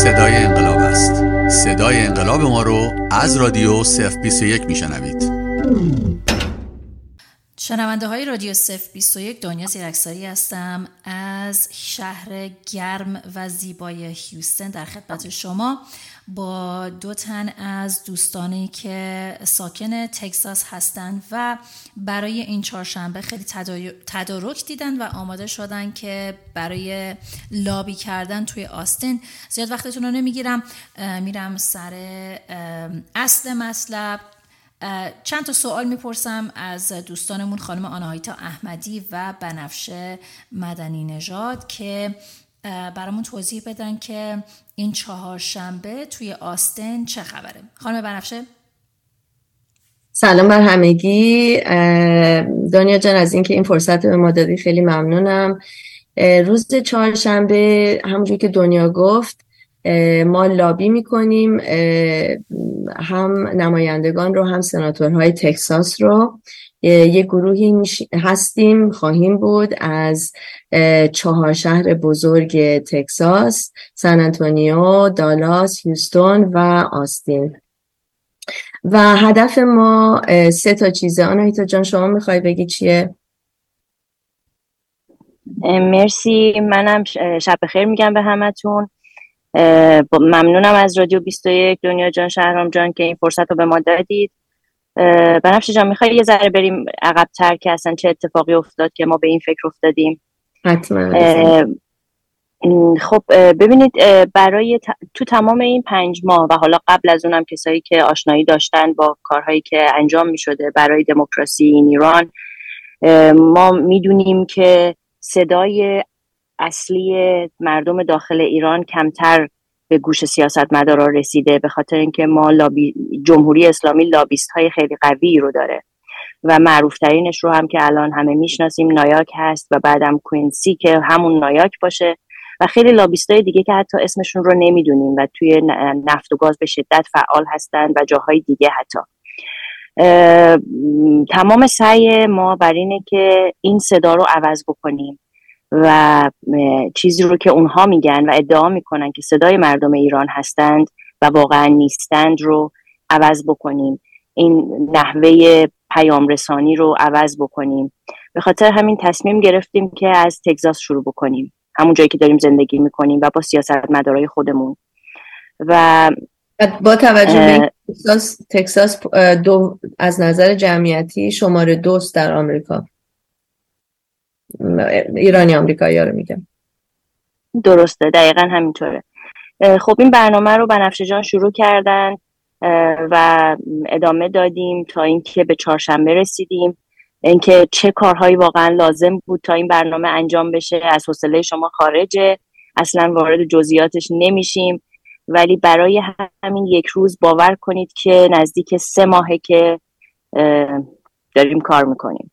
صدای انقلاب است. صدای انقلاب ما رو از رادیو صف 21 میشنوید. شنونده های رادیو صف 21 دنیا زیرکساری هستم. از شهر گرم و زیبای هیوستن در خدمت شما. با دو تن از دوستانی که ساکن تگزاس هستند و برای این چهارشنبه خیلی تدارک دیدن و آماده شدن که برای لابی کردن توی آستین. زیاد وقتتون رو نمی‌گیرم. میرم سر اصل مطلب. چند تا سوال می‌پرسم از دوستانمون خانم آناهیتا احمدی و بنفشه مدنی نژاد که برامون توضیح بدن که این چهارشنبه توی آستن چه خبره. خانم بنفشه؟ سلام بر همگی. دنیا جان از اینکه این فرصت به ما دادی خیلی ممنونم. روز چهارشنبه همونجور که دنیا گفت ما لابی می‌کنیم هم نمایندگان رو هم سناتورهای تکساس رو. یه گروهی هستیم خواهیم بود از چهار شهر بزرگ تکساس سان انتونیو دالاس هیوستون و آستین. و هدف ما سه تا چیزه آنایتا جان شما می‌خوای بگی چیه؟ مرسی. منم شب خیر میگم به همتون. ممنونم از رادیو 21 دنیا جان شهرام جان که این فرصت رو به ما دادید. بنفشه جان می‌خوای یه ذره بریم عقبتر که اصلا چه اتفاقی افتاد که ما به این فکر افتادیم؟ خب ببینید برای تو تمام این پنج ماه و حالا قبل از اونم کسایی که آشنایی داشتن با کارهایی که انجام می شده برای دموکراسی این ایران ما می‌دونیم که صدای اصلی مردم داخل ایران کمتر به گوش سیاستمدارا رسیده به خاطر اینکه ما لابی جمهوری اسلامی لابیست های خیلی قوی رو داره و معروف ترینش رو هم که الان همه می‌شناسیم نایاک هست و بعدم کوینسی که همون نایاک باشه و خیلی لابیست های دیگه که حتی اسمشون رو نمی‌دونیم و توی نفت و گاز به شدت فعال هستند و جاهای دیگه حتی. تمام سعی ما بر اینه که این صدا رو عوض بکنیم. و چیزی رو که اونها میگن و ادعا می‌کنن که صدای مردم ایران هستند و واقعا نیستند رو عوض بکنیم. این نحوه پیام رسانی رو عوض بکنیم. به خاطر همین تصمیم گرفتیم که از تگزاس شروع بکنیم. همون جایی که داریم زندگی می‌کنیم و با سیاست مدارای خودمون. و با توجه به تکساس, تکساس دو از نظر جمعیتی شماره دوست در آمریکا. ایرانی آمریکایی رو میگم درسته دقیقا همینطوره. خب این برنامه رو بنفشه جان شروع کردن و ادامه دادیم تا اینکه به چهارشنبه رسیدیم. اینکه چه کارهایی واقعا لازم بود تا این برنامه انجام بشه. از حوصله شما خارجه. اصلا وارد جزئیاتش نمیشیم. ولی برای همین یک روز باور کنید که نزدیک سه ماهه که داریم کار می‌کنیم.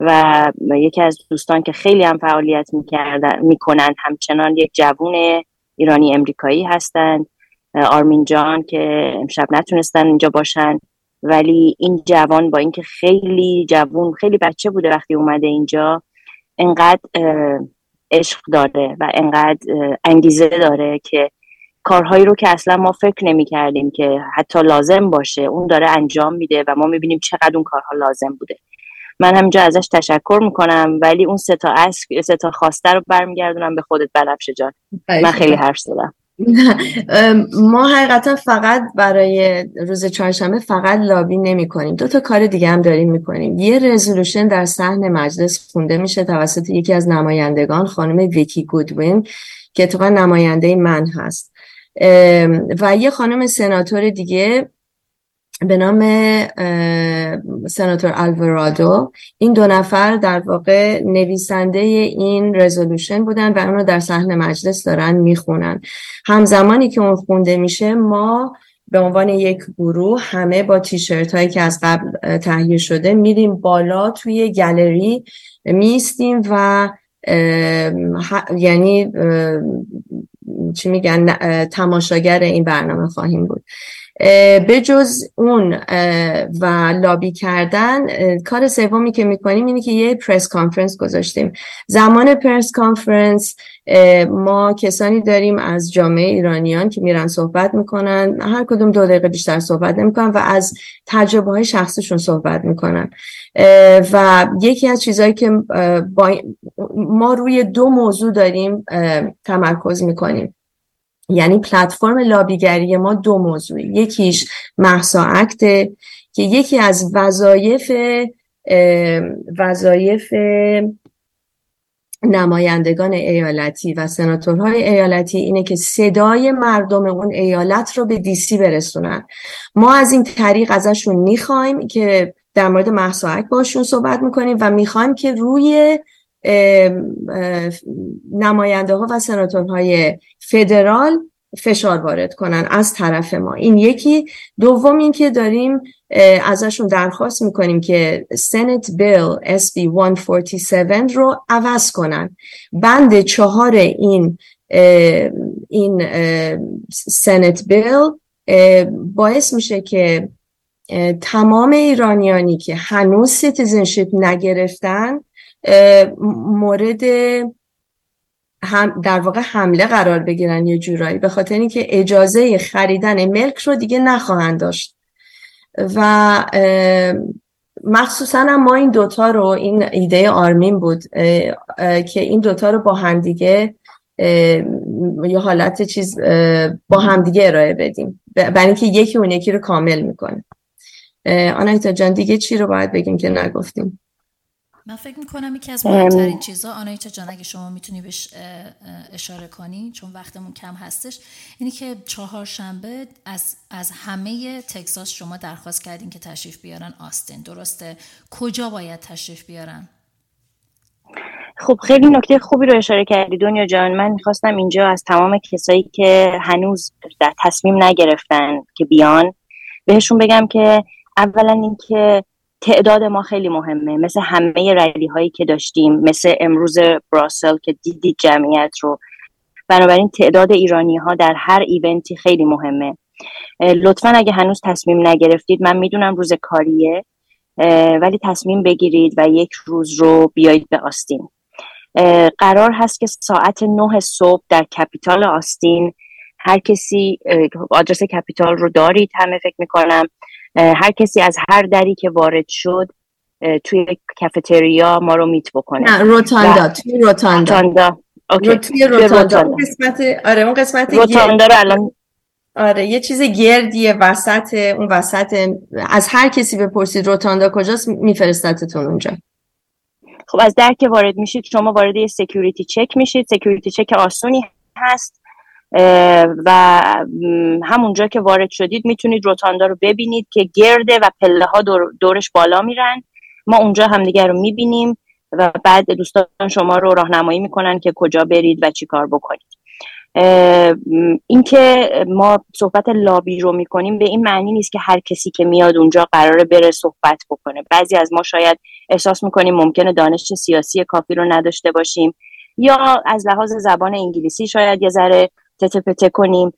و یکی از دوستان که خیلی هم فعالیت می‌کردن می‌کنن همچنان یک جوون ایرانی امریکایی هستند آرمین جان که امشب نتونستن اینجا باشن ولی این جوان با اینکه خیلی جوون خیلی بچه بوده وقتی اومده اینجا انقدر عشق داره و انقدر انگیزه داره که کارهایی رو که اصلا ما فکر نمی کردیم که حتی لازم باشه اون داره انجام میده و ما می‌بینیم چقدر اون کارها لازم بوده. من همینجا ازش تشکر می‌کنم ولی اون سه تا سه تا خواسته رو برمیگردونم به خودت بنفشه جان. من خیلی حرف زدم. ما حقیقتا فقط برای روز چهارشنبه فقط لابی نمی کنیم دو تا کار دیگه هم داریم می کنیم یه رزولوشن در صحن مجلس خونده میشه توسط یکی از نمایندگان خانم ویکی گودوین که اتفاقا نماینده من هست. و یه خانم سناتور دیگه به نام سناتور الورادو این دو نفر در واقع نویسنده این رزولوشن بودن و اون رو در صحن مجلس دارن می‌خونن. همزمانی که اون خونده میشه ما به عنوان یک گروه همه با تیشرت هایی که از قبل تهیه شده میریم بالا توی گالری میستیم و یعنی چی میگن تماشاگر این برنامه خواهیم بود. به جز اون و لابی کردن کار سومی که می‌کنیم اینه که یه پرس کانفرنس گذاشتیم. زمان پرس کانفرنس ما کسانی داریم از جامعه ایرانیان که میرن صحبت می‌کنن هر کدوم دو دقیقه بیشتر صحبت نمی‌کنن و از تجربه های شخصشون صحبت می‌کنن. و یکی از چیزهایی که ما روی دو موضوع داریم تمرکز می‌کنیم. یعنی پلتفرم لابیگری ما دو موضوع یکیش محسا اکته که یکی از وظایف وظایف نمایندگان ایالتی و سناتورهای ایالتی اینه که صدای مردم اون ایالت رو به دیسی برسونن. ما از این طریق ازشون می‌خوایم که در مورد محساک باشون صحبت می‌کنیم و می‌خوایم که روی نماینده ها و سناتورهای فدرال فشار وارد کنن از طرف ما. این یکی. دوم این که داریم ازشون درخواست می‌کنیم که Senate Bill SB 147 رو عوض کنن. بند چهار این این Senate Bill باعث میشه که تمام ایرانیانی که هنوز citizenship نگرفتن مورد هم در واقع حمله قرار بگیرن یه جورایی به خاطر اینکه اجازه خریدن ملک رو دیگه نخواهند داشت. و مخصوصا ما این دوتا رو این ایده آرمین بود که این دوتا رو با همدیگه یه حالت چیز با همدیگه ارائه بدیم. برای اینکه یکی اون یکی رو کامل می‌کنه. آنایتا جان دیگه چی رو باید بگیم که نگفتیم؟ من فکر می‌کنم یکی از مهمترین چیزا آنایتا جان اگه شما می‌تونی بهش اشاره کنی چون وقتمون کم هستش اینی که چهارشنبه از, از همه تگزاس شما درخواست کردین که تشریف بیارن آستین. درسته؟ کجا باید تشریف بیارن؟ خب خیلی نکته خوبی رو اشاره کردی دنیا جان. من می‌خواستم اینجا از تمام کسایی که هنوز در تصمیم نگرفتن که بیان بهشون بگم که اولا اینکه تعداد ما خیلی مهمه. مثل همه ردی هایی که داشتیم مثل امروز براسل که دیدید جمعیت رو. بنابراین تعداد ایرانی ها در هر ایونتی خیلی مهمه. لطفا اگه هنوز تصمیم نگرفتید من می‌دونم روز کاریه ولی تصمیم بگیرید و یک روز رو بیایید به آستین. قرار هست که ساعت نه صبح در کپیتال آستین هر کسی آدرس کپیتال رو دارید همه فکر می‌کنم. هر کسی از هر دری که وارد شد توی کافتریا ما رو meet بکنه. نه rotunda توی rotunda. OK. توی rotunda. اون قسمت آره اون قسمت rotunda رو الان آره یه چیز گردیه وسط اون وسط از هر کسی بپرسید rotunda کجاست میفرستتتون اونجا. خب از در که وارد میشید شما وارد یه security check میشید. security check آسونی هست. و همونجا که وارد شدید می‌تونید rotunda رو ببینید که گرده و پله ها دورش بالا میرن. ما اونجا همدیگر رو می‌بینیم و بعد دوستان شما رو راهنمایی می‌کنن که کجا برید و چی کار بکنید. اینکه ما صحبت لابی رو می‌کنیم به این معنی نیست که هر کسی که میاد اونجا قراره بره صحبت بکنه. بعضی از ما شاید احساس می‌کنیم ممکنه دانش سیاسی کافی رو نداشته باشیم یا از لحاظ زبان انگلیسی شاید یه ذره تته پته کنیم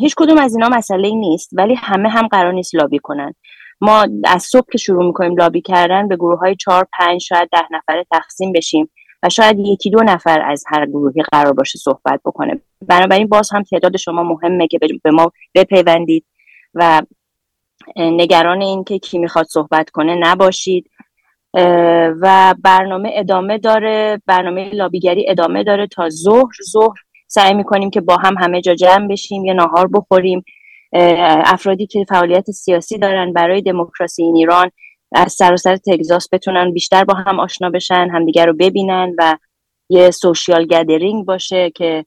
هیچ کدوم از اینا مسئله نیست ولی همه هم قرار نیست لابی کنن. ما از صبح که شروع می‌کنیم لابی کردن به گروه های چهار پنج شاید ده نفره تقسیم بشیم و شاید یکی دو نفر از هر گروهی قرار باشه صحبت بکنه. بنابراین باز هم تعداد شما مهمه که به ما بپیوندید و نگران این که کی می‌خواد صحبت کنه نباشید. و برنامه ادامه داره برنامه لابیگری ادامه داره تا ظهر. ظهر سعی می‌کنیم که با هم همه جا جمع بشیم یا ناهار بخوریم. افرادی که فعالیت سیاسی دارن برای دموکراسی این ایران از سراسر تگزاس بتونن بیشتر با هم آشنا بشن همدیگر رو ببینن و یه سوشیال گدرینگ باشه که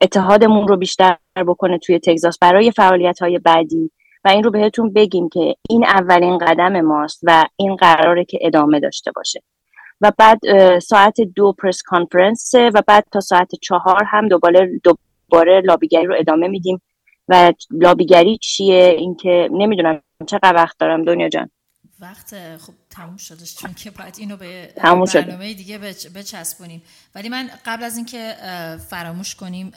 اتحادمون رو بیشتر بکنه توی تگزاس برای فعالیت های بعدی. و این رو بهتون بگیم که این اولین قدم ماست و این قراره که ادامه داشته باشه. و بعد ساعت دو پرس کانفرنس و بعد تا ساعت چهار هم دوباره دوباره لابیگری رو ادامه میدیم. و لابیگری چیه؟ اینکه نمی‌دونم. چقدر وقت دارم دنیا جان؟ وقت خب تموم شدش چون که باید اینو به برنامه شده. دیگه بچسبونیم. ولی من قبل از اینکه فراموش کنیم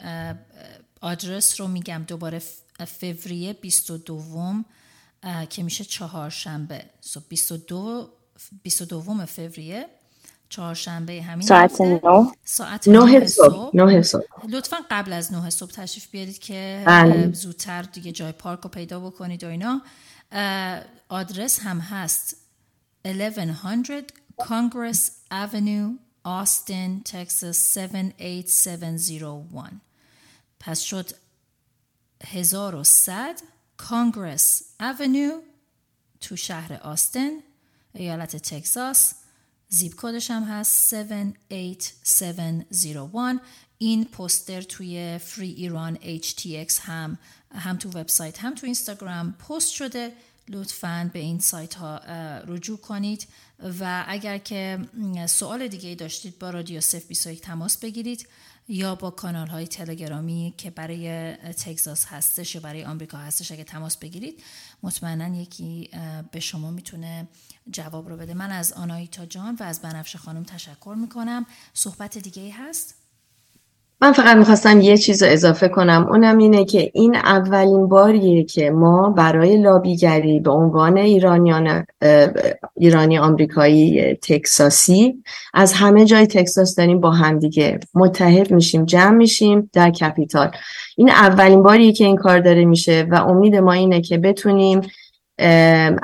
آدرس رو میگم. دوباره فوریه 22 که میشه چهارشنبه. 22 22 فوریه. چهارشنبه همین ساعت نه؟ ساعت نه صبح نه صبح. لطفا قبل از نه صبح تشریف بیارید که بله. زودتر دیگه جای پارک رو پیدا بکنید و اینا. آدرس هم هست 1100 Congress Avenue Austin Texas 78701 پس شد 1100 Congress Avenue تو شهر آستن ایالت تگزاس. زیپ کدش هم هست 78701 این پوستر توی فری ایران HTX هم هم تو وبسایت هم تو اینستاگرام پست شده. لطفا به این سایت ها رجوع کنید و اگر که سوال دیگه داشتید با رادیو سف 21 تماس بگیرید. یا با کانال های تلگرامی که برای تگزاس هستش یا برای آمریکا هستش اگه تماس بگیرید مطمئنا یکی به شما می‌تونه جواب رو بده. من از آنایتا جان و از بنفش خانم تشکر می‌کنم. صحبت دیگه هست؟ من فقط می‌خواستم یه چیز رو اضافه کنم. اونم اینه که این اولین باریه که ما برای لابیگری به عنوان ایرانیان ایرانی آمریکایی تکساسی از همه جای تکساس داریم با همدیگه متحد میشیم جمع میشیم در کپیتال. این اولین باریه که این کار داره میشه و امید ما اینه که بتونیم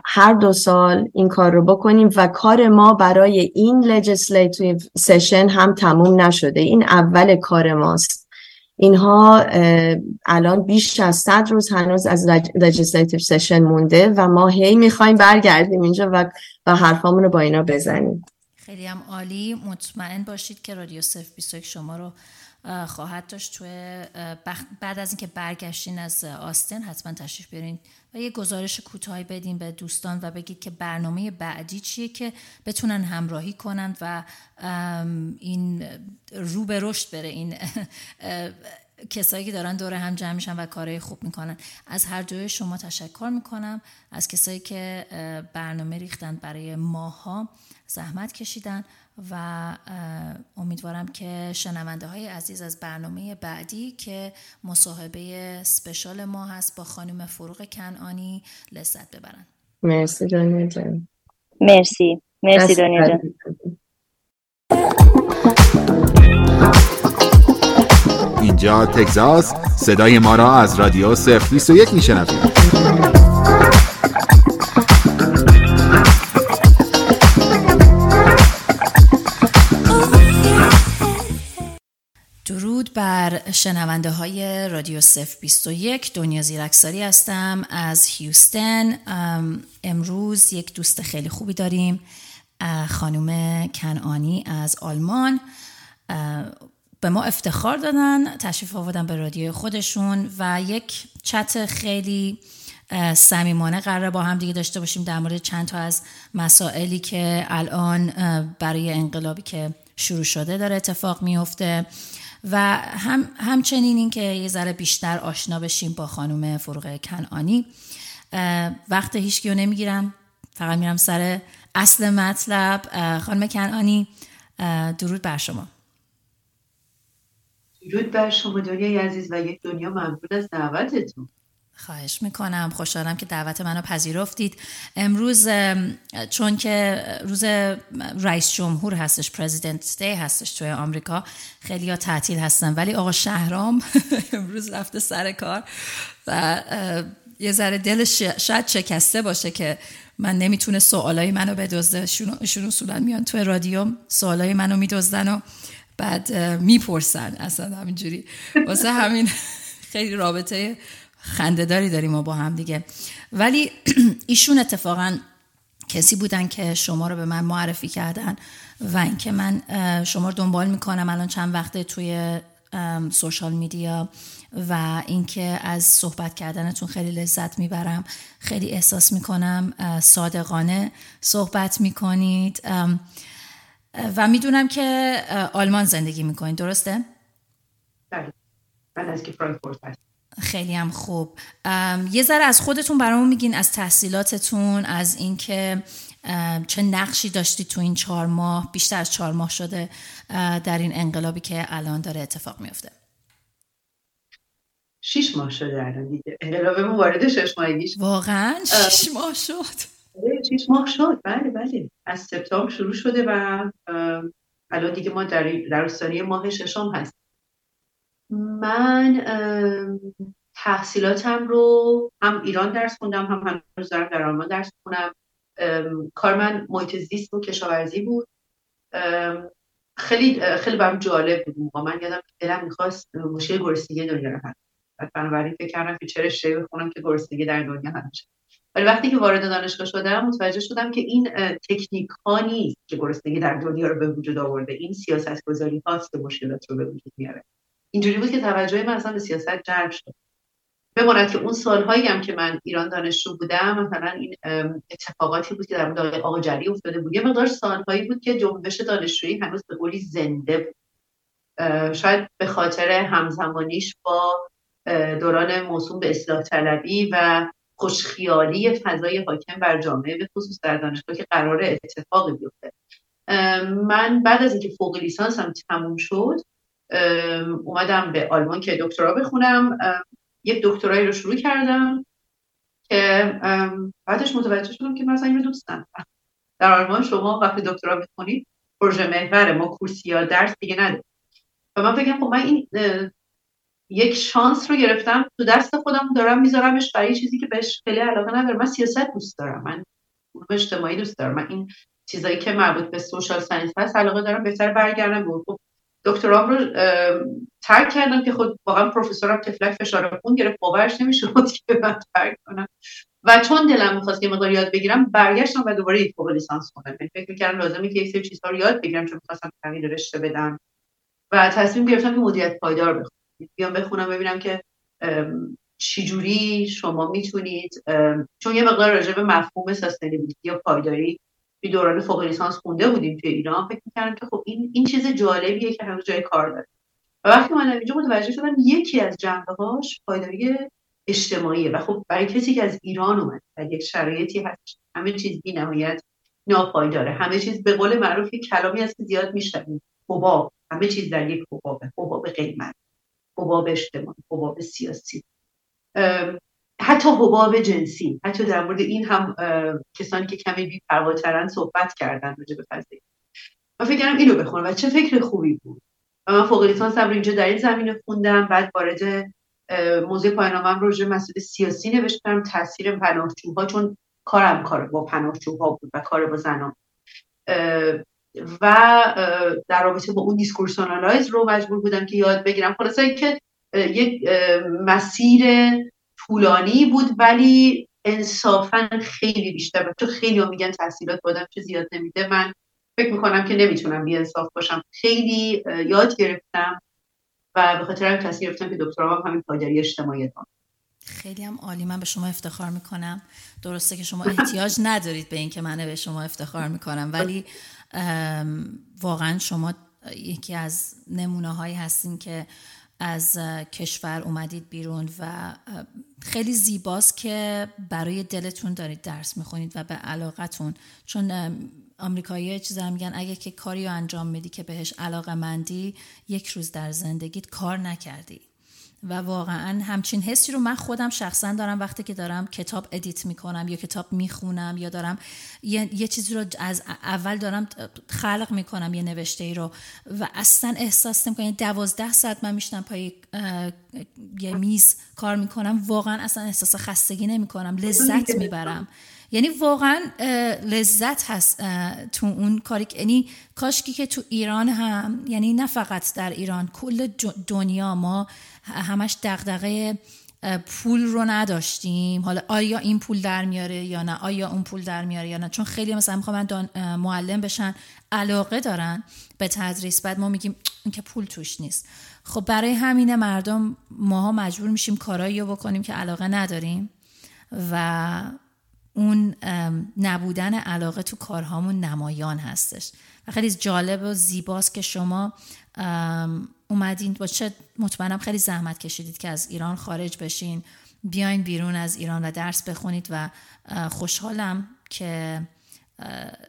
هر دو سال این کار رو بکنیم و کار ما برای این legislative سشن هم تموم نشده. این اول کار ماست. اینها الان بیش از صد روز هنوز از legislative سشن مونده و ما هی می‌خوایم برگردیم اینجا و, و حرفامون رو با اینا بزنیم. خیلی هم عالی. مطمئن باشید که رادیو صف 21 شما رو خواهد داشت. توی بعد از اینکه برگشتین از آستن حتما تشریف برین و یه گزارش کوتاهی بدین به دوستان و بگید که برنامه بعدی چیه که بتونن همراهی کنند و این رو به رشد بره این کسایی که دارن دور هم جمع میشن و کارهای خوب می‌کنن. از هر دوی شما تشکر می‌کنم. از کسایی که برنامه ریختن برای ماها زحمت کشیدن. و امیدوارم که شنونده های عزیز از برنامه بعدی که مصاحبه سپشال ما هست با خانم فروغ کنانی لذت ببرن. مرسی دنیا جان. مرسی. مرسی دنیا جان. اینجا تگزاس صدای ما را از رادیو صفر 21 میشنوید. درود بر شنونده های رادیو سف 21 دنیا زیرکساری هستم از هیوستن. امروز یک دوست خیلی خوبی داریم خانم کنانی از آلمان. به ما افتخار دادن تشریف آوردن به رادیو خودشون و یک چت خیلی صمیمانه قرار با هم دیگه داشته باشیم در مورد چند تا از مسائلی که الان برای انقلابی که شروع شده داره اتفاق میفته. و هم همچنین این که یه ذره بیشتر آشنا بشیم با خانم فروغ کنعانی وقت هیچ رو نمی‌گیرم. فقط میرم سر اصل مطلب. خانم کنعانی درود بر شما. درود بر شما دنیای عزیز و یک دنیا ممنون از دعوتتون. خواهش می‌کنم. خوشحالم که دعوت منو پذیرفتید. امروز چون که روز رئیس جمهور هستش پرزیدنت دی هستش توی آمریکا خیلی تعطیل هستن. ولی آقا شهرام امروز رفته سر کار و یه ذره دلش شاید شکسته باشه که من نمی‌تونه سوالای منو بدزده. شون اصولا میان توی رادیو سوالای منو میدزدن و بعد می‌پرسن. اصلا همینجوری. واسه همین خیلی رابطه خندهداری داریم ما با هم دیگه. ولی ایشون اتفاقا کسی بودن که شما رو به من معرفی کردن و اینکه من شما رو دنبال می‌کنم الان چند وقته توی سوشال میدیا و اینکه از صحبت کردنتون خیلی لذت می‌برم. خیلی احساس می‌کنم صادقانه صحبت می‌کنید. و می‌دونم که آلمان زندگی می‌کنید. درسته؟ بله. من از که فرانکفورت خیلی هم خوب. یه ذره از خودتون برامون میگین از تحصیلاتتون از اینکه چه نقشی داشتی تو این چهار ماه بیشتر از چهار ماه شده در این انقلابی که الان داره اتفاق میفته شیش ماه شده الان دیگه. انقلابمون وارد شش ماهگیش. واقعا شیش ماه شد. آره، شیش ماه شد. بله بله. از سپتامبر شروع شده و الان دیگه ما در در ماه ششم هست من تحصیلاتم رو هم ایران درس خوندم هم هنوز دارم در آلمان درس خونم کار من محیط زیست و کشاورزی بود. خیلی خیلی برام جالب بود من یادم دلم می‌خواست مشکل گرسنگی دنیا رو حل بنابراین فکر کردم که چه رشته بخونم که گرسنگی در دنیا حل ولی وقتی که وارد دانشگاه شدم متوجه شدم که این تکنیک ها نیست که گرسنگی در دنیا رو به وجود آورده. این سیاست گذاری هاست که مشکلات رو به وجود میاره. اینجوری بود که توجه من اصلا به سیاست جلب شد. بماند که اون سالهایی هم که من ایران دانشجو بودم مثلا این اتفاقاتی بود که در مورد آقا جلی افتاده بود. یه مقدار سالهایی بود که جنبش دانشجویی هنوز به قولی زنده بود. شاید به خاطر همزمانیش با دوران موسوم به اصلاح طلبی و خوشخیالی فضای حاکم بر جامعه به خصوص در دانشگاه که قرار اتفاقی بیفته. من بعد از اینکه فوق لیسانس هم تموم شد اومدم به آلمان که دکترا بخونم. یک دکترایی رو شروع کردم که بعدش متوجه شدم که مثلا اینو دوست ندارم. در آلمان شما وقتی دکترا بخونید پروژه محور ما course ی یا درس دیگه نداره. و من فکرم خب من این یک شانس رو گرفتم. تو دست خودم دارم میذارمش برای چیزی که بهش خیلی علاقه ندارم. من سیاست دوست دارم. من علوم اجتماعی دوست دارم. من این چیزایی که مربوط به social science هست علاقه دارم بهتر برگردم به دکترام رو ترک کردم که خود واقعا پروفسورم طفلک فشار خون گرفت باورش نمی‌شد که من ترک کنم. و چون دلم می‌خواست که مقدار یاد بگیرم برگشتم و دوباره یک فوق لیسانس خوندم. یعنی فکر می‌کردم لازمه که یک سری چیزها رو یاد بگیرم چون می‌خواستم تغییر رشته بدم. و تصمیم گرفتم که مدیریت پایدار بخونم. بیام بخونم ببینم که چجوری شما می‌تونید چون یه مقدار راجع به مفهوم سستینبیلیتی یا پایداری توی دوران فوق لیسانس خونده بودیم توی ایران. فکر می‌کردم که خب این این چیز جالبیه که هنوز جای کار داره. و وقتی من اینجا متوجه شدم یکی از جنبه هاش پایداری اجتماعیه و خب برای کسی که از ایران اومد و یک شرایطی هست همه چیز بی نهایت ناپایداره. همه چیز به قول معروف کلامی هست که زیاد میشنویم. حباب. همه چیز در یک حبابه. حباب قیمت حباب اجتماعی. حباب سیاسی. حتی حباب جنسی حتی در مورد این هم کسانی که کمی بی صحبت کردن راجع به فضایی من فکر کردم اینو بخونم و چه فکر خوبی بود. و من فوق لیسانس رو اینجا در این زمینه خوندم بعد وارد موضوع پایانامم رو مسئله سیاسی نوشتم. تاثیر پناهجوها چون کارم کار با پناهجوها بود و کار با زنان و در رابطه با اون discourse analysis رو مجبور بودم که یاد بگیرم. خلاصه که یک مسیر طولانی بود ولی انصافا خیلی بیشتر تو خیلی هم میگن تحصیلات یاد آدم چه زیاد نمیده. من فکر می‌کنم که نمی‌تونم بی انصاف باشم. خیلی یاد گرفتم و به خاطر هم تصمیم گرفتم که دکترا همین پایداری اجتماعی دارم خیلی هم عالی. من به شما افتخار می‌کنم. درسته که شما احتیاج ندارید به اینکه من به شما افتخار می‌کنم ولی واقعا شما یکی از نمونه هایی هستین که از کشور اومدید بیرون و خیلی زیباست که برای دلتون دارید درس می‌خونید و به علاقتون چون آمریکایی چیزا میگن اگه که کاری رو انجام میدی که بهش علاقه مندی یک روز در زندگیت کار نکردی. و واقعا همچین حسی رو من خودم شخصا دارم وقتی که دارم کتاب ادیت می‌کنم یا کتاب می‌خونم یا دارم یه, یه چیزی رو از اول دارم خلق می‌کنم یه نوشته ای رو و اصلا احساس نمی‌کنم یعنی دوازده ساعت من میشتم پای یه میز کار می‌کنم واقعا اصلا احساس خستگی نمی‌کنم لذت می‌برم. یعنی واقعا لذت هست تو اون کاری یعنی کاشکی که تو ایران هم یعنی نه فقط در ایران کل دنیا ما همش دغدغه پول رو نداشتیم. حالا آیا این پول در میاره یا نه؟ آیا اون پول در میاره یا نه؟ چون خیلی مثلا می‌خوام معلم بشن علاقه دارن به تدریس. بعد ما میگیم این که پول توش نیست. خب برای همین مردم ماها مجبور میشیم کارایی رو بکنیم که علاقه نداریم و اون نبودن علاقه تو کارهامون نمایان هستش. و خیلی جالب و زیباست که شما اومدین با چه مطمئنم خیلی زحمت کشیدید که از ایران خارج بشین بیاین بیرون از ایران و درس بخونید و خوشحالم که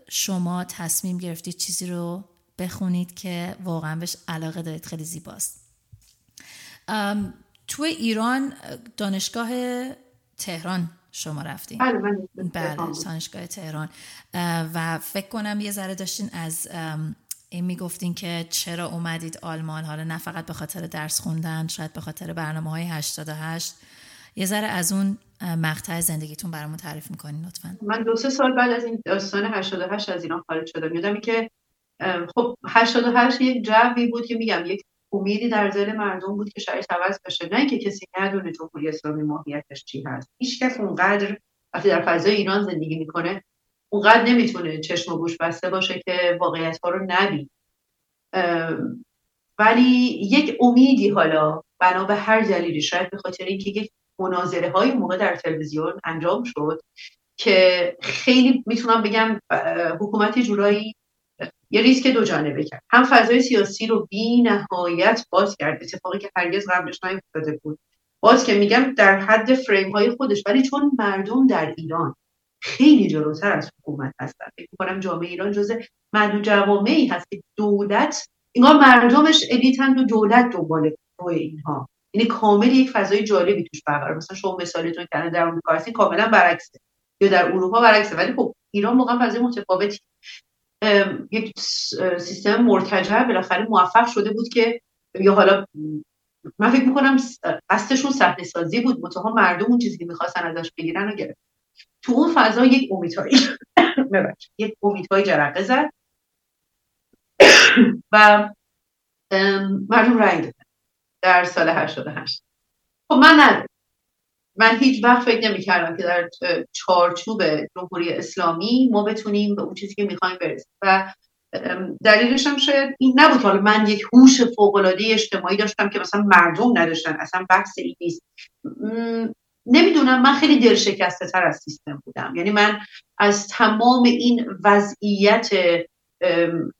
شما تصمیم گرفتید چیزی رو بخونید که واقعا بهش علاقه دارید. خیلی زیباست. تو ایران دانشگاه تهران شما رفتین. بله بله دانشگاه تهران. و فکر کنم یه ذره داشتین از این می‌گفتین که چرا اومدید آلمان؟ حالا نه فقط به خاطر درس خوندن شاید به خاطر برنامه های 88 یه ذره از اون مقطع زندگیتون برامون تعریف می‌کنین لطفا. من دو سه سال بعد از این داستان 88 از ایران خارج شدم. یادم که خب 88 یک جوی بود که میگم یک امیدی در ذهن مردم بود که شاید عوض بشه. نه اینکه کسی ندونه جمهوری اسلامی ماهیتش چی هست. هیچ کس اونقدر وقتی در فضای ایران زندگی می‌کنه اونقدر نمی‌تونه چشم و گوش بسته باشه که واقعیت ها رو نبید ولی یک امیدی حالا بنا به هر دلیلی شاید به خاطر اینکه یک مناظره های موقع در تلویزیون انجام شد که خیلی می‌تونم بگم حکومت جورایی یه ریسک دو جانبه کرد. هم فضای سیاسی رو بی نهایت باز کرد. اتفاقی که هرگز قبلش نیفتاده بود. باز که میگم در حد فریم های خودش ولی چون مردم در ایران خیلی جلوتر از حکومت هستن. فکر کنم جامعه ایران جزء معدود جوامعی هست که دولت انگار مردمش الیتن و دولت دنبال روی اینها. یعنی کامل یک فضای جالبی توش برقرار. مثلا شما مثالتون کردن در اروپا هستین کاملا برعکسه. یا در اروپا برعکسه. ولی خب ایران واقعا فضای متفاوتی. یک سیستم مرتجع بالاخره موفق شده بود که یا حالا من فکر می‌کنم قصدشون صحنه سازی بود. متها مردم اون چیزی که می‌خواستن ازش بگیرن و گرفت تو اون فضا یک امیدهایی یک امیدهایی جرقه زد. و مردم رای دادن. در سال 88 خب من ندارم. من هیچ وقت فکر نمی کردم که در چارچوب جمهوری اسلامی ما بتونیم به اون چیزی که می‌خوایم برسیم و دلیلش هم شاید این نبود. حالا من یک هوش فوق اجتماعی داشتم که مثلا مردم نداشتن اصلا بحث این نیست. نمی‌دونم من خیلی دل شکسته تر از سیستم بودم. یعنی من از تمام این وضعیت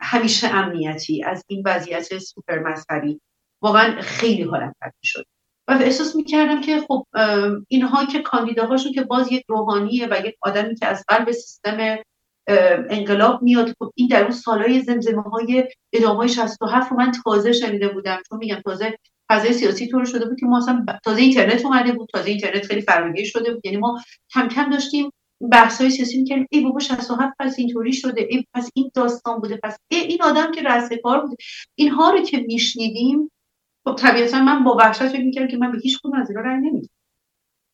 همیشه امنیتی از این وضعیت سوپر مذهبی واقعا خیلی حالت بد شد و احساس می‌کردم که خب اینها که کاندیداهاشون که باز یک روحانیه و یک آدمی که از قلب سیستم انقلاب میاد خب این در اون سالهای زمزمه های ادامه های 67 رو من تازه شنیده بودم. چون میگم تازه فضای سیاسی طور شده بود که ما اصلا تازه اینترنت اومده بود تازه اینترنت خیلی فراگیر شده بود. یعنی ما کم کم داشتیم بحث های سیاسی می‌کردیم. ای بابا 67 پس اینطوری شده ای پس این داستان بوده پس ای این آدم که رأس کار بوده. اینها رو که میشنیدیم خب طبیعتا من با وحشت فکر می‌کردم که من به هیچ کدوم از اینا رأی نمیدم.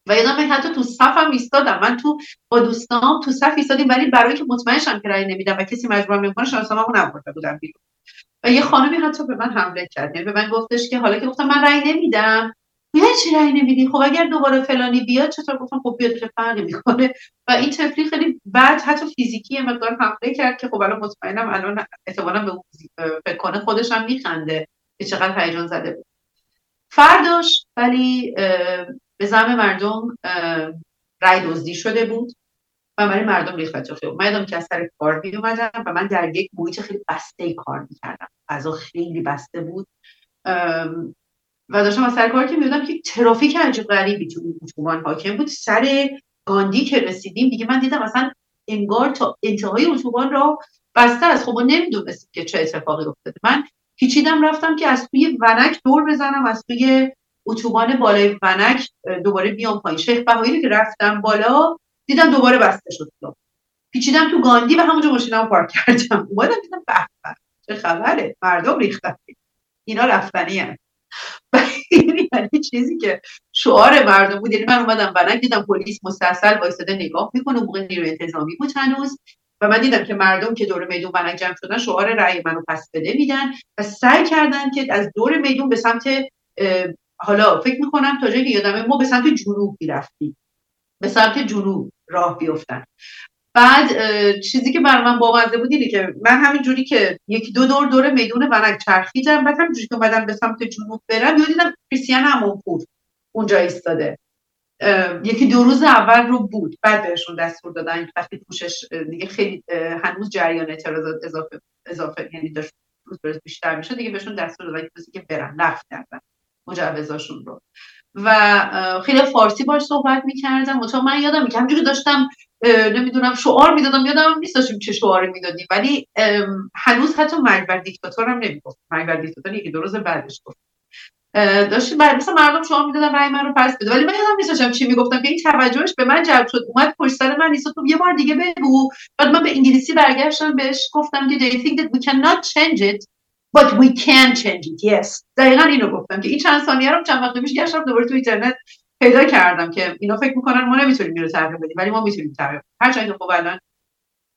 و یادم حتی تو صفم ایستادم. من تو با دوستام تو صف ایستادیم ولی برای که مطمئنشم که رأی نمیدم و کسی مجبورم نمی‌کنه شانسامو نبرده بودم بیرون. و یه خانمی حتی به من حمله کرد. یعنی به من گفتش که حالا که گفتم من رأی نمیدم. یعنی چی رأی نمیدی. خب اگر دوباره فلانی بیاد چطور؟ گفتم خب بیاد که فرقی می‌کنه؟ و این طفلی خیلی بعد حتی فیزیکی مقدار حمله کرد که خب الان مطمئنم الان احتمالاً به فکر کنه خودش میخنده. که چقدر هیجان زده بود. فرداش ولی به زم مردم رای دزدی شده بود و برای مردم ریخت تو خیابون من یادم که از سر کار می اومدم و من در یک محیط خیلی بسته کار می‌کردم. غذا خیلی بسته بود. و داشتم از سر کار که می‌دونم که ترافیک عجیب غریبی تو اتوبان حاکم بود. سر گاندی که رسیدیم دیگه من دیدم اصلا انگار تا انتهای اتوبان را بسته است خب نمی‌دونستیم که چه اتفاقی افتاده. من پیچیدم رفتم که از توی ونک دور بزنم از توی اتوبان بالای ونک دوباره بیام پایین. شیخ بهایی که رفتم بالا دیدم دوباره بسته شد. پیچیدم تو گاندی و همونجا ماشینم پارک کردم. اومدم دیدم به چه خبره؟ مردم ریختن. اینا رفتنی هم. یعنی چیزی که شعار مردم بود. یعنی من اومدم ونک دیدم پلیس مستاصل وایساده نگاه می‌کنه موقع نیروی انتظامی بود هنوز و من دیدم که مردم که دور میدون ونک جمع شدن شعار رأی منو پس بده میدن و سعی کردن که از دور میدون به سمت حالا فکر می‌کنم تا جایی که یادمه ما به سمت جنوب می‌رفتیم. به سمت جنوب راه بیفتن. بعد چیزی که بر من بامزه بود اینه که من همین جوری که یکی دو دور دور میدون ونک چرخیدم بعد همینجوری که اومدم به سمت جنوب برم یاد دیدم کریستیان همونپور اونجا ایستاده. یکی دو روز اول رو بود بعد بهشون دستور دادن. وقتی پوشش دیگه خیلی هنوز جریان اعتراضات اضافه اضافه یعنی داشت روز بیشتر میشه دیگه بهشون دستور دادن که برن لفت کردن مجوزاشون رو. و خیلی فارسی باش صحبت می‌کردم. و من یادم که همجوری داشتم نمی‌دونم شعار می‌دادم. یادم نیست داشتیم چه شعاری می‌دادیم. ولی هنوز حتی مرگ بر دیکتاتور هم نمی‌گفت. مرگ بر دیکتاتور یکی دو روز بعدش گفت. داشت مثلا مردم شما می‌دادن رای من رو پس بده ولی من یادم نیستم چی می‌گفتم که این توجهش به من جلب شد. اومد پشت سر من نیست تو یه بار دیگه بگو. بعد من به انگلیسی برگشتم بهش گفتم که they think that we cannot change it but we can change it. Yes. دقیقا اینو گفتم که این چند ثانیه رو چند وقت پیش گشتم دوباره تو اینترنت پیدا کردم که اینا فکر می‌کنن ما نمی‌تونیم اینو تغییر بدیم ولی ما می‌تونیم تغییر هرچند که خب الان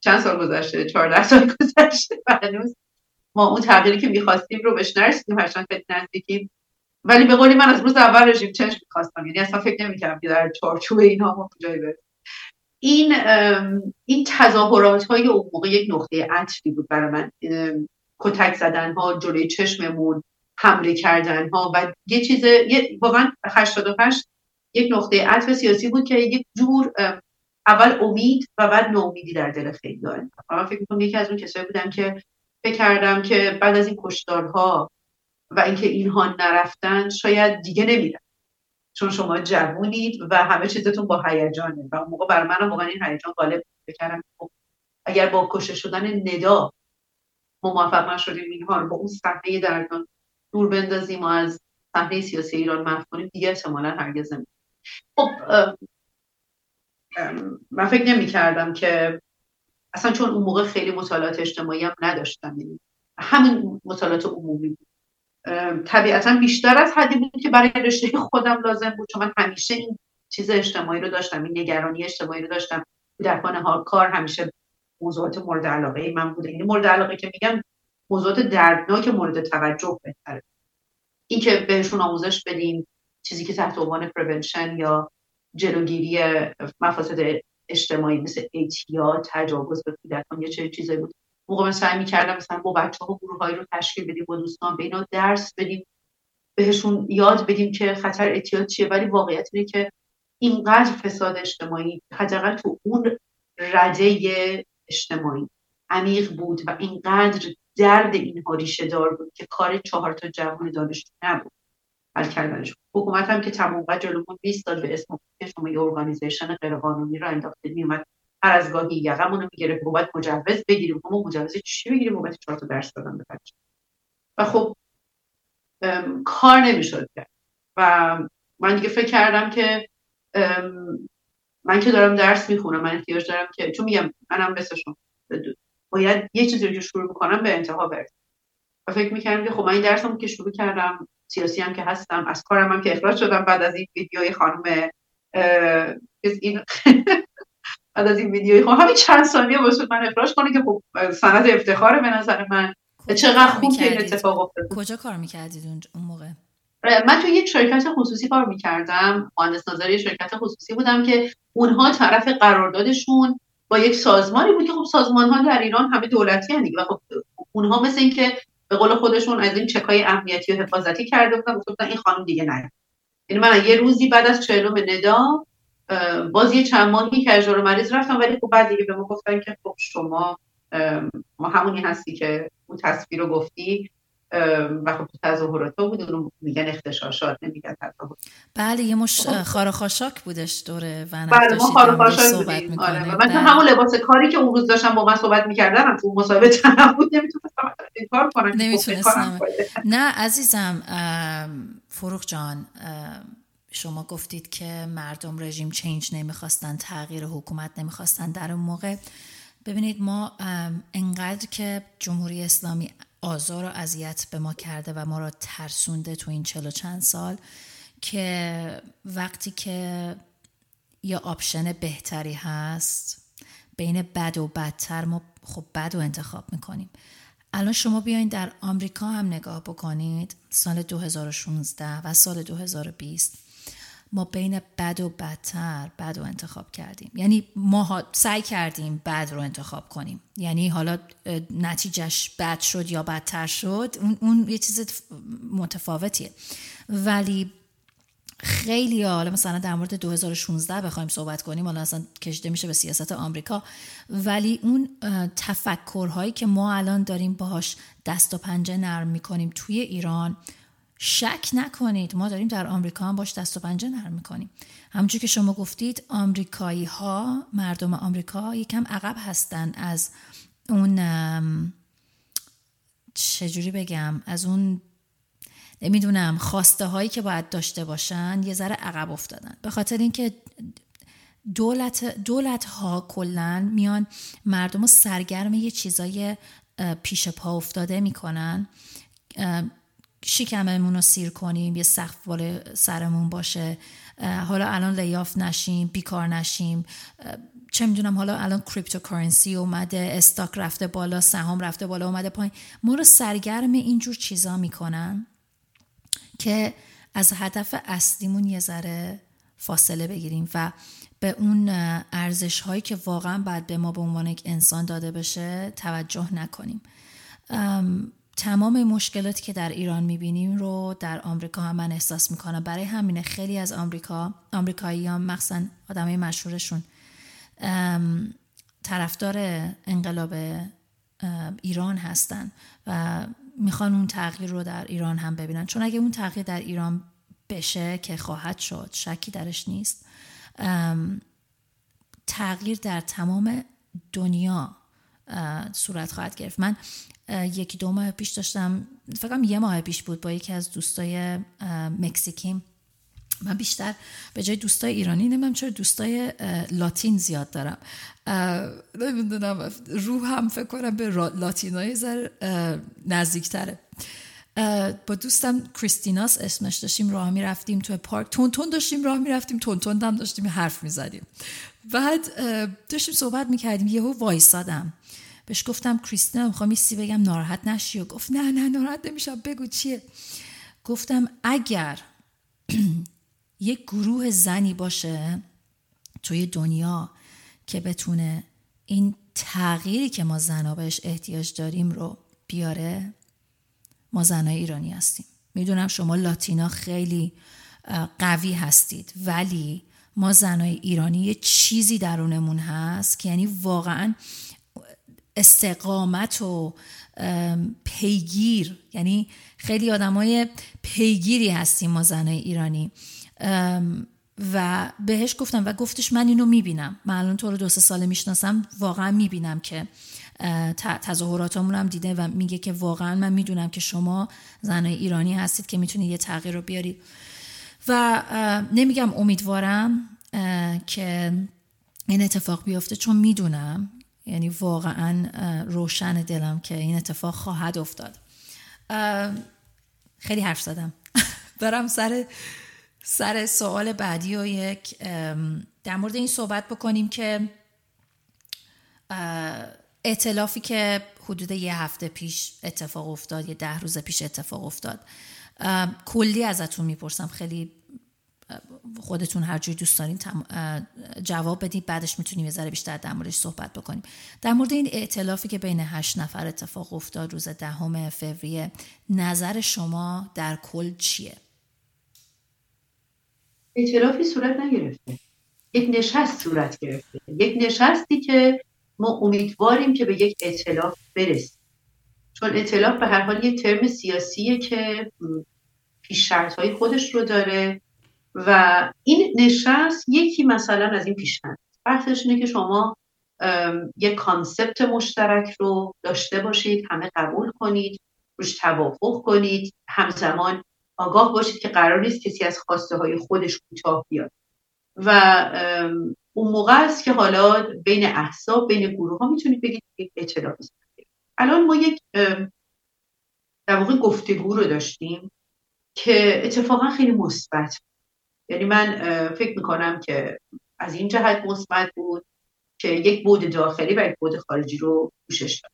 چند سال گذشته؟ 14 سال گذشته. هنوز ما اون تغییری که می‌خواستیم رو بهش نرسیدیم هرچند خیلی نزدیکیم. ولی به قولی من از روز اول رژیم چنج می‌خواستم. یعنی اصلا فکر نمی‌کردم که در چارچوب اینها ما کجایی برسیم این این تظاهرات های اون موقع یک نقطه عطفی بود برای من. کتک زدن ها جلوی چشممون حمله کردن ها و یه چیز واقعا 88 یک نقطه عطف سیاسی بود که یک جور اول امید و بعد ناامیدی در دل خیلی دارم من فکر می‌کنم یکی از اون کسایی بودم که فکر کردم که بعد از این کشتارها و اینکه اینها نرفتن شاید دیگه نمیرن. چون شما جوونید و همه چیزتون با هیجانه. و اون موقع برای منم واقعا این هیجان غالب بکردم خب اگر با کشته شدن ندا ما موفق نشدیم اینها رو با اون صحنه دردان دور بندازیم و از صحنه سیاسی ایران محو کنیم دیگه احتمالا هرگز نمید خب من فکر نمی کردم که اصلا چون اون موقع خیلی مطالعات اجتماعی هم نداشتم یعنی همین مطالعات عمومی بود. طبیعتا بیشتر از حدی بود که برای رشته خودم لازم بود چون من همیشه این چیز اجتماعی رو داشتم این نگرانی اجتماعی رو داشتم. کودکان ها کار همیشه موضوعات مورد علاقه من بوده. این مورد علاقه که میگم موضوعات دردناک مورد توجه بهتره. این که بهشون آموزش بدیم چیزی که تحت عنوان پریونشن یا جلوگیری مفاسد اجتماعی مثل اعتیاد تجاوز به کودکان یا چه چیزایی بود. موقع من سعی می‌کردم مثلا با بچه ها گروه رو تشکیل بدیم با دوستان به اینا درس بدیم بهشون یاد بدیم که خطر اعتیاد چیه. ولی واقعیت اینه که اینقدر فساد اجتماعی حداقل تو اون رده اجتماعی عمیق بود و اینقدر درد اینها ریشه دار بود که کار چهار تا جوان دانشجو نبود. حل کردنش حکومت هم که تمام قد جلومون داد به اسم که شما یه ارگانیزیشن غیرقانونی را انداخته میومد هر از گاهی یقمون رو می‌گرفت باید مجوز بگیریم. ما مجوز چی بگیریم بابت چهار تا درس دادن به بچه. و خب کار نمی‌شد کرد. و من دیگه فکر کردم که من که دارم درس می‌خونم من احتیاج دارم که چون میگم منم مثل شما باید یه چیزی رو شروع بکنم به انتها برسم. و فکر می‌کردم که خب من این درسم که شروع کردم سیاسی هم که هستم از کارم هم که اخراج شدم بعد از این ویدیوی خانم این بعد از این ویدیوی. خب همین چند ثانیه واسه من اخراج کنه که خب سند افتخار به نظر من. چقدر خوب که این اتفاق افتاد. کجا کار می‌کردید اون موقع؟ من تو یک شرکت خصوصی کار می‌کردم. مهندس نظری شرکت خصوصی بودم که اونها طرف قراردادشون با یک سازمانی بود که خب سازمان ها در ایران همه دولتی هستند و خب اونها مثل اینکه به قول خودشون از این چکای امنیتی و حفاظتی کرده بودن. گفتن این خانم دیگه نه یعنی من یه روزی بعد از چهلم ندا باز یه چند ماهی که اجرا مریض رفتم ولی خب بعد دیگه به ما گفتن که خب شما ما همونی هستی که اون تصویر رو گفتی و خب تو تظاهرات بود اونو میگن اختشاشات نمیگن تظاهرات. بله یه مش خار خاشاک بودش دوره و بله ما خار خاشاک بودیم. آره من تو بله. همون لباس کاری که اون روز داشتم با من صحبت می‌کردن تو مصاحبه تنم بود نمی‌تونستم این کار کنم نمی‌تونستم. نه عزیزم فروخ جان شما گفتید که مردم رژیم چینج نمی‌خواستن تغییر حکومت نمی‌خواستن در اون موقع. ببینید ما انقدر که جمهوری اسلامی آزار و اذیت به ما کرده و ما را ترسونده تو این چلو چند سال که وقتی که یه آپشن بهتری هست بین بد و بدتر ما خب بد و انتخاب می‌کنیم. الان شما بیاین در آمریکا هم نگاه بکنید سال 2016 و سال 2020 ما بین بد و بدتر بد رو انتخاب کردیم. یعنی ما سعی کردیم بد رو انتخاب کنیم. یعنی حالا نتیجهش بد شد یا بدتر شد اون, اون یه چیز متفاوتیه. ولی خیلی حالا مثلا در مورد 2016 بخوایم صحبت کنیم حالا اصلا کشیده میشه به سیاست آمریکا. ولی اون تفکرهایی که ما الان داریم باهاش دست و پنجه نرم می‌کنیم توی ایران شک نکنید. ما داریم در آمریکا هم باش دست و پنجه نرم می‌کنیم. همونجور که شما گفتید آمریکایی ها مردم آمریکا یکم عقب هستن از اون چجوری بگم؟ از اون نمی‌دونم خواسته هایی که باید داشته باشن یه ذره عقب افتادن. به خاطر اینکه دولت, دولت ها کلا میان مردم رو سرگرم یه چیزای پیش پا افتاده می‌کنن. شکممون رو سیر کنیم یه سقف بالا سرمون باشه. حالا الان lay off نشیم بیکار نشیم. چه می‌دونم حالا الان cryptocurrency اومده stock رفته بالا سهام رفته بالا اومده پایین. ما رو سرگرم اینجور چیزا می‌کنن که از هدف اصلیمون یه ذره فاصله بگیریم و به اون ارزش هایی که واقعا باید به ما به عنوان یک انسان داده بشه توجه نکنیم. تمام مشکلاتی که در ایران می‌بینیم رو در آمریکا هم من احساس می‌کنم. برای همینه خیلی از آمریکا آمریکایی هم مخصوصا آدمای مشهورشون طرفدار انقلاب ایران هستن و می‌خوان اون تغییر رو در ایران هم ببینن. چون اگه اون تغییر در ایران بشه که خواهد شد شکی درش نیست. تغییر در تمام دنیا صورت خواهد گرفت. من یکی دو ماه پیش داشتم فکرم یه ماه پیش بود با یکی از دوستای مکزیکیم. من بیشتر به جای دوستای ایرانی نمیم چرا دوستای لاتین زیاد دارم. نمی‌دونم روح هم فکر کنم به لاتینای زر نزدیکتره. با دوستم کریستیناس اسمش داشتیم راه می تو پارک. تون تون داشتیم راه می رفتیم تون هم داشتیم حرف می زدیم بعد داشتیم صحبت می کردیم یهو وایسادم. بهش گفتم کریستینا می‌خوام سی بگم ناراحت نشی. و گفت نه نه ناراحت نمیشم بگو چیه. گفتم اگر یک گروه زنی باشه توی دنیا که بتونه این تغییری که ما زنا بهش احتیاج داریم رو بیاره ما زنای ایرانی هستیم. می‌دونم شما لاتینا خیلی قوی هستید ولی ما زنای ایرانی یه چیزی درونمون هست که یعنی واقعا استقامت و پیگیر. یعنی خیلی آدمای پیگیری هستیم ما زنای ایرانی. و بهش گفتم و گفتش من اینو می‌بینم. من الان تو رو دو سه ساله می‌شناسم واقعا می‌بینم که تظاهراتمون هم دیده و میگه که واقعا من می‌دونم که شما زنای ایرانی هستید که می‌تونید یه تغییر رو بیارید و نمیگم امیدوارم که این اتفاق بیفته چون می‌دونم یعنی واقعا روشن دلم که این اتفاق خواهد افتاد. خیلی حرف زدم. برم سر سر سوال بعدی و یک در مورد این صحبت بکنیم که اعتلافی که حدود یه هفته پیش اتفاق افتاد یه ده روز پیش اتفاق افتاد. کلی ازتون می‌پرسم. خیلی خودتون هر جوری دوست دارین جواب بدید بعدش می‌تونیم یه ذره بیشتر در موردش صحبت بکنیم. در مورد این ائتلافی که بین هشت نفر اتفاق افتاد روز دهم فوریه نظر شما در کل چیه؟ ائتلافی صورت نگرفته. یک نشست صورت گرفته. یک نشستی که ما امیدواریم که به یک ائتلاف برسیم. چون ائتلاف به هر حال یک ترم سیاسیه که پیش های خودش رو داره. و این نشست یکی مثلا از این پیشنهاد. بحثش اینه که شما یک کانسپت مشترک رو داشته باشید همه قبول کنید روش توافق کنید همزمان آگاه باشید که قرار نیست کسی از خواسته های خودش کوتاه بیاد. و اون موقع است که حالا بین احساب بین گروه ها می‌تونید بگید یک اطلاع الان ما یک در واقع گفتگو رو داشتیم که اتفاقا خیلی مثبت یعنی من فکر می‌کنم که از این جهت مثبت بود که یک بود داخلی و یک بود خارجی رو پوشش داد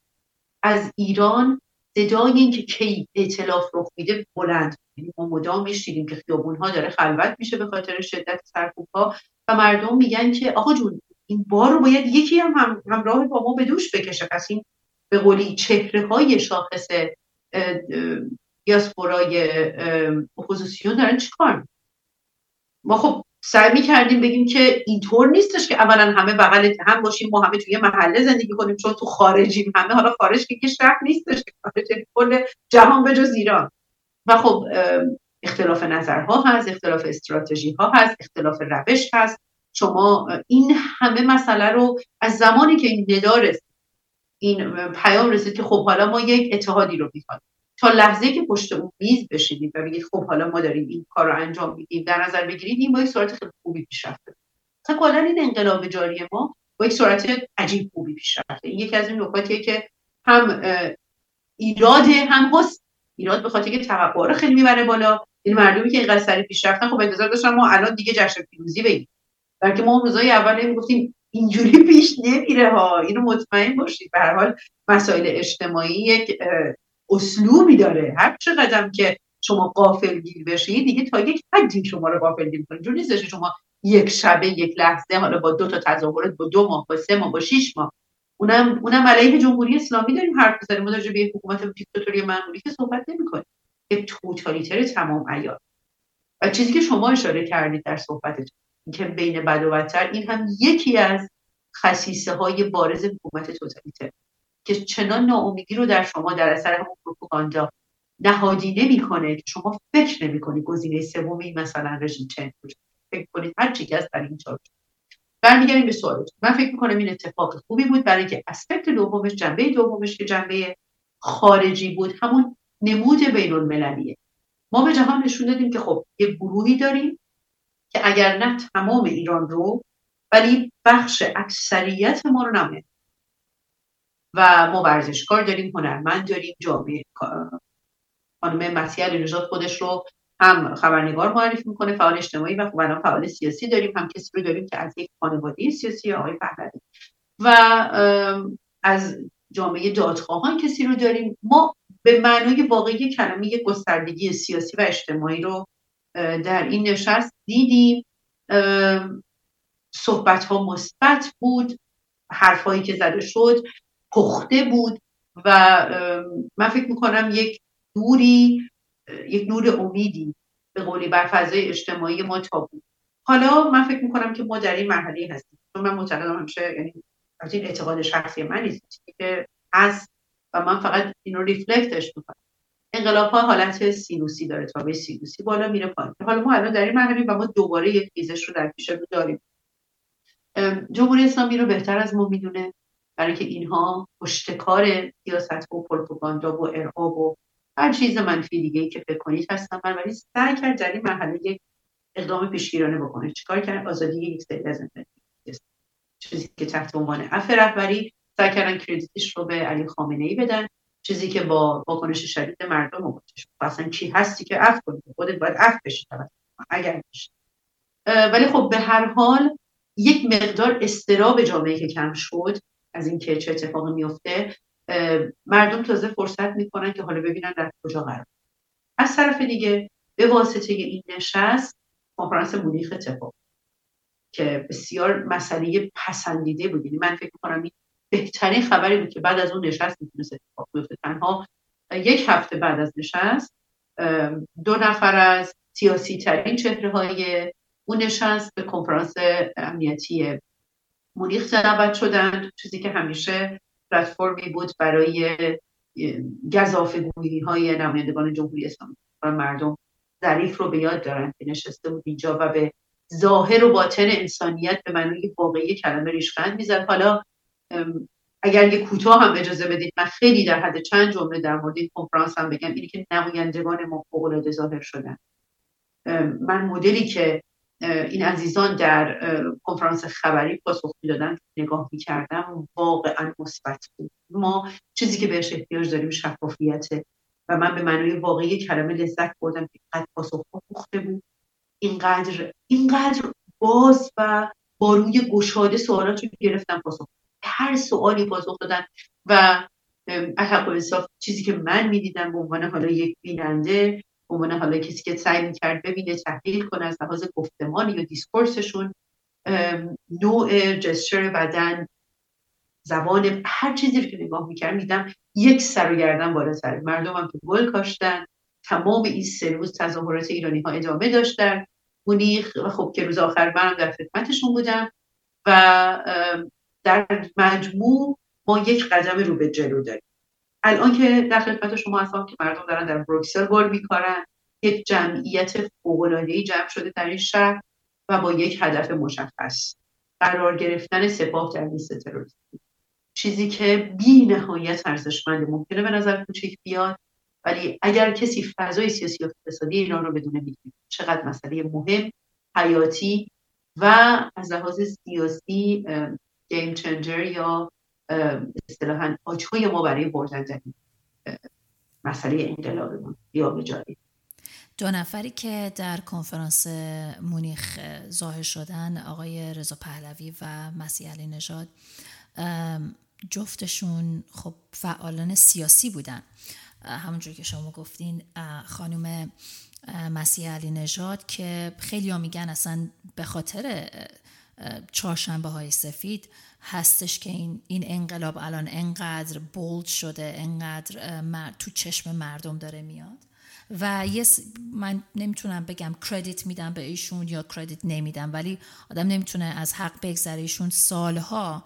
از ایران صدای این که کی اعتلاف رخ میده بلند یعنی ما مدام میشیدیم که خیابون ها داره خلوت میشه به خاطر شدت سرکوب ها و مردم میگن که آقا جون این بار رو باید یکی هم, هم همراه با ما به دوش بکشه. پس این به قولی چهره های شاخص دیاسپورای اپوزیسیون دارن چیکار ما خب سعی می کردیم بگیم که اینطور نیستش که اولا همه بغل هم باشیم ما همه توی محله زندگی کنیم چون تو خارجیم همه حالا خارج که شهر نیستش که خارج کل جهان به جز ایران. و خب اختلاف نظرها هست اختلاف استراتژی ها هست اختلاف روش هست. شما این همه مسئله رو از زمانی که این ندار این پیام رسید که خب حالا ما یک اتحادی رو می‌خوایم لحظه که پشت اون میز بشینید و بگید خب حالا ما داریم این کار رو انجام میدیم در نظر بگیرید این با یک سرعت خیلی خوبی پیش رفته مثلا کلا این انقلاب جاری ما با یک سرعت عجیب خوبی پیش رفته این یکی از این نکاتیه که هم ایراد هم هست ایراد به خاطر که توقع خیلی می‌بره بالا. این مردمی که اینقدر سریع پیش رفتن خب انتظار داشتن ما الان دیگه جشن پیروزی بگیم. بلکه ما روزای اول می‌گفتیم اینجوری پیش نمیره ها. اینو مطمئن باشید. به هر حال مسائل اجتماعی یک اسلوبی داره. هر قدم که شما قافل گیر بشید دیگه تا یک حدی شما رو قافل گیر کنید جور نیستش شما یک شبه یک لحظه حالا با دو تا تظاهرات با دو ماه با سه ماه با شش ماه. اونم اونم علیه جمهوری اسلامی داریم حرف بزنیم. ما در به حکومت دیکتاتوری معمولی که صحبت نمی‌کنیم. یک توتالیتر تمام عیار. و چیزی که شما اشاره کردید در صحبتتون که بین بد و بدتر این هم یکی از خصیصه های بارز حکومت توتالیتر که چنان ناامیدی رو در شما در اثر همون پروپاگاندا نهادینه می‌کنه که شما فکر نمی‌کنید گزینه سومی مثلا رژیم چند فکر کنید هر چی که از در این چارچوب. برمیگردیم به سوالتون من فکر می‌کنم این اتفاق خوبی بود برای که اسپکت دومش جنبه دومش که جنبه خارجی بود همون نمود بین المللیه ما به جهان نشون دادیم که خب یه گروهی داریم که اگر نه تمام ایران رو ولی بخش اکثریت ما رو نمیه و ما ورزشکار داریم هنرمند داریم جامعه خانم مسیح نژاد خودش رو هم خبرنگار معرفی می‌کنه فعال اجتماعی و خب فعال سیاسی داریم هم کسی رو داریم که از یک خانواده سیاسی آقای پهلوی. و از جامعه دادخواهان کسی رو داریم. ما به معنای واقعی کلمه یک گستردگی سیاسی و اجتماعی رو در این نشست دیدیم. صحبت ها مثبت بود حرفهایی که زده شد. پخته بود و من فکر می‌کنم یک نوری یک نور امیدی به قولی بر فضای اجتماعی ما تا بود. حالا من فکر می‌کنم که ما در این مرحله هستیم. چون من معتقدم همیشه یعنی این اعتقاد شخصی من نیست. که هست و من فقط اینو ریفلکتش می‌کنم. انقلاب ها حالت سینوسی داره. تا به سینوسی بالا میره پایین. حالا ما الان در این مرحله و ما دوباره یک ریزش رو در پیش رو داریم. جمهوری اسلامی رو بهتر از ما می‌دونه. برای که اینها پشتکار سیاست و پروپاگاندا و ارهاب و هر چیز منفی دیگه که فکر کنید هستن. ولی سعی کرد در این مرحله یک اقدام پیشگیرانه بکنه. چیکار کرد؟ آزادی یک سری از چیزی که تحت عنوان عفو رهبری سعی کردن کردیتش رو به علی خامنه ای بدن. چیزی که با واکنش شدید مردم مواجه اصلا کی هستی که عفو کنی؟ خودت باید عفو بشی اگر بشی ولی خب به هر حال یک مقدار استراب جامعه که کم شد از اینکه چه اتفاقی میفته مردم تازه فرصت می‌کنن که حالا ببینن در کجا قرار از طرف دیگه به واسطه این نشست کنفرانس مونیخ اتفاق که بسیار مسئله پسندیده بود. یعنی من فکر می‌کنم این بهترین خبری بود که بعد از اون نشست می‌تونست اتفاق بیفته. تنها یک هفته بعد از نشست دو نفر از سیاسی ترین چهره های اون نشست به کنفرانس امنیتی مونیخ دعوت شدن چیزی که همیشه پلتفرمی بود برای گذاف گویی های نمایندگان جمهوری اسلامی مردم ظریف رو به یاد دارن که نشسته بود اینجا و به ظاهر و باطن انسانیت به معنی واقعی کلمه ریشخند می‌زد. حالا اگر یه کوتاه هم اجازه بدید من خیلی در حد چند جمله در مورد این کنفرانس هم بگم. اینی که نمایندگان ما فوق ظاهر شدن. من مدلی که این عزیزان در کنفرانس خبری پاسخ دادن نگاه می‌کردم واقعا مثبت بود. ما چیزی که بهش احتیاج داریم شفافیته و من به معنای واقعی کلمه لذت بردم که اینقدر پاسخ پخته بود. اینقدر اینقدر باز و با روی گشاده سوالات رو گرفتم پاسخ. هر سوالی پاسخ دادن و الحق و چیزی که من می‌دیدم به عنوان حالا یک بیننده عنوان حالا کسی که سعی می‌کرد ببینه تحلیل کنه از لحاظ گفتمان یا دیسکورسشون نوع جسچر بدن زبان هر چیزی که نگاه می‌کرد میدم یک سر و گردن بالاتر. مردم هم که گل کاشتن. تمام این سه روز تظاهرات ایرانی ها ادامه داشتن. مونیخ و خب که روز آخر منم در خدمتشون بودم و در مجموع ما یک قدم رو به جلو داریم. الان که در خدمت شما هستم که مردم دارن در بروکسل گل می‌کنن یک جمعیت فوق‌العاده‌ای جمع شده در این شهر و با یک هدف مشخص قرار گرفتن سپاه در لیست تروریستی. چیزی که بی نهایت ارزشمند ممکنه به نظر کوچک بیاد ولی اگر کسی فضای سیاسی و اقتصادی ایران رو بدونه می‌دونه چقدر مسئله مهم حیاتی و از لحاظ سیاسی گیم چنجر یا اصطلاحا آجهای ما برای بردن مسئله انقلابمون یا جاری دو نفری که در کنفرانس مونیخ ظاهر شدن آقای رضا پهلوی و مسیح علی نژاد جفتشون خب فعالان سیاسی بودن. همونجور که شما گفتین خانم مسیح علی نژاد که خیلی میگن اصلا به خاطر چهارشنبه های سفید هستش که این, این انقلاب الان انقدر بولد شده انقدر تو چشم مردم داره میاد. و یه من نمی‌تونم بگم کردیت میدم به ایشون یا کردیت نمیدم ولی آدم نمی‌تونه از حق بگذره. ایشون سالها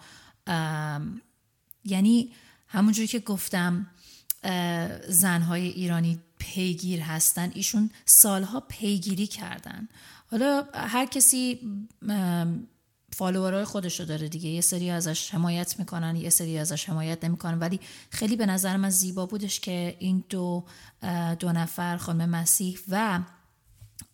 یعنی همونجوری که گفتم زنهای ایرانی پیگیر هستن. ایشون سالها پیگیری کردن. حالا هر کسی فالوورای خودش رو داره دیگه. یه سری ازش حمایت می‌کنن یه سری ازش حمایت نمی‌کنن. ولی خیلی به نظر من زیبا بودش که این دو دو نفر خانم مسیح و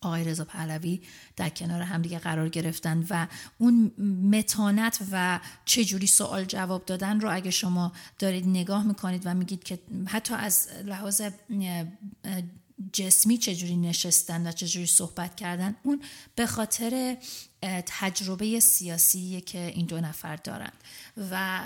آقای رضا پهلوی در کنار همدیگه قرار گرفتن و اون متانت و چه جوری سوال جواب دادن رو اگه شما دارید نگاه می‌کنید و میگید که حتی از لحاظ جسمی چجوری نشستن و چجوری صحبت کردن اون به خاطر تجربه سیاسی که این دو نفر دارند و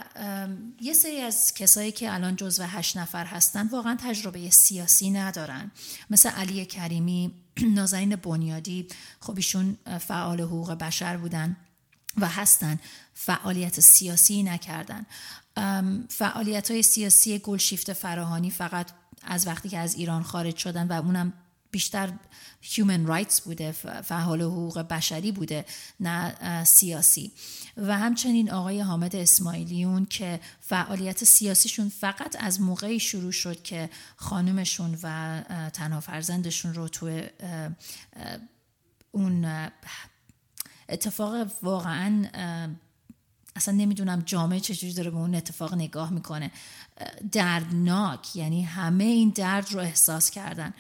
یه سری از کسایی که الان جزو هشت نفر هستن واقعا تجربه سیاسی ندارن. مثل علی کریمی نازنین بنیادی خب ایشون فعال حقوق بشر بودن و هستن. فعالیت سیاسی نکردن. فعالیت های سیاسی گلشیفت فراهانی فقط از وقتی که از ایران خارج شدن و اونم بیشتر human rights بوده فعال حقوق بشری بوده نه سیاسی. و همچنین آقای حامد اسماعیلیون که فعالیت سیاسیشون فقط از موقعی شروع شد که خانمشون و تنها فرزندشون رو تو اون اتفاق واقعا اصلا نمی‌دونم جامعه چجوری داره به اون اتفاق نگاه می‌کنه. دردناک یعنی همه این درد رو احساس کردن.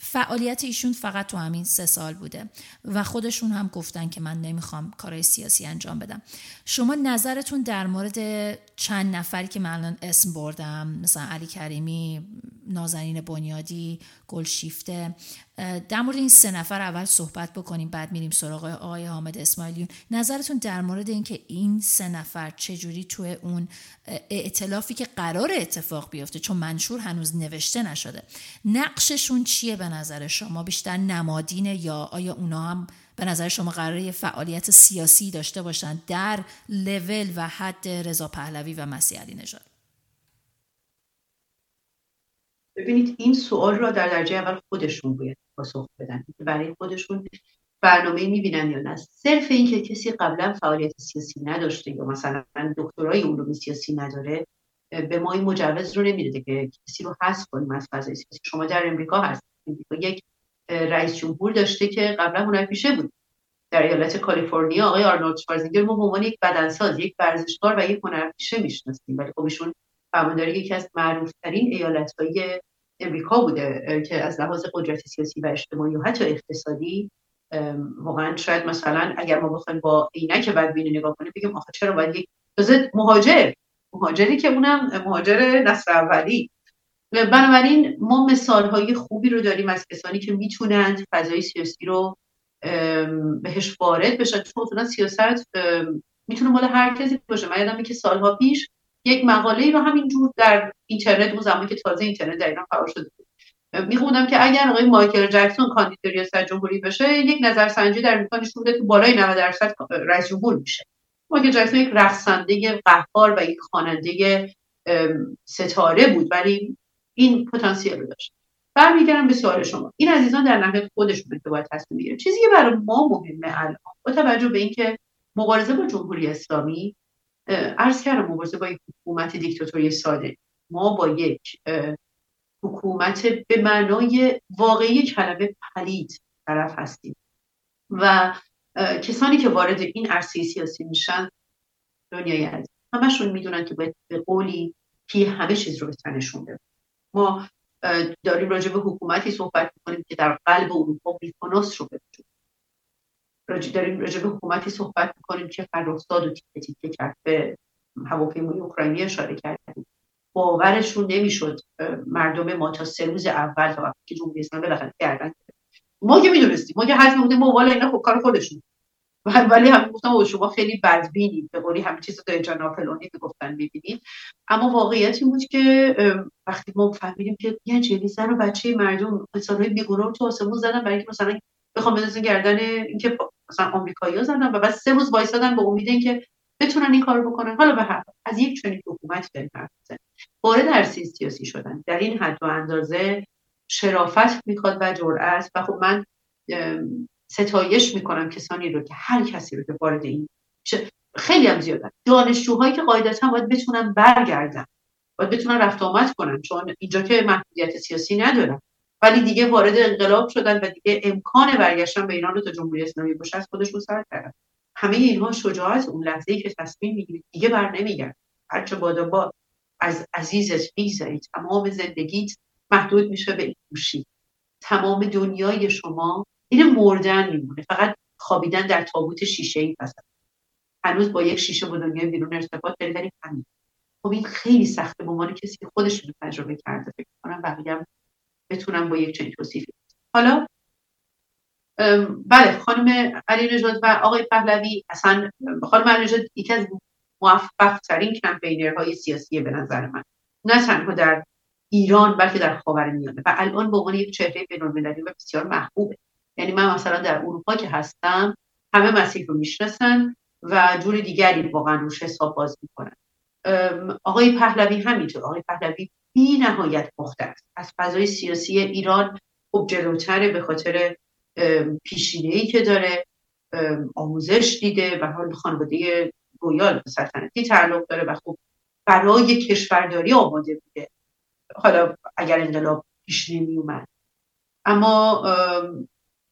فعالیت ایشون فقط تو همین سه سال بوده و خودشون هم گفتن که من نمی‌خوام کارهای سیاسی انجام بدم. شما نظرتون در مورد چند نفری که من الان اسم بردم مثلا علی کریمی نازنین بنیادی گلشیفته در مورد این سه نفر اول صحبت بکنیم بعد میریم سراغ آقای حامد اسماعیلیون. نظرتون در مورد اینکه این سه نفر چجوری توی اون ائتلافی که قرار اتفاق بیفته چون منشور هنوز نوشته نشده نقششون چیه به نظر شما؟ بیشتر نمادینه یا آیا اونا هم به نظر شما قراره فعالیت سیاسی داشته باشن در لول و حد رضا پهلوی و مسیح علی نژاد؟ ببینید این سوال را در درجه اول خودشون باید پاسخ بدن. برای خودشون برنامه می‌بینن یا نه. صرف اینکه کسی قبلا فعالیت سیاسی نداشته یا مثلا دکترای علوم سیاسی نداره به ما این مجوز رو نمیده که کسی رو حذف کنیم از فضای سیاسی. شما در امریکا هست یک رئیس جمهور داشته که قبلا هنرپیشه بود. در ایالت کالیفرنیا آقای آرنولد شوارزنگر ما به عنوان یک بدنساز یک ورزشکار و یک هنرپیشه می‌شناسیم. ولی خب ایشون فرمانداری یکی از معروفترین ایالتهای امریکا بوده که از لحاظ قدرت سیاسی و اجتماعی و حتی اقتصادی واقعا شاید مثلا اگر ما بخوایم با عینک بدبینی نگاه کنیم بگیم آخه چرا باید یک مهاجر مهاجری که اونم مهاجر نصر اولی. بنابراین ما مثال های خوبی رو داریم از کسانی که می‌تونند فضای سیاسی رو بهش وارد بشن. چون سیاست می‌تونه مال هر کسی باشه. من یادمه که سالها پیش یک مقاله رو همینجور در اینترنت اون زمانی که تازه اینترنت در ایران فعال شده بود. میخوندم که اگر آقای مایکل جکسون کاندید ریاست جمهوری بشه یک نظرسنجی در امریکا نشون تو بالای 90 درصد رئیس جمهور میشه. مایکل جکسون یک رقصنده قهار و یک خواننده ستاره بود ولی این پتانسیل رو داشت. برمیگردم به سوال شما. این عزیزان در نهایت خودشون که باید تصمیم چیزی که برای ما مهمه الان با توجه به اینکه مبارزه با جمهوری اسلامی عرض کردم مبارزه با یک حکومت دیکتاتوری ساده. ما با یک حکومت به معنای واقعی کلمه پلید طرف هستیم. و کسانی که وارد این عرصه سیاسی میشن دنیای عزیز. همشون می‌دونن که باید به قولی که همه چیز رو به تنشون ما داریم راجع به حکومتی صحبت می‌کنیم که در قلب اروپا میکناس رو به داریم راجع به حکومتی صحبت می‌کنیم که فرافتاد و تیکه تیکه کرد. به هواپیمای اوکراینی اشاره کردیم. باورشون نمی‌شد مردم ما تا سه روز اول تا وقتی که جمهوری اسلامی بالاخره کردن ما که می‌دونستیم ما که حد می‌بودیم ما والا اینا خب کار خودشون. ولی هم گفتم شما خیلی بدبینید. به قولی همه چیز رو جانا فلانی گفتن می‌بینید. اما واقعیت این بود که وقتی ما فهمیدیم که یه جنی زن و بچه مردم انسانهای بیگناه تو آسمون زدن برای اینکه مثلا بخوام بندازن گردن اینکه مثلا آمریکایی‌ها زدن و بعد سه روز وایسادن به امید اینکه بتونن این کارو بکنن. حالا به هر از یک چنین حکومت داریم وارد عرصه سیاسی شدن. در این حد و اندازه شرافت می‌خواد و جرأت و خب من ستایش می‌کنم کسانی رو که هر کسی رو که وارد این خیلی هم زیادن دانشجوهایی که قاعدتا باید بتونن برگردن باید بتونن رفت آمد کنن چون اینجا که محدودیت سیاسی ندارن ولی دیگه وارد انقلاب شدن و دیگه امکان برگشتن به ایران رو تا جمهوری اسلامی باشه از خودشون سر کردن. همه اینها شجاعت اون لحظه ای که تصمیم می‌گیرید. دیگه بر نمیگرد. هرچه بادا با از عزیزت میگذری تمام زندگیت محدود میشه به این گوشی تمام دنیای شما این مردن میمونه. فقط خوابیدن در تابوت شیشه ای پس هنوز با یک شیشه با دنیای بیرون ارتباط داری ولی همین. خب این خیلی سخته. به عنوان کسی خودش رو تجربه کرده فکر کنم بقیه بتونم با یک چنین توصیفی. حالا بله خانم علی نژاد و آقای پهلوی اصلا خانم علی نژاد یکی از موفق ترین کمپینرهای سیاسی به نظر من. نه تنها در ایران بلکه در خاورمیانه و الان به عنوان یک چهره بین‌المللی و بسیار محبوبه. یعنی من مثلا در اروپا که هستم همه مسیح رو می‌شناسن و جور دیگری واقعا روش حساب باز می‌کنن آقای پهلوی همینطور. آقای پهلوی بی نهایت مختلف از فضای سیاسی ایران خوب جلوتره به خاطر پیشینه که داره آموزش دیده و حال خانواده رویال سلطنتی تعلق داره و خب برای کشورداری آماده بوده. حالا اگر انقلاب پیش نمی اومد اما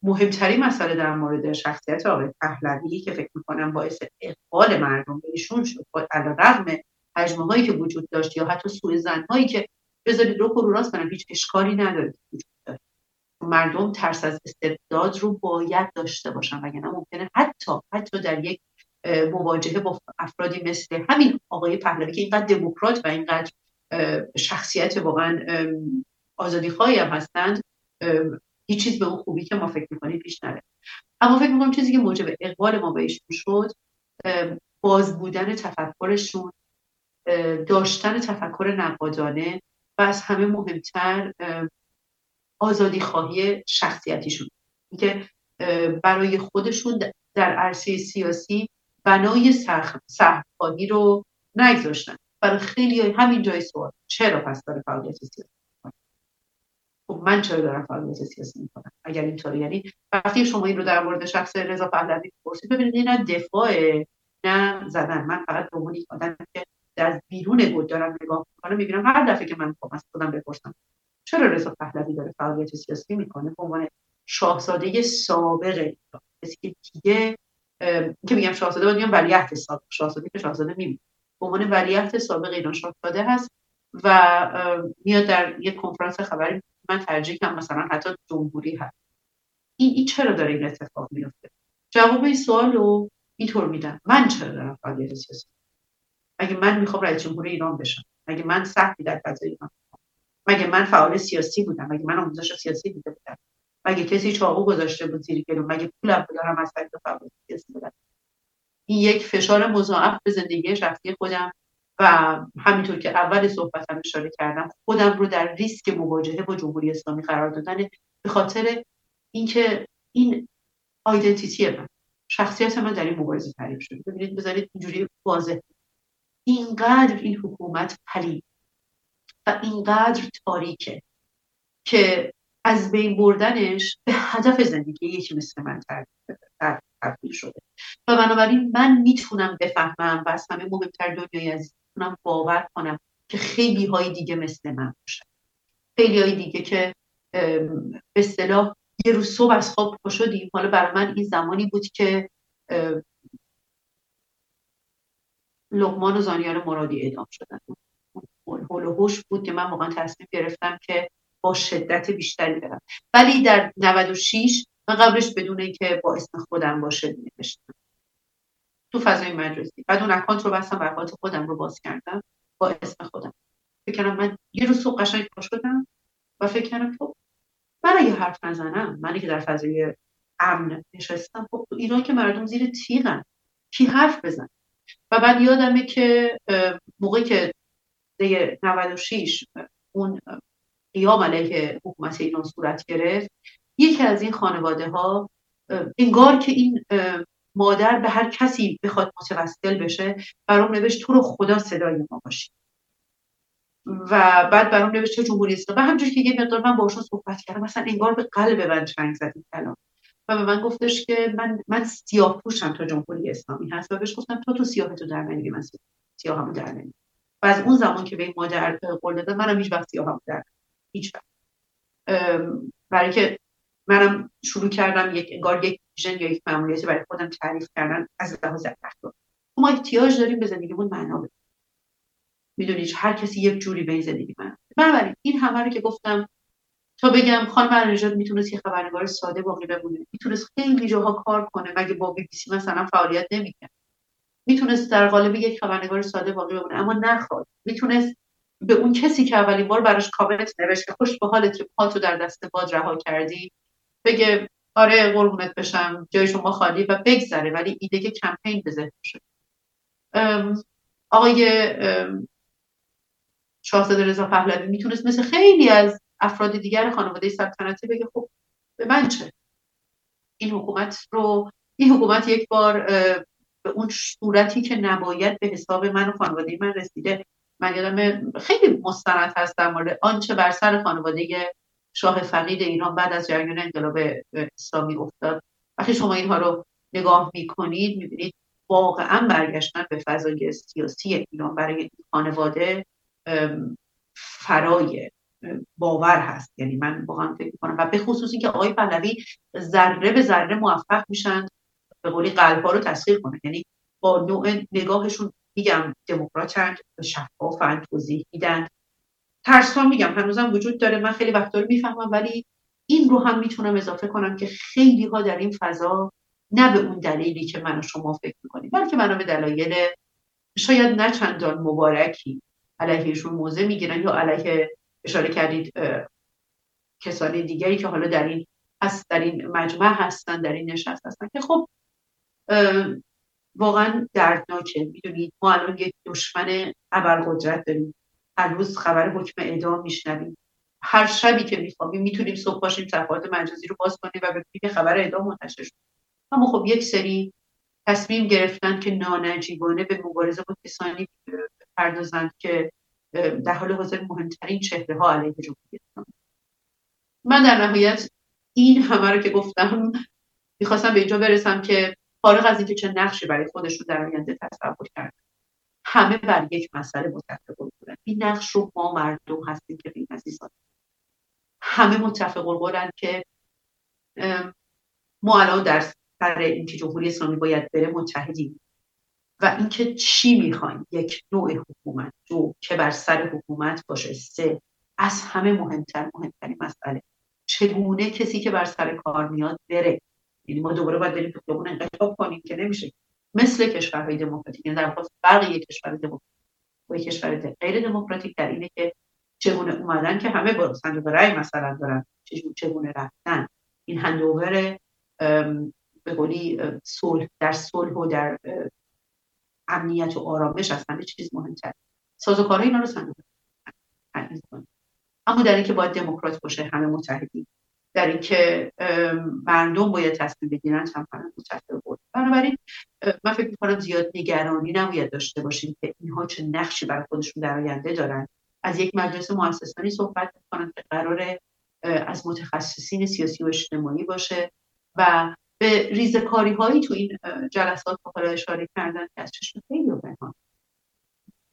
مهمترین مسئله در مورد شخصیت آقای پهلوی که فکر می‌کنم باعث اقبال مردم به ایشون شد علا رغم حجمه هایی که وجود داشت یا حتی سوء هایی که بذارید رو رو راست کنم هیچ اشکالی نداره. مردم ترس از استبداد رو باید داشته باشن وگرنه ممکنه حتی حتی در یک مواجهه با افرادی مثل همین آقای پهلوی که اینقدر دموکرات و اینقدر شخصیت واقعا آزادی خواهی هم هستند هیچ چیز به اون خوبی که ما فکر می‌کنیم پیش نره. اما فکر می‌کنم چیزی که موجب اقبال ما بهشون شد باز بودن تفکرشون داشتن تفکر نقادانه و از همه مهمتر آزادی خواهی شخصیتیشون. که برای خودشون در عرصه سیاسی بنای سهمخواهی رو نگذاشتن. برای خیلی همین جای سوال چرا پس داره فعالیت سیاسی خب من چرا دارم فعالیت سیاسی می‌کنم؟ اگر اینطوری یعنی وقتی شما این رو در مورد شخص رضا پهلوی پرسید ببینید نه دفاع نه زدن من فقط به عنوان آدم که از بیرون بود دارم نگاه می‌کنم می‌بینم هر دفعه که من خواهم از خودم بپرسم چرا رضا پهلوی داره فعالیت سیاسی می‌کنه؟ به عنوان شاهزاده سابق کسی که دیگه که میگم شاهزاده باید میگم ولیعهد سابق شاهزاده که شاهزاده میمونه. به عنوان ولیعهد سابق ایران شاهزاده هست و میاد در یک کنفرانس خبری من ترجیح کنم مثلا حتی جمهوری هست. این, این چرا داره این اتفاق میفته جواب این سوال رو اینطور میدم. من چرا دارم فعالیت سیاسی مگه من می‌خوام رئیس جمهور ایران بشم؟ مگه من سختی در فضای ایران مگه من فعال سیاسی بودم؟ مگه من آموزش سیاسی دیده بودم؟ مگه کسی چاقو گذاشته بود زیر گلو؟ مگه پولم دارم از طریق فعالیت سیاسی بدم این یک فشار مضاعف به زندگی شخصی خودم و همینطور که اول صحبتم اشاره کردم خودم رو در ریسک مواجهه با جمهوری اسلامی قرار دادن به خاطر اینکه این آیدنتیتی من شخصیت من در این مبارزه تعریف شده. ببینید بذارید اینجوری واضح اینقدر این حکومت پلید و اینقدر تاریکه که از بین بردنش به هدف زندگی یکی مثل من تبدیل شده. و بنابراین من می‌تونم بفهمم و از همه مهمتر دنیای عزیز می‌تونم باور کنم که خیلی های دیگه مثل من باشن. خیلی های دیگه که به اصطلاح یه روز صبح از خواب پا شدیم. حالا برای من این زمانی بود که لغمان و زانیار مرادی اعدام شدن. هول و بود که من واقعا تصمیم گرفتم که با شدت بیشتری دارم ولی در 96 من قبلش بدون اینکه با اسم خودم باشه نوشتم. تو فضای مجازی. بعد اون اکانت رو بستم خودم رو باز کردم. با اسم خودم. فکر کنم من یه روز صبح قشنگ پا شدم و فکر کردم خب من اگه حرف نزنم منی که در فضای امن نشستم خب ایران که مردم زیر تیغن. کی حرف بزن؟ و بعد یادمه که موقعی که ده 96 اون قیام علیه حکومت ایران صورت گرفت یکی از این خانواده ها انگار که این مادر به هر کسی بخواد متوسل بشه برام نوشت تو رو خدا صدای ما باشی و بعد برام نوشت چه جمهوری اسلامی. و همجور که یه مقدار من باشون صحبت کردم مثلا انگار به قلب من چنگ زد کلام. و به من گفتش که من من سیاه پوشم تا جمهوری اسلامی هست. و بهش گفتم تو تو سیاه تو در نمیگی من همو در نمیگی و از اون زمان که به این مادر قول دادم منم هیچ وقت سیاه همو در هیچ وقت. برای که منم شروع کردم یک انگار یک ویژن یا یک ماموریتی برای خودم تعریف کردن از لحاظ اخلاق. ما احتیاج داریم به زندگیمون معنا بدیم. می‌دونید هر کسی یک جوری به این زندگی من بنابراین این همه رو که گفتم تا بگم خانم نژاد می‌تونست یه خبرنگار ساده باقی بمونه. می‌تونست خیلی جاها کار کنه مگه با بی بی مثلا فعالیت نمی‌کرد. می‌تونست در قالب یک خبرنگار ساده باقی بمونه اما نخواد. می‌تونست به اون کسی که اولین بار براش کامنت نوشت که خوش به حالت که پاتو در دست باد رها کردی. بگه آره قربونت بشم جای شما خالی و بگذره ولی ایده که کمپین به ذهن شد. آقای شاهزاده رضا پهلوی می‌تونست مثل خیلی از افراد دیگر خانواده سلطنتی بگه خب به من چه؟ این حکومت رو این حکومت یک بار به اون صورتی که نباید به حساب من و خانواده من رسیده. من یادم خیلی مستند هست در مورد آنچه بر سر خانواده شاه فقید ایران بعد از جریان انقلاب اسلامی افتاد. وقتی شما اینها رو نگاه می‌کنید می‌بینید واقعا برگشتن به فضای سیاسی ایران برای خانواده فرای باور هست. یعنی من واقعا فکر می‌کنم. و به خصوص که آقای پهلوی ذره به ذره موفق میشن به قولی قلب ها رو تسخیر کنن. یعنی با نوع نگاهشون میگم دموکراتند شفافند توضیح میدن. ترس ها میگم. هنوزم وجود داره. من خیلی وقتا رو می‌فهمم ولی این رو هم می‌تونم اضافه کنم که خیلی ها در این فضا نه به اون دلیلی که من و شما فکر می‌کنیم بلکه منو به دلایل شاید نه چندان مبارکی علیهشون موضع می‌گیرن یا علیه اشاره کردید کسانی دیگری که حالا در این هست در این مجمع هستن در این نشست هستن که خب واقعا دردناکه. می‌دونید ما الان یک دشمن ابرقدرت داریم. هر روز خبر حکم اعدام میشنویم. هر شبی که میخوابیم می‌تونیم صبح باشیم صفحات مجازی رو باز کنیم و ببینیم خبر اعدام منتشر شد اما خب یک سری تصمیم گرفتن که نانجیبانه به مبارزه با کسانی پردازند که در حال حاضر مهمترین چهره ها علیه جمهوری اسلامی. من در نهایت این همه رو که گفتم می‌خواستم به اینجا برسم که فارغ از اینکه چه نقشی برای خودشون در آینده تصور کردن همه بر یک مسئله متفق بودن. این نقش رو ما مردم هستیم که این عزیزان. همه متفق قولند که ما الان در سر اینکه جمهوری اسلامی باید بره متحدیم. و اینکه چی می‌خوایم؟ یک نوع حکومت. دو که بر سر حکومت باشه. سه از همه مهمتر مهمترین مسئله. چگونه کسی که بر سر کار میاد بره؟ یعنی ما دوباره باید بریم تو خیابون انقلاب کنیم که نمیشه. مثل کشورهای دموکراتیک یعنی در واقع فرق یک کشور دموکراتیک و یک کشور غیر دموکراتیک در اینه که چگونه اومدن که همه با صندوق رأی مثلا دارن. چگونه رفتن. این هندوور به قولی صلح در صلح و در امنیت و آرامش از همه چیز مهمتر سازوکارها اینا رو صندوق اما در اینکه باید دموکرات باشه همه متحدی در اینکه مردم باید تصمیم بگیرن هم همه متحد بود بنابراین من فکر می‌کنم زیاد نگرانی نباید داشته باشیم که اینها چه نقشی برای خودشون در آینده دارن. از یک مجلس مؤسسانی صحبت می‌کنن که قرار از متخصصین سیاسی و اجتماعی باشه و به ریزکاری هایی تو این جلسات حالا اشاره کردن که از چشم خیلی پنهان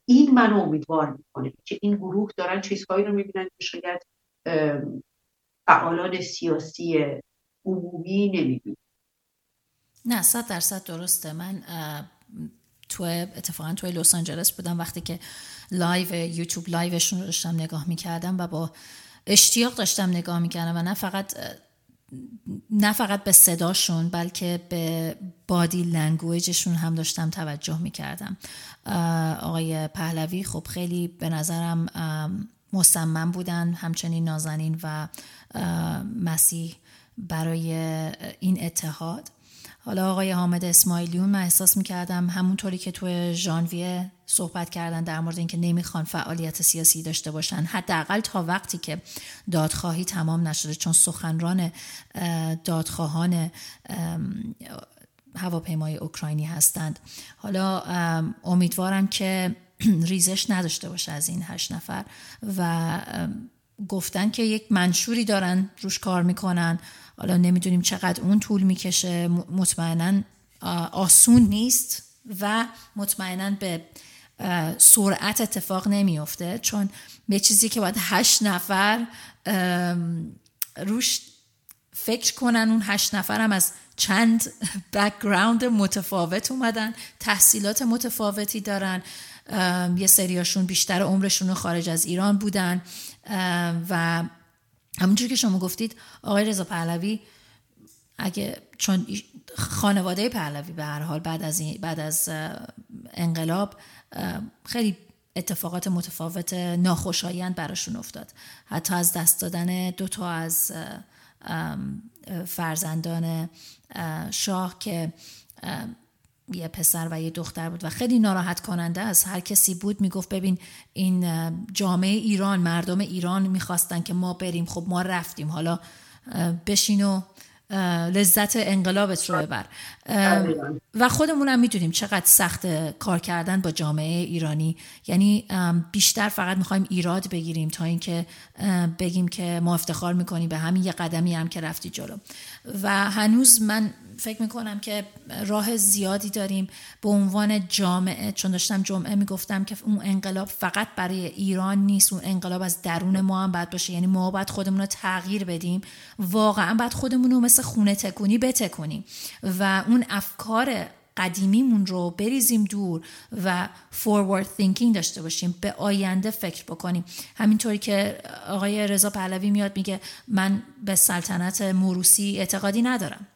این منو امیدوار می‌کنه که این گروه دارن چیزهایی رو می‌بینن که شاید فعالان سیاسی عمومی نمی‌بینن. نه صد درصد درسته. من تو اتفاقا توی لس آنجلس بودم وقتی که لایو یوتیوب لایوشون رو داشتم نگاه می‌کردم و با اشتیاق داشتم نگاه می‌کردم و نه فقط نه فقط به صداشون بلکه به بادی لنگویجشون هم داشتم توجه می‌کردم. آقای پهلوی خب خیلی به نظرم مصمم بودن همچنین نازنین و مسیح برای این اتحاد. حالا آقای حامد اسماعیلیون من احساس می‌کردم همونطوری که توی ژانویه صحبت کردن در مورد اینکه نمی‌خوان فعالیت سیاسی داشته باشن. حداقل تا وقتی که دادخواهی تمام نشده چون سخنران دادخواهان هواپیمای اوکراینی هستند. حالا امیدوارم که ریزش نداشته باشه از این هشت نفر و گفتن که یک منشوری دارن روش کار می‌کنن. حالا نمی‌دونیم چقدر اون طول می‌کشه. مطمئنا آسون نیست و مطمئنا به سرعت اتفاق نمیافته. چون به چیزی که باید هشت نفر روش فکر کنن اون هشت نفر هم از چند بکگراند متفاوت اومدن تحصیلات متفاوتی دارن. یه سریاشون بیشتر عمرشون خارج از ایران بودن. و همونجور که شما گفتید آقای رضا پهلوی اگه چون خانواده پهلوی به هر حال بعد از بعد از انقلاب خیلی اتفاقات متفاوت ناخوشایند براشون افتاد. حتی از دست دادن دو تا از فرزندان شاه که یه پسر و یه دختر بود و خیلی ناراحت کننده از هر کسی بود می‌گفت ببین این جامعه ایران مردم ایران می‌خواستن که ما بریم. خب ما رفتیم. حالا بشین و لذت انقلابت رو ببر. و خودمون هم می‌دونیم چقدر سخت کار کردن با جامعه ایرانی. یعنی بیشتر فقط می‌خوایم ایراد بگیریم تا اینکه بگیم که ما افتخار می‌کنیم به همین یه قدمی هم که رفتی جلو. و هنوز من فکر می‌کنم که راه زیادی داریم به عنوان جامعه. چون داشتم جمعه می‌گفتم که اون انقلاب فقط برای ایران نیست اون انقلاب از درون ما هم باید باشه. یعنی ما باید خودمون رو تغییر بدیم. واقعا باید خودمون رو مثل خونه تکونی بتکونیم. و افکار قدیمیمون رو بریزیم دور و forward thinking داشته باشیم به آینده فکر بکنیم. همینطوری که آقای رضا پهلوی میاد میگه من به سلطنت موروسی اعتقادی ندارم.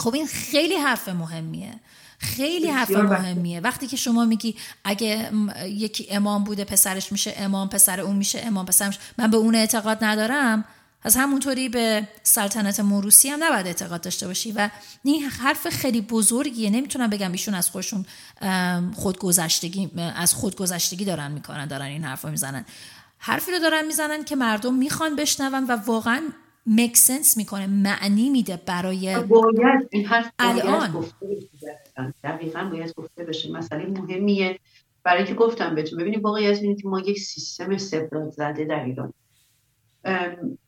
خب این خیلی حرف مهمیه. خیلی حرف مهمیه. وقتی که شما میگی اگه یکی امام بوده پسرش میشه امام پسر اون میشه امام پسرش من به اون اعتقاد ندارم از همونطوری به سلطنت موروسی هم نباید اعتقاد داشته باشی و این حرف خیلی بزرگیه. نمی‌تونم بگم ایشون از خودشون خودگذشتگی از خودگذشتگی دارن می‌کنن دارن این حرف رو می‌زنن. حرفی رو دارن می‌زنن که مردم می‌خوان بشنون و واقعا میک سنس می‌کنه معنی میده برای باید این حرف الان. گفته دقیقا باید گفته بشه. مسئله مهمیه. برای که گفتم بهتون ببینید واقعیت اینه که ما یک سیستم استبداد زده در ایران.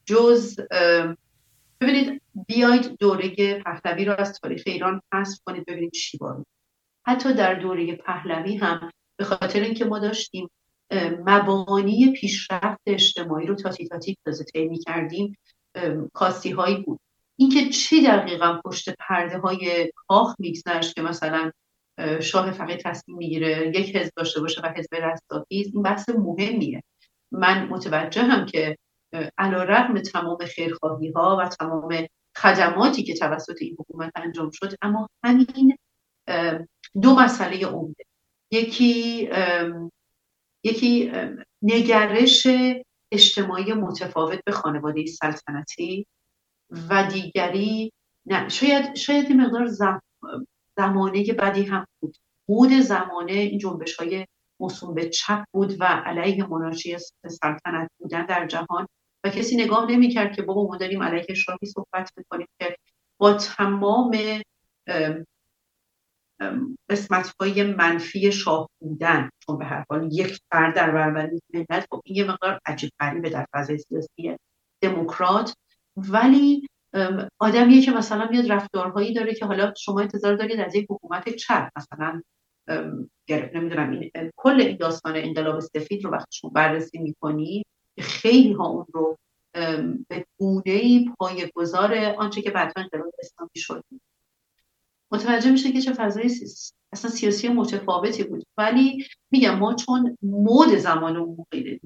جز ببینید بیاید دوره پهلوی رو از تاریخ ایران حذف کنید ببینید چی بارید حتی در دوره پهلوی هم به خاطر اینکه ما داشتیم مبانی پیشرفت اجتماعی رو تاتی تاتی تازه می کردیم کاستی هایی بود. اینکه چی دقیقا پشت پرده های کاخ میگذشت که مثلا شاه فقیه تصمیم می‌گیره یک حزب داشته باشه و حزب رستاخیز این بحث مهمیه. من متوجه هم که علا رقم تمام خیرخواهی ها و تمام خدماتی که توسط این حکومت انجام شد اما همین دو مسئله عمده. یکی یکی نگرش اجتماعی متفاوت به خانواده سلطنتی و دیگری نه شاید شاید مقدار زم... زمانه بدی هم بود. بود زمانه این جنبش های موسوم به چپ بود و علیه مناشی سلطنت بودن در جهان. و کسی نگاه نمی‌کرد که بابا ما داریم علیه شاهی صحبت می‌کنیم که با تمام قسمت های منفی شاه بودن. چون به هر حال یک فرد در برابر ملت خب این یه مقدار عجیب غریبه در فضای سیاسی دموکرات. ولی آدمیه که مثلا میاد رفتارهایی داره که حالا شما انتظار دارید از یک حکومت چپ مثلا نمی‌دونم این کل این داستان انقلاب سفید رو وقتی شما بررسی می‌کنی خیلی ها اون رو به گونه پای گذار آنچه که بعدا انقلاب اسلامی شد. متوجه میشه که چه فضای اصلا سیاسی متفاوتی بود. ولی میگم ما چون مود زمان اون موقعی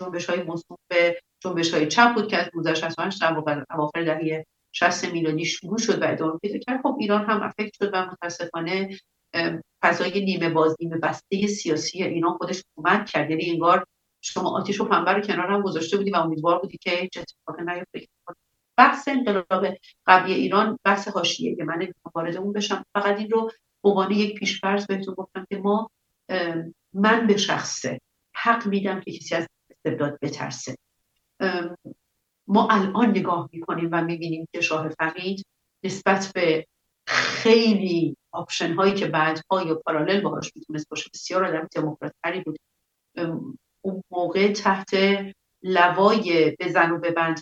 جنبش های به جنبش های چپ بود که از 1968 در اواخر دهه 60 میلادی شروع شد و ادامه پیدا کرد. خب ایران هم افکت شد و متاسفانه فضای نیمه باز نیمه بسته سیاسی ایران خودش کمک کرد. یعنی انگار شما آتیش و پنبه رو کنار هم گذاشته بودی و امیدوار بودی که هیچ اتفاقی نیفته. بحث انقلاب قبلی ایران بحث حاشیه که من وارد اون بشم. فقط این رو عنوان یک پیشفرض بهتون گفتم که ما من به شخصه حق میدم که کسی از استبداد بترسه. ما الان نگاه می‌کنیم و می‌بینیم که شاه فقید نسبت به خیلی option هایی که بعدها یا parallel باهاش می‌تونست باشه بسیار آدم دموکرات بود. اون موقع تحت لوای بزن و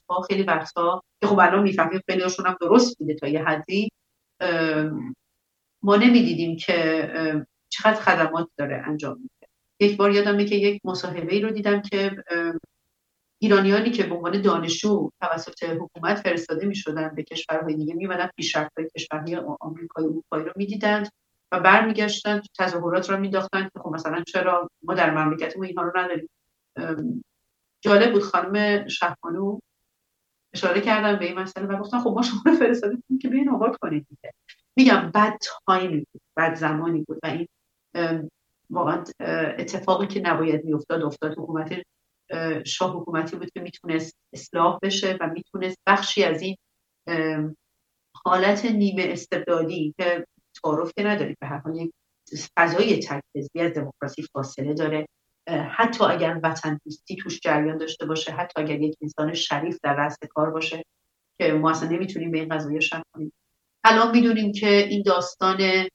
ها خیلی وقتا که خب الان می‌فهمیم خیلی هاشون هم درست بوده تا یه حدی. ما نمی‌دیدیم که چقدر خدمات داره انجام میده. یک بار یادمه که یک مصاحبه ای رو دیدم که ایرانیانی که به عنوان دانشجو توسط حکومت فرستاده می شدن به کشورهای دیگه می پیشرفت پیشرفت‌های کشورهای آمریکایی و اروپایی رو می‌دیدند و برمیگشتن تظاهرات رو میداختن که خب مثلا چرا ما در مملکتمون اینها رو نداریم. جالب بود خانم شهبانو اشاره کردم به این مسئله و گفتن خب ما شما رو فرستادیم که بیاین آباد کنید دیگه. میگم بد تایمی بود بد زمانی بود و این واقعا اتفاقی که نباید میافتاد افتاد حکومت شاه حکومتی بود که می‌تونست اصلاح بشه و می‌تونست بخشی از این حالت نیمه استبدادی که تعارف که نداری به هر حال یک فضای تک از دموکراسی فاصله داره. حتی اگر وطن دوستی توش جریان داشته باشه حتی اگر یک انسان شریف در رأس کار باشه که ما اصلا نمی‌تونیم به این قضایی شک کنیم. الان می‌دونیم که این داستان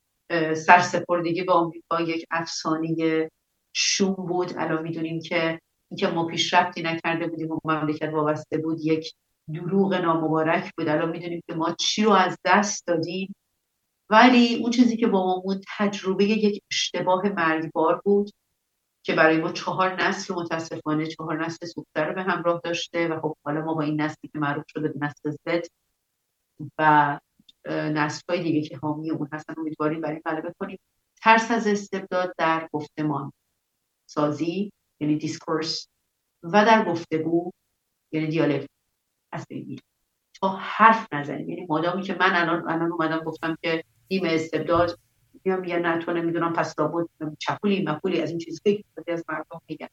سرسپردگی به آمریکا یک افسانه شوم بود. الان می‌دونیم که اینکه ما پیشرفتی نکرده بودیم و مملکت وابسته بود یک دروغ نامبارک بود. الان می‌دونیم که ما چی رو از دست دادیم. ولی اون چیزی که با ما بود تجربه یک اشتباه مرگبار بود که برای ما چهار نسل متاسفانه چهار نسل سوخته رو به همراه داشته و خب حالا ما با این نسلی که معروف شده به نسل زد و نسل های دیگه که حامی اون هستن امیدواریم برای غلبه کنیم. ترس از استبداد در گفتمان سازی یعنی دیسکورس و در گفتگو یعنی دیالکت از تا حرف نزنیم یعنی مادامی که من الان الان اومدم گفتم که نیم استبداد میام میگن نه تو نمی‌دونم پس لابد چپولی مپولی از این چیزایی که از مردم میگن.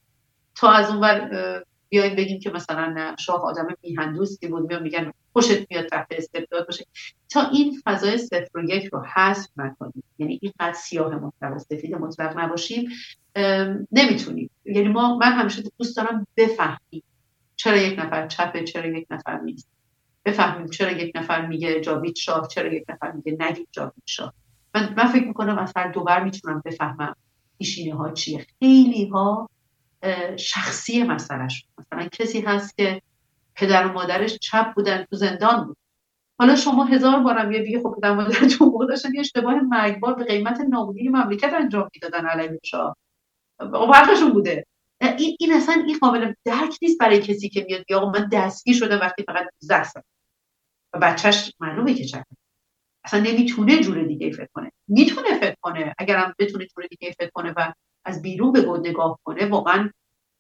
تا از اون بر بیایم بگیم که مثلا شاه آدم میهندوستی بود میام میگن خوشت میاد تحت استبداد باشه. تا این فضای صفر و یک رو حذف نکنیم یعنی اینقدر سیاه مطلق سفید مطلق نباشیم نمی‌تونیم. یعنی ما من همیشه دوست دارم بفهمیم چرا یک نفر چپه چرا یک نفر نیست. بفهمیم چرا یک نفر میگه جاوید شاه چرا یک نفر میگه نگید جاوید شاه. من, من فکر می‌کنم از هر دوبر می‌تونم بفهمم پیشینه ها چیه. خیلی ها شخصی مسئلهش. مثلا کسی هست که پدر و مادرش چپ بودن تو زندان بود. حالا شما هزار بارم یه دیگه خب پدر مادر موقع داشتن یه اشتباه مرگبار به قیمت نابودی مملکت انجام می‌دادن علیه شاه. حقشون بوده. این, این اصلا این قابل درک نیست برای کسی که میاد یا من دستگیر شده وقتی فقط 12 و بچهش معلومه که چپ. اصلا نمی‌تونه جور دیگه فکر کنه. می‌تونه فکر کنه. اگرم بتونه جور دیگه فکر کنه و از بیرون به بود نگاه کنه واقعا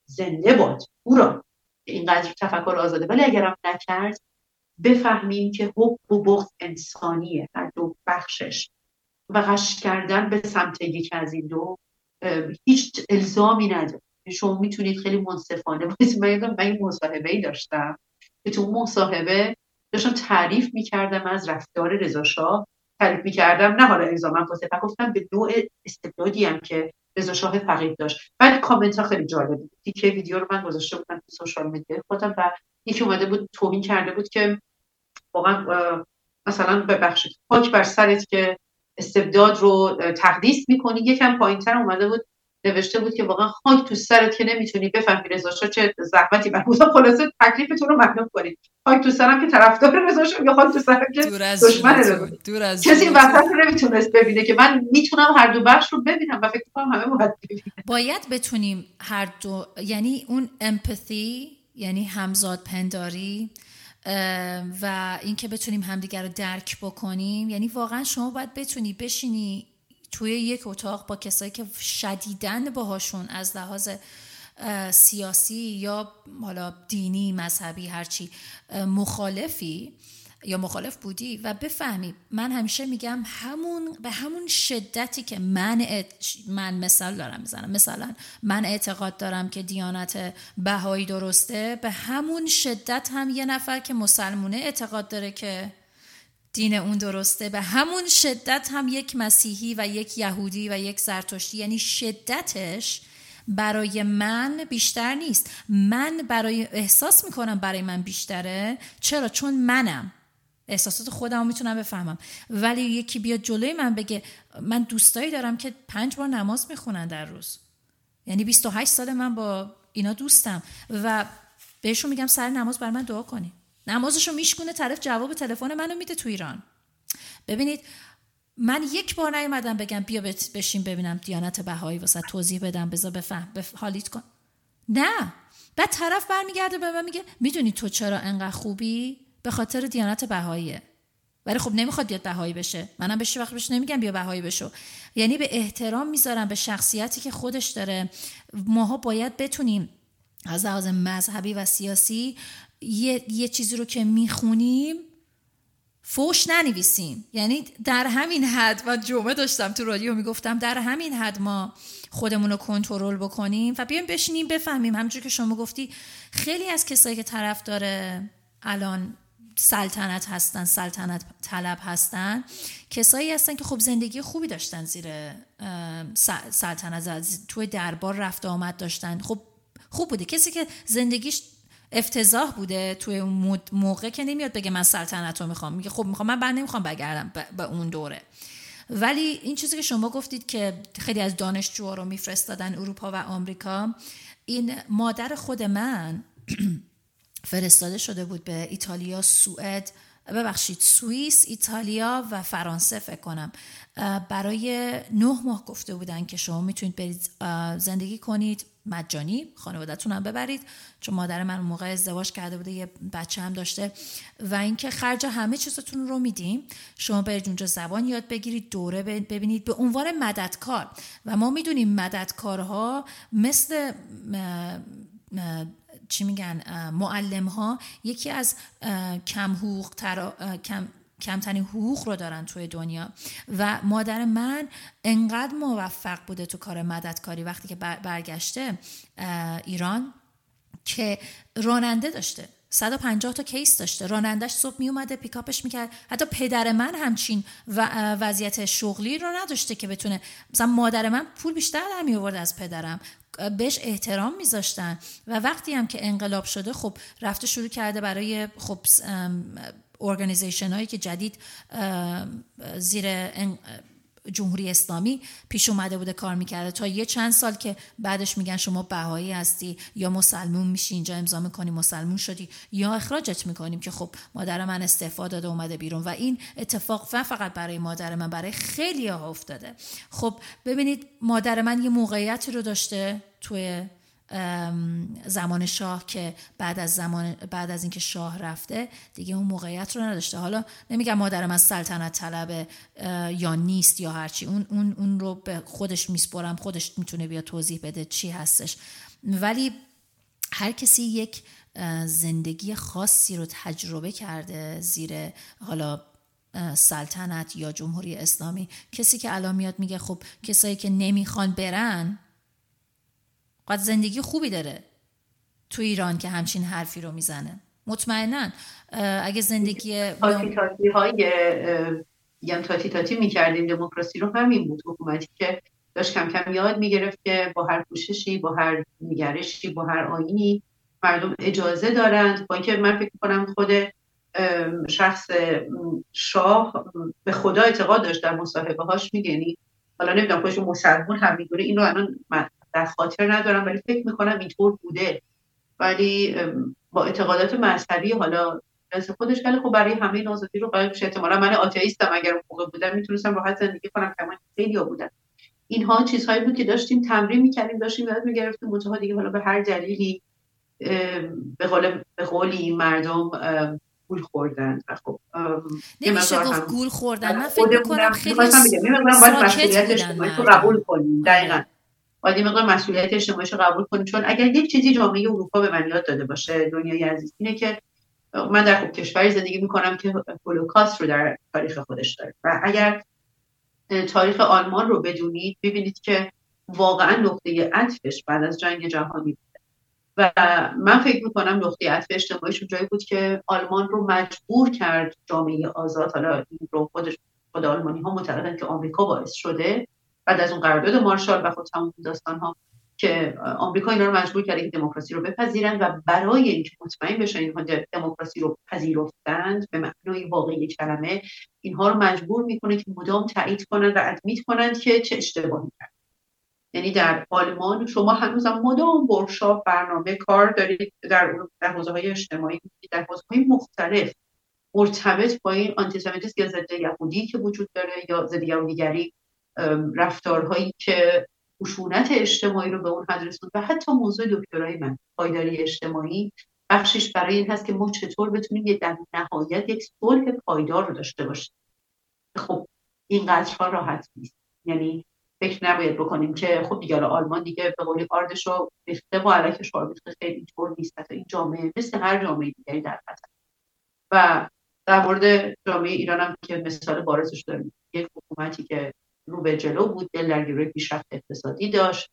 زنده باد. او را اینقدر تفکر آزاده. ولی اگرم نکرد بفهمیم که حب و بغض انسانیه هر دو بخشش. و قش کردن به سمت یکی از این دو هیچ الزامی نداره. شما می‌تونید خیلی منصفانه باشید. من من مصاحبه ای داشتم که تو مصاحبه داشتم تعریف می‌کردم از رفتار رضا تعریف می‌کردم نه حالا الزاما فلسفه گفتم به نوع استبدادی هم که رضا شاه فقید داشت. بعد کامنت ها خیلی جالب بود. که ویدیو رو من گذاشته بودم تو سوشال مدیا خودم و یکی اومده بود توهین کرده بود که واقعا مثلا ببخشید پاک بر سرت که استبداد رو تقدیس می‌کنی. یکم پایینتر اومده بود نوشته بود که واقعا خاک تو سرت که نمی‌تونی بفهمی رضا چه زحمتی بر خلاصه تکلیفتون رو معلوم کنید. خاک تو سرم که طرفدار رضا یا خاک تو سرم که دشمن دور از کسی وسط رو نمی‌تونست ببینه که من می‌تونم هر دو بخش رو ببینم و فکر کنم همه باید باید بتونیم هر دو یعنی اون امپاتی یعنی همزاد پنداری و اینکه بتونیم همدیگر رو درک بکنیم. یعنی واقعا شما باید بتونی بشینی توی یک اتاق با کسایی که شدیدن باهاشون از لحاظ سیاسی یا حالا دینی مذهبی هرچی مخالفی یا مخالف بودی و بفهمی. من همیشه میگم همون به همون شدتی که من من مثال دارم می‌زنم. مثلا من اعتقاد دارم که دیانت بهایی درسته به همون شدت هم یه نفر که مسلمونه اعتقاد داره که دین اون درسته. به همون شدت هم یک مسیحی و یک یهودی و یک زرتشتی. یعنی شدتش برای من بیشتر نیست. من برای احساس می‌کنم برای من بیشتره. چرا؟ چون منم. احساسات خودم می‌تونم بفهمم. ولی یکی بیاد جلوی من بگه من دوستایی دارم که پنج بار نماز می‌خونن در روز. یعنی 28 سال من با اینا دوستم. و بهشون میگم سر نماز بر من دعا کنی. نمازشو میشکونه طرف جواب تلفن منو میده تو ایران. ببینید من یک بار نیومدم بگم بیا بشین ببینم دیانت بهایی واسه توضیح بدم بذار بفهم بف... حالیت کن. نه. بعد طرف برمیگرده به من میگه می‌دونی تو چرا انقدر خوبی؟ به خاطر دیانت بهاییه. ولی خب نمی‌خواد بیاد بهایی بشه. منم بهش وقت بهش نمیگم بیا بهایی بشو. یعنی به احترام می‌ذارم به شخصیتی که خودش داره. ماها باید بتونیم از لحاظ مذهبی و سیاسی یه, یه چیزی رو که می‌خونیم فوش ننویسیم. یعنی در همین حد و جمعه داشتم تو رادیو می‌گفتم در همین حد ما خودمون رو کنترل بکنیم و بیایم بشینیم بفهمیم. همونجور که شما گفتی خیلی از کسایی که طرف داره الان سلطنت هستن سلطنت طلب هستن کسایی هستن که خب زندگی خوبی داشتن زیر سلطنت توی دربار رفت آمد داشتن. خب خوب بوده. کسی که زندگیش افتضاح بوده توی اون موقع که نمیاد بگه من سلطنت رو می‌خوام. میگه خب می‌خوام من بر نمی‌خوام بگردم به اون دوره. ولی این چیزی که شما گفتید که خیلی از دانشجوها رو میفرستادن اروپا و آمریکا این مادر خود من فرستاده شده بود به ایتالیا سوئد ببخشید سوئیس ایتالیا و فرانسه فکر کنم. برای نه ماه گفته بودن که شما می‌تونید برید زندگی کنید. مجانی خانوادتون هم ببرید چون مادر من موقع ازدواج کرده بوده یه بچه هم داشته. و اینکه خرج همه چیزتون رو میدیم. شما برید اونجا زبان یاد بگیرید دوره ببینید. به عنوان مددکار و ما می‌دونیم مددکارها مثل چی میگن معلم ها یکی از کم حقوق کم کمترین حقوق رو دارن توی دنیا. و مادر من انقدر موفق بوده تو کار مددکاری وقتی که برگشته ایران که راننده داشته. 150 تا کیس داشته. رانندش صبح می اومده پیکاپش می‌کرد. حتی پدر من همچین و وضعیت شغلی رو نداشته که بتونه مثلا مادر من پول بیشتر در می آورد از پدرم. بهش احترام میذاشتن. و وقتی هم که انقلاب شده خب رفته شروع کرده برای خب ارگانیزیشن هایی که جدید زیر جمهوری اسلامی پیش اومده بوده کار می‌کرده. تا یه چند سال که بعدش میگن شما بهایی هستی یا مسلمون میشی اینجا امضا می‌کنی مسلمون شدی یا اخراجت می‌کنیم که خب مادر من استعفا داده اومده بیرون. و این اتفاق فقط برای مادر من برای خیلی ها افتاده. خب ببینید مادر من یه موقعیتی رو داشته توی زمان شاه که بعد از زمان بعد از اینکه شاه رفته دیگه اون موقعیت رو نداشته. حالا نمیگم مادرم از سلطنت طلبه یا نیست یا هرچی اون اون اون رو به خودش میسپرم. خودش می‌تونه بیا توضیح بده چی هستش. ولی هر کسی یک زندگی خاصی رو تجربه کرده زیر حالا سلطنت یا جمهوری اسلامی. کسی که الان میاد میگه خب کسایی که نمی‌خوان برن قد زندگی خوبی داره تو ایران که همچین حرفی رو می‌زنه. مطمئنا اگه زندگی تاتی تاتی های یعنی تاتی تاتی می‌کردیم دموکراسی رو همین بود حکومتی که داشت کم کم یاد می‌گرفت که با هر پوششی با هر نگرشی با هر آینی مردم اجازه دارند. با اینکه من فکر کنم خود شخص شاه به خدا اعتقاد داشت در مصاحبه هاش میگنی یعنی حالا نمی‌دونم خودش مسلمون هم می‌دونه این رو الان در خاطر ندارم ولی فکر می‌کنم اینطور بوده. ولی با اعتقادات مذهبی حالا از خودش ولی خب برای همه نازدی رو قائل میشه. احتمالا من آتئیستم اگر اون موقع بودم می‌تونستم راحت زندگی کنم که من خیلی ها بودن. اینها چیزهایی بود که داشتیم تمرین می‌کردیم داشتیم یاد می‌گرفتیم منتها دیگه حالا به هر دلیلی به قول به قولی مردم گول خوردن. خب نمیشه گفت گول خوردن. من فکر می‌کنم خیلی ساکت بودن قبول کنیم دقیقا. باید این مقدار مسئولیت اجتماعیش رو قبول کنیم چون اگر یک چیزی جامعه اروپا به من یاد داده باشه دنیای عزیز اینه که من در خوب کشوری زندگی می‌کنم که هولوکاست رو در تاریخ خودش داره. و اگر تاریخ آلمان رو بدونید ببینید که واقعا نقطه عطفش بعد از جنگ جهانی و من فکر می‌کنم نقطه عطف اجتماعیشون جایی بود که آلمان رو مجبور کرد جامعه آزاد حالا این رو خودش خود آلمانی ها معتقدن که آمریکا باعث شده بعد از اون قرارداد مارشال و خود تمام داستان ها که آمریکا اینا رو مجبور کرده که دموکراسی رو بپذیرن و برای اینکه مطمئن بشن اینها دموکراسی رو پذیرفتند به معنای واقعی کلمه اینها رو مجبور می‌کنه که مدام تایید کنند و ادمیت کنند که چه اشتباهی کرد. یعنی در آلمان شما هنوزم مدام برشا برنامه کار دارید در در حوزه های اجتماعی در حوزه های مختلف مرتبط با این آنتیسمیتیسم یا ضد یهودی که وجود داره یا ضد یهودیگری رفتارهایی که خشونت اجتماعی رو به اون حد رسوند و حتی موضوع دکترای من پایداری اجتماعی بخشش برای این هست که ما چطور بتونیم یه در نهایت یک صلح پایدار رو داشته باشیم. خب این ها راحت نیست. یعنی فکر نباید بکنیم که خب دیگه آلمان دیگه به قولی آردش رو ریخته و علیکش خیلی اینطور نیست. این جامعه مثل هر جامعه دیگری در خطر و در مورد جامعه ایران هم که مثال بارزش داریم. یک حکومتی که رو به جلو بود دل در پیشرفت اقتصادی داشت.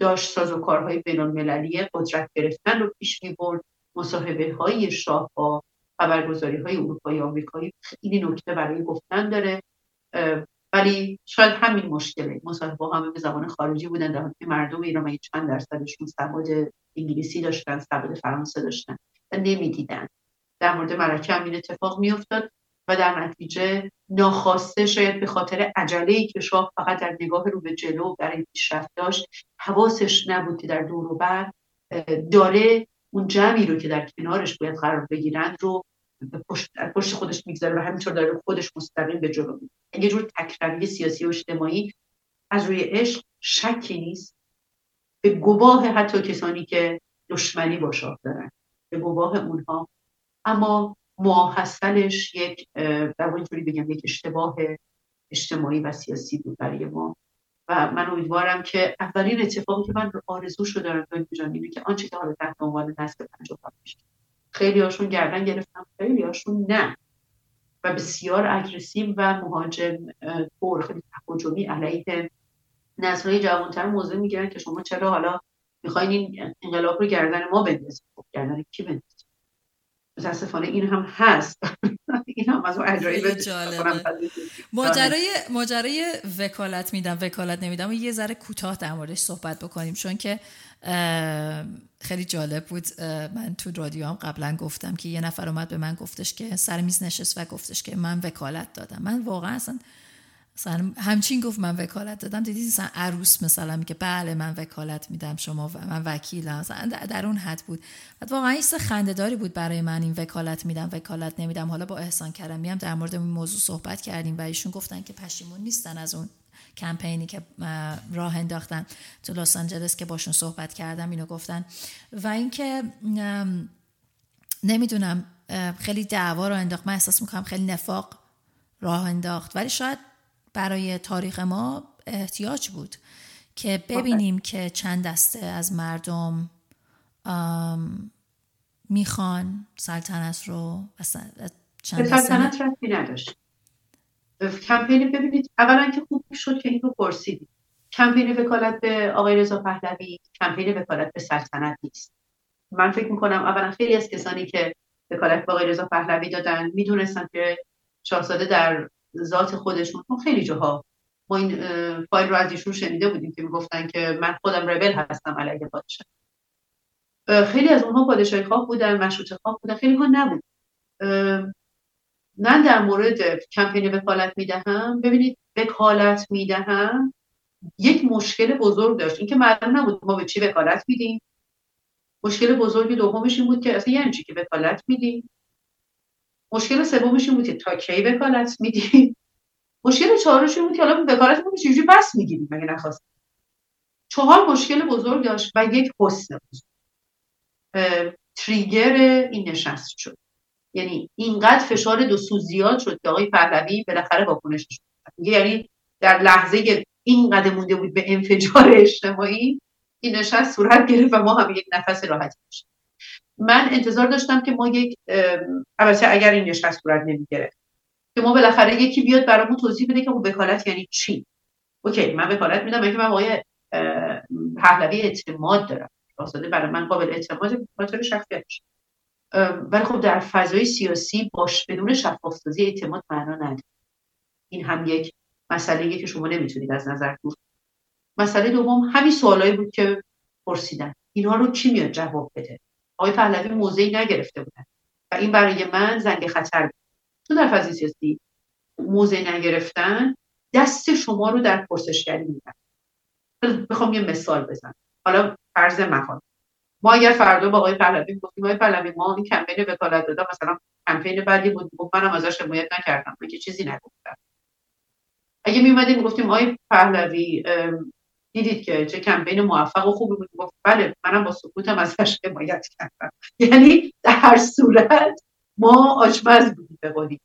داشت سازوکارهای بین المللی قدرت گرفتن رو پیش می برد مصاحبه های شاه با خبرگزاری های اروپایی آمریکایی خیلی نکته برای گفتن داره. ولی شاید همین مشکله. مصاحبه همه به زبان خارجی بودن در مردم ایران چند درصدشون سواد انگلیسی داشتن سواد فرانسه داشتن و نمی‌دیدن. در مورد ملکه هم این اتفاق میافتاد. و در نتیجه ناخواسته شاید به خاطر عجله ای که شاه فقط در نگاه رو به جلو برای پیشرفت داشت حواسش نبود که در دور و بر داره اون جمعی رو که در کنارش باید قرار بگیرند رو پشت, پشت خودش می‌گذاره و همینطور داره خودش مستقیم به جلو می‌گذاره یه جور تکروی سیاسی و اجتماعی از روی عشق شکی نیست به گواه حتی کسانی که دشمنی با شاه دارن به گواه اونها. اما ماحصلش یک در اینطوری بگم یک اشتباه اجتماعی و سیاسی بود برای ما. و من امیدوارم که اولین اتفاقی که من آرزو شو دارم جان اینه که آنچه که حالا تحت عنوان نسل پنجاه میشه. خیلی هاشون گردن گرفتن خیلی هاشون نه. و بسیار اگرسیو و مهاجم طور خیلی تهاجمی علیه نسلهای جوانتر موضوع می‌گیرن که شما چرا حالا می‌خواین این انقلاب رو گردن ما بندازید؟ خب گردن کی بندازید متاسفانه این هم هست. این هم از ماجرای ماجرای وکالت میدم وکالت نمیدم. و یه ذره کوتاه در موردش صحبت بکنیم چون که خیلی جالب بود. من تو رادیو هم قبلا گفتم که یه نفر اومد به من گفتش که سر میز نشست و گفتش که من وکالت دادم. من واقعا اصلا مثلا همچین گفت من وکالت دادم. دیدی مثلا عروس مثلا که بله من وکالت میدم شما و من وکیلم. مثلا در اون حد بود. بعد واقعا این خنده داری بود برای من این وکالت میدم وکالت نمیدم. حالا با احسان کرمی هم در مورد این موضوع صحبت کردیم و ایشون گفتن که پشیمون نیستن از اون کمپینی که راه انداختن تو لس آنجلس که باشون صحبت کردم اینو گفتن. و اینکه نمی‌دونم خیلی دعوا رو انداخت. من احساس می‌کنم خیلی نفاق راه انداخت. ولی شاید برای تاریخ ما احتیاج بود که ببینیم که چند دسته از مردم می‌خوان سلطنت رو چند سلطنت رفتی نداشت. کمپین ببینید اولا که خوب شد که این رو پرسیدید کمپین وکالت به آقای رضا پهلوی کمپین وکالت به سلطنت نیست. من فکر می‌کنم اولا خیلی از کسانی که وکالت به آقای رضا پهلوی دادن می‌دونستن که شاهزاده در ذات خودشون خیلی جاها ما این فایل رو از ایشون شنیده بودیم که می‌گفتن که من خودم ربل هستم علیه پادشاه. خیلی از اونها پادشاهی خواه بودن مشروط خواه بودن خیلی ها نبود. من در مورد کمپین وکالت می‌دهم ببینید وکالت می‌دهم یک مشکل بزرگ داشت. اینکه معلوم نبود ما به چی وکالت میدیم. مشکل بزرگ دومش این بود که اصلا یعنی چی که وکالت میدیم؟ مشکل سومش این بود که تا کی وکالت میدیم مشکل چهارمش این بود که حالا وکالت رو چجوری بس می‌گیریم مگه نخواست چهار مشکل بزرگ داشت و یک حسن تریگر این نشست شد. یعنی اینقدر فشار دو سو زیاد شد که آقای پهلوی بالاخره واکنش شد یعنی در لحظه این قدم مونده بود به انفجار اجتماعی این نشست صورت گرفت و ما هم یک نفس راحتی داشتیم من انتظار داشتم که ما یک البته اگر این نشست صورت نمی‌گرفت که ما بالاخره یکی بیاد برامون توضیح بده که اون وکالت یعنی چی. اوکی من وکالت میدم که من آقای پهلوی اعتماد دارم. واسطه برای من قابل اعتماد خاطر شخصیتش ولی خب در فضای سیاسی باش بدون شفاف سازی اعتماد معنا نداره. این هم یک مسئله که شما نمی‌تونید از نظر دور. مسئله دوم همین سوالایی بود که پرسیدن. اینها رو چی میاد جواب بده؟ آقای پهلوی موضعی نگرفته بودن. و این برای من زنگ خطر بود. تو در فضای سیاسی موضع نگرفتن دست شما رو در پرسشگری میدن بخوام یه مثال بزنم. حالا فرض مکان. ما اگر فردا با آقای پهلوی گفتیم آقای پهلوی ما این کمپین وکالت دادم مثلا کمپین بعدی بود. منم ازش حمایت نکردم. که چیزی نگفتم؟ اگه می اومدیم گفتیم آقای پهلوی دیدید که چه کمپین موفق و خوبی بود. گفت بله منم با سکوتم ازش حمایت کردم. یعنی در صورت ما آشپز بودیم به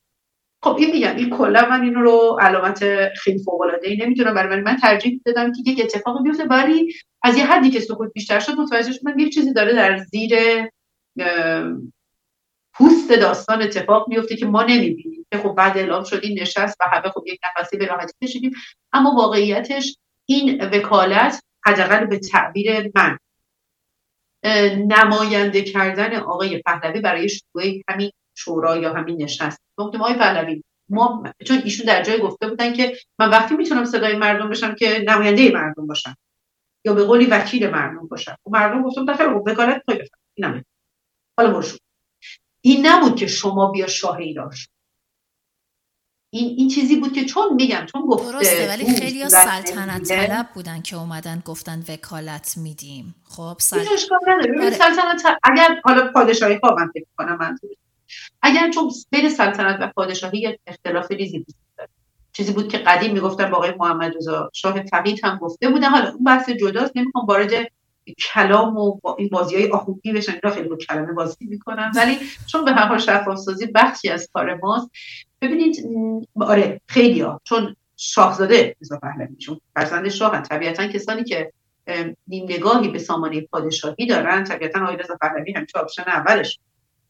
خب این میگم این کلا من این رو علامت خیلی فوق العاده ای نمی‌تونم برای من. ترجیح دادم که یک اتفاق بیفته ولی از یه حدی که سکوت بیشتر شد متوجه شدم یک چیزی داره در زیر پوست داستان اتفاق میفته که ما نمی‌بینیم. که خب بعد اعلام شد این نشست و همه خب یک نفسی به راحتی کشیدیم. اما واقعیتش این وکالت حداقل به تعبیر من. نماینده کردن آقای پهلوی برای شروع همین شورا یا همین نشست. گفتم آقای پهلوی ما چون ایشون در جای گفته بودن که من وقتی می‌تونم صدای مردم بشم که نماینده مردم باشم یا به قولی وکیل مردم باشم. و مردم گفتم در خیلی وکالت پای این حالا برشون این نبود که شما بیا شاه ایران این این چیزی بود که چون میگم چون گفته درسته ولی خیلی سلطنت طلب بودن که اومدن گفتن وکالت میدیم. خب. آره. سلطنت اگر حالا پادشاهی ها من فکر کنم منظور اگر چون بین سلطنت و پادشاهی اختلاف ریزی بود. چیزی بود که قدیم می‌گفتن با آقای محمد رضا شاه فقید هم گفته بودن. حالا اون بحث جداست نمی‌خوام وارد کلام و با این بازی های بشن. اینا خیلی با کلمه بازی می‌کنن. ولی چون به هر حال شفاف سازی بخشی از کار ماست ببینید آره خیلی ها. چون شاهزاده رضا پهلوی چون فرزند شاه طبیعتا کسانی که نیم نگاهی به سامانه پادشاهی دارن طبیعتا آقای رضا پهلوی همچه آپشن اولش.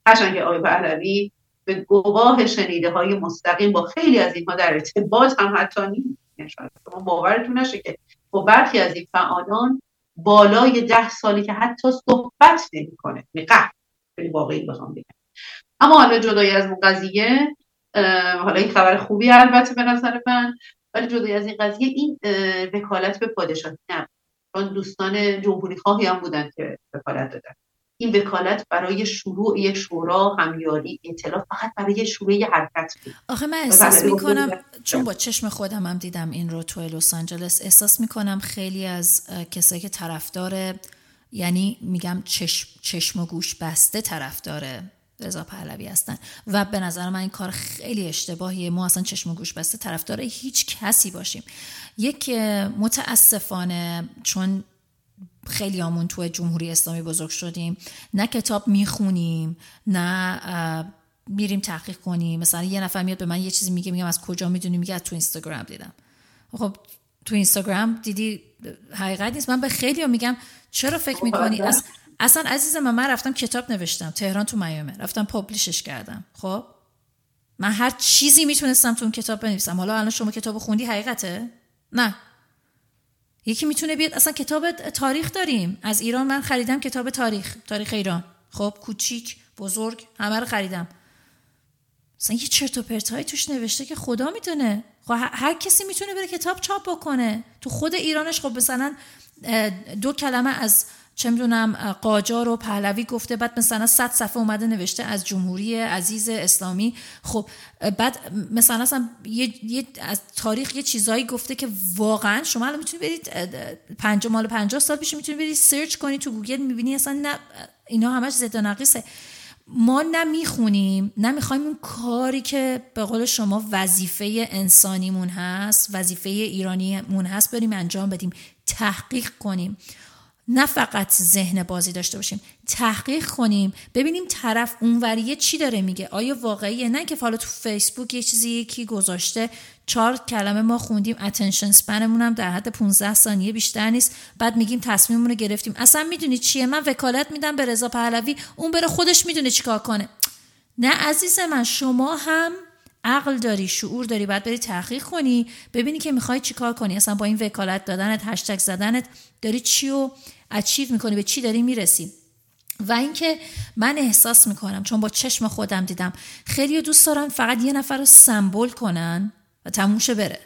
هرچند که آقای پهلوی به گواه شنیده های مستقیم با خیلی از اینها در ارتباط هم حتی نیست. یعنی شما باورتون نشه که با برخی از این فعالان بالای ده سالی که حتی صحبت نمی‌کنه. نقه خیلی واقعی بخوام بگم. اما حالا جدای از اون قضیه حالا این خبر خوبی البته به نظر من ولی جدای از این قضیه این وکالت به پادشاهی نه. چون دوستان جمهوری خواهی هم بودن که وکالت دادن. این وکالت برای شروع یک شورا همیاری اطلاع فقط برای شروع یک حرکت بود. آخه من احساس می‌کنم چون با چشم خودم هم دیدم این رو توی لس آنجلس احساس می‌کنم خیلی از کسایی که طرفدار یعنی میگم چشم, چشم و گوش بسته طرفدار رضا پهلوی هستن. و به نظر من این کار خیلی اشتباهیه. ما اصلا چشم و گوش بسته طرفدار هیچ کسی باشیم. یک متاسفانه چون خیلی آمون تو جمهوری اسلامی بزرگ شدیم نه کتاب می‌خونیم نه میریم تحقیق کنیم. مثلا یه نفر میاد به من یه چیزی میگه میگم از کجا می‌دونی؟ میگه از تو اینستاگرام دیدم. خب تو اینستاگرام دیدی حقیقت نیست. من به خیلی میگم چرا فکر می‌کنی؟ از اصلا عزیز من من رفتم کتاب نوشتم تهران تو میامه رفتم پابلیشش کردم. خب؟ من هر چیزی می‌تونستم تو اون کتاب بنویسم. حالا الان شما کتاب خوندی حقیقته؟ نه. یکی می‌تونه بیاد اصلا کتاب تاریخ داریم. از ایران من خریدم کتاب تاریخ تاریخ ایران. خب؟ کوچیک بزرگ همه رو خریدم. اصلا یه چرت و پرتایی توش نوشته که خدا می‌دونه. خب؟ هر کسی می‌تونه بره کتاب چاپ بکنه. تو خود ایرانش خب مثلا دو کلمه از چه می‌دونم قاجار و پهلوی گفته بعد مثلا صد صفحه اومده نوشته از جمهوری عزیز اسلامی. خب بعد مثلا اصلا یه،, یه از تاریخ یه چیزایی گفته که واقعا شما الان می‌تونید برید پنج مال پنجاه سال پیش می‌تونید برید search کنید تو گوگل می‌بینی اصلا نه اینا همش ضد و نقیضه. ما نمی‌خونیم نمی‌خوایم اون کاری که به قول شما وظیفه انسانیمون هست وظیفه ایرانیمون هست بریم انجام بدیم تحقیق کنیم. نه فقط ذهن بازی داشته باشیم تحقیق کنیم ببینیم طرف اونوریه چی داره میگه. آیا واقعیه؟ نه که حالا تو فیسبوک یه چیزی یکی گذاشته چهار کلمه ما خوندیم اتنشن سپنمون هم در حد 15 ثانیه بیشتر نیست. بعد میگیم تصمیممون رو گرفتیم. اصلا می‌دونی چیه؟ من وکالت میدم به رضا پهلوی اون بره خودش می‌دونه چیکار کنه. نه عزیز من شما هم عقل داری شعور داری باید بری تحقیق کنی ببینی که می‌خوای چیکار کنی. اصلا با این وکالت دادنت هشتگ زدنت داری چی رو اچیو می‌کنی به چی داری می‌رسی. و اینکه من احساس می‌کنم چون با چشم خودم دیدم خیلی دوست دارن فقط یه نفر رو سمبل کنن و تموشه بره.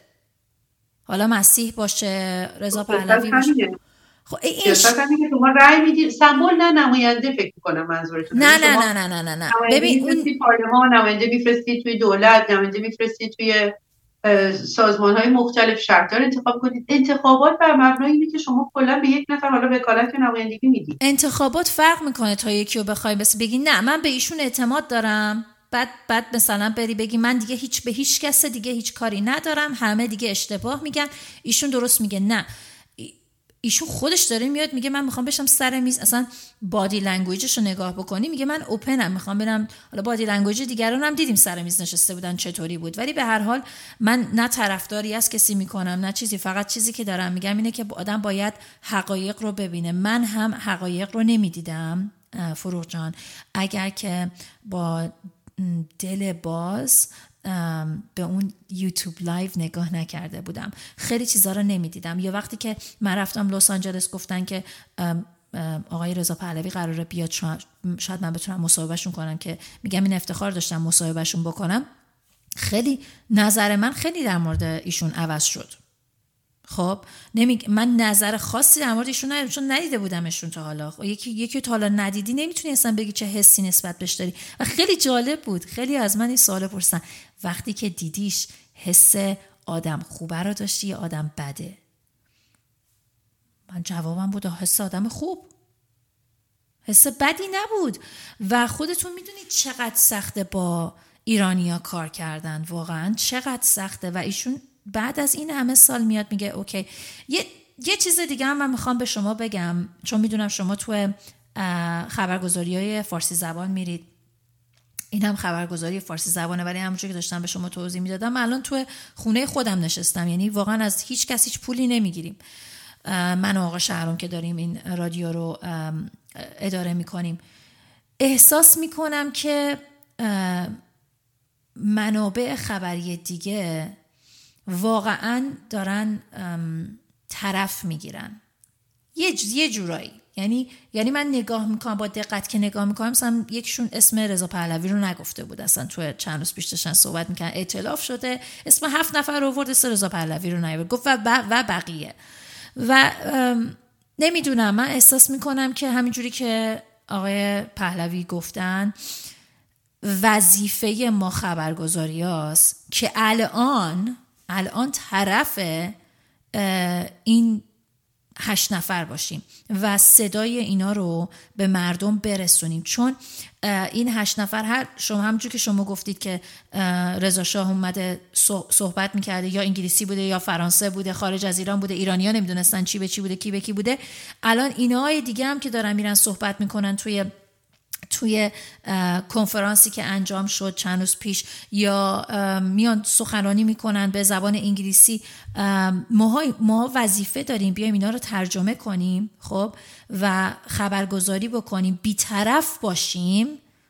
حالا مسیح باشه رضا خب، پهلوی باشه. خب این که شما رأی می‌دید سمبل نه نماینده فکر کنم منظورتون نه نه نه نه نه نه ببین اون پارلمان نماینده میفرستی توی دولت نماینده میفرستی توی سازمان های مختلف شهردار انتخاب کنید. انتخابات بر مبنای اینه که شما کلا به یک نفر حالا وکالت یا نمایندگی می‌دید. انتخابات فرق می‌کنه تا یکی رو بخوای بس بگی نه من به ایشون اعتماد دارم. بعد بعد مثلا بری بگی من دیگه هیچ به هیچ کس دیگه هیچ کاری ندارم. همه دیگه اشتباه میگن. ایشون درست میگه. نه. ایشون خودش داره میاد میگه من می‌خوام بشم سر میز. اصلا body language ش رو نگاه بکنی میگه من open م می‌خوام برم. حالا body language دیگران هم دیدیم سر میز نشسته بودن چطوری بود. ولی به هر حال من نه طرفداری از کسی می‌کنم نه چیزی فقط چیزی که دارم میگم اینه که آدم باید حقایق رو ببینه. من هم حقایق رو نمی‌دیدم. فروغ جان. اگر که با دل باز به اون YouTube live نگاه نکرده بودم. خیلی چیزا رو نمی‌دیدم. یا وقتی که من رفتم لس آنجلس گفتن که آقای رضا پهلوی قراره بیاد شاید من بتونم مصاحبهشون کنم که میگم این افتخار داشتم مصاحبهشون بکنم. خیلی نظر من خیلی در مورد ایشون عوض شد. خب نمیگ... من نظر خاصی در مورد ایشون ندیدم چون ندیده بودمشون تا حالا. خب یکی یکی تا حالا ندیدی نمی‌تونی اصلا بگی چه حسی نسبت بهش داری. و خیلی جالب بود خیلی از من این سوال پرسن وقتی که دیدیش حس آدم خوبه رو داشتی یا آدم بده؟ من جوابم بود حس آدم خوب. حس بدی نبود. و خودتون می‌دونید چقدر سخته با ایرانیا کار کردن. واقعا چقدر سخته. و ایشون بعد از این همه سال میاد میگه اوکی. یه, یه چیز دیگه هم من می‌خوام به شما بگم چون می‌دونم شما تو خبرگزاری های فارسی زبان میرید. این هم خبرگزاری فارسی زبانه ولی همونجور که داشتم به شما توضیح می‌دادم الان تو خونه خودم نشستم. یعنی واقعا از هیچ کس هیچ پولی نمی‌گیریم. من و آقا شهرام که داریم این رادیو رو اداره می‌کنیم. احساس می‌کنم که منابع خبری دیگه واقعا دارن طرف می‌گیرن. یه یه جورایی. یعنی یعنی من نگاه می‌کنم با دقت که نگاه می‌کنم مثلا یکشون اسم رضا پهلوی رو نگفته بود. اصلا تو چند روز پیش داشتن صحبت می‌کنن ائتلاف شده اسم هفت نفر رو ورد اسم رضا پهلوی رو نیورد گفت و, و بقیه. و نمی‌دونم. من احساس می‌کنم که همینجوری که آقای پهلوی گفتن وظیفه ما خبرگزاری که الان الان طرف این هشت نفر باشیم و صدای اینا رو به مردم برسونیم. چون این هشت نفر هر شما همونجور که شما گفتید که رضا شاه اومده صحبت می‌کرده یا انگلیسی بوده یا فرانسه بوده خارج از ایران بوده ایرانی ها نمی‌دونستن چی به چی بوده کی به کی بوده. الان اینهای دیگه هم که دارن میرن صحبت می‌کنن توی توی کنفرانسی که انجام شد چند روز پیش یا میان سخنرانی می‌کنن به زبان انگلیسی. ما, وظیفه داریم بیایم اینا رو ترجمه کنیم خب و خبرگزاری بکنیم. بیطرف باشیم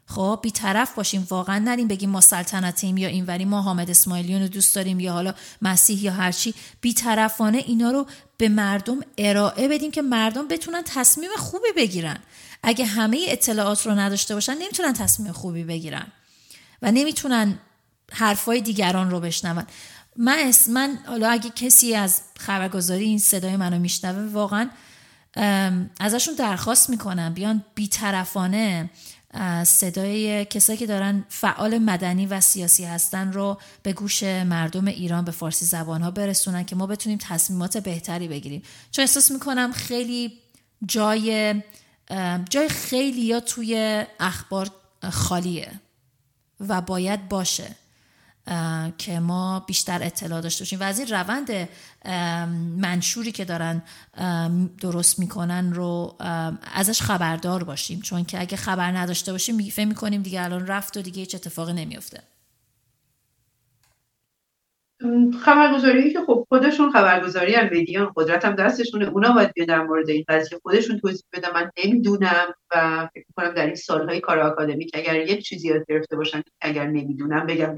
خب بیطرف باشیم. واقعا نریم بگیم ما سلطنتیم یا اینوری ما حامد اسماعیلیون رو دوست داریم یا حالا مسیح یا هرچی بیطرفانه اینا رو به مردم ارائه بدیم که مردم بتونن تصمیم خوبی بگیرن. اگه همه اطلاعات رو نداشته باشن نمی‌تونن تصمیم خوبی بگیرن و نمی‌تونن حرفای دیگران رو بشنون. من من حالا اگه کسی از خبرگزاری این صدای منو میشنوه واقعا ازشون درخواست می‌کنم بیان بیطرفانه صدای کسایی که دارن فعال مدنی و سیاسی هستن رو به گوش مردم ایران به فارسی زبان ها برسونن که ما بتونیم تصمیمات بهتری بگیریم. چون احساس می‌کنم خیلی جای جای خیلی یا توی اخبار خالیه و باید باشه که ما بیشتر اطلاع داشته باشیم. و از این روند منشوری که دارن درست می‌کنن رو ازش خبردار باشیم. چون که اگه خبر نداشته باشیم فکر می‌کنیم دیگه الان رفت و دیگه هیچ اتفاقی نمیفته خبرگزاری که خب خودشون خبرگزاری هم میدیان قدرت هم دستشونه. اونا باید بیان در مورد این قضیه. خودشون توضیح بدن. من نمی‌دونم و فکر کنم در این سالهای کار آکادمیک اگر یک چیزی یاد گرفته باشن اگر نمی‌دونم بگم.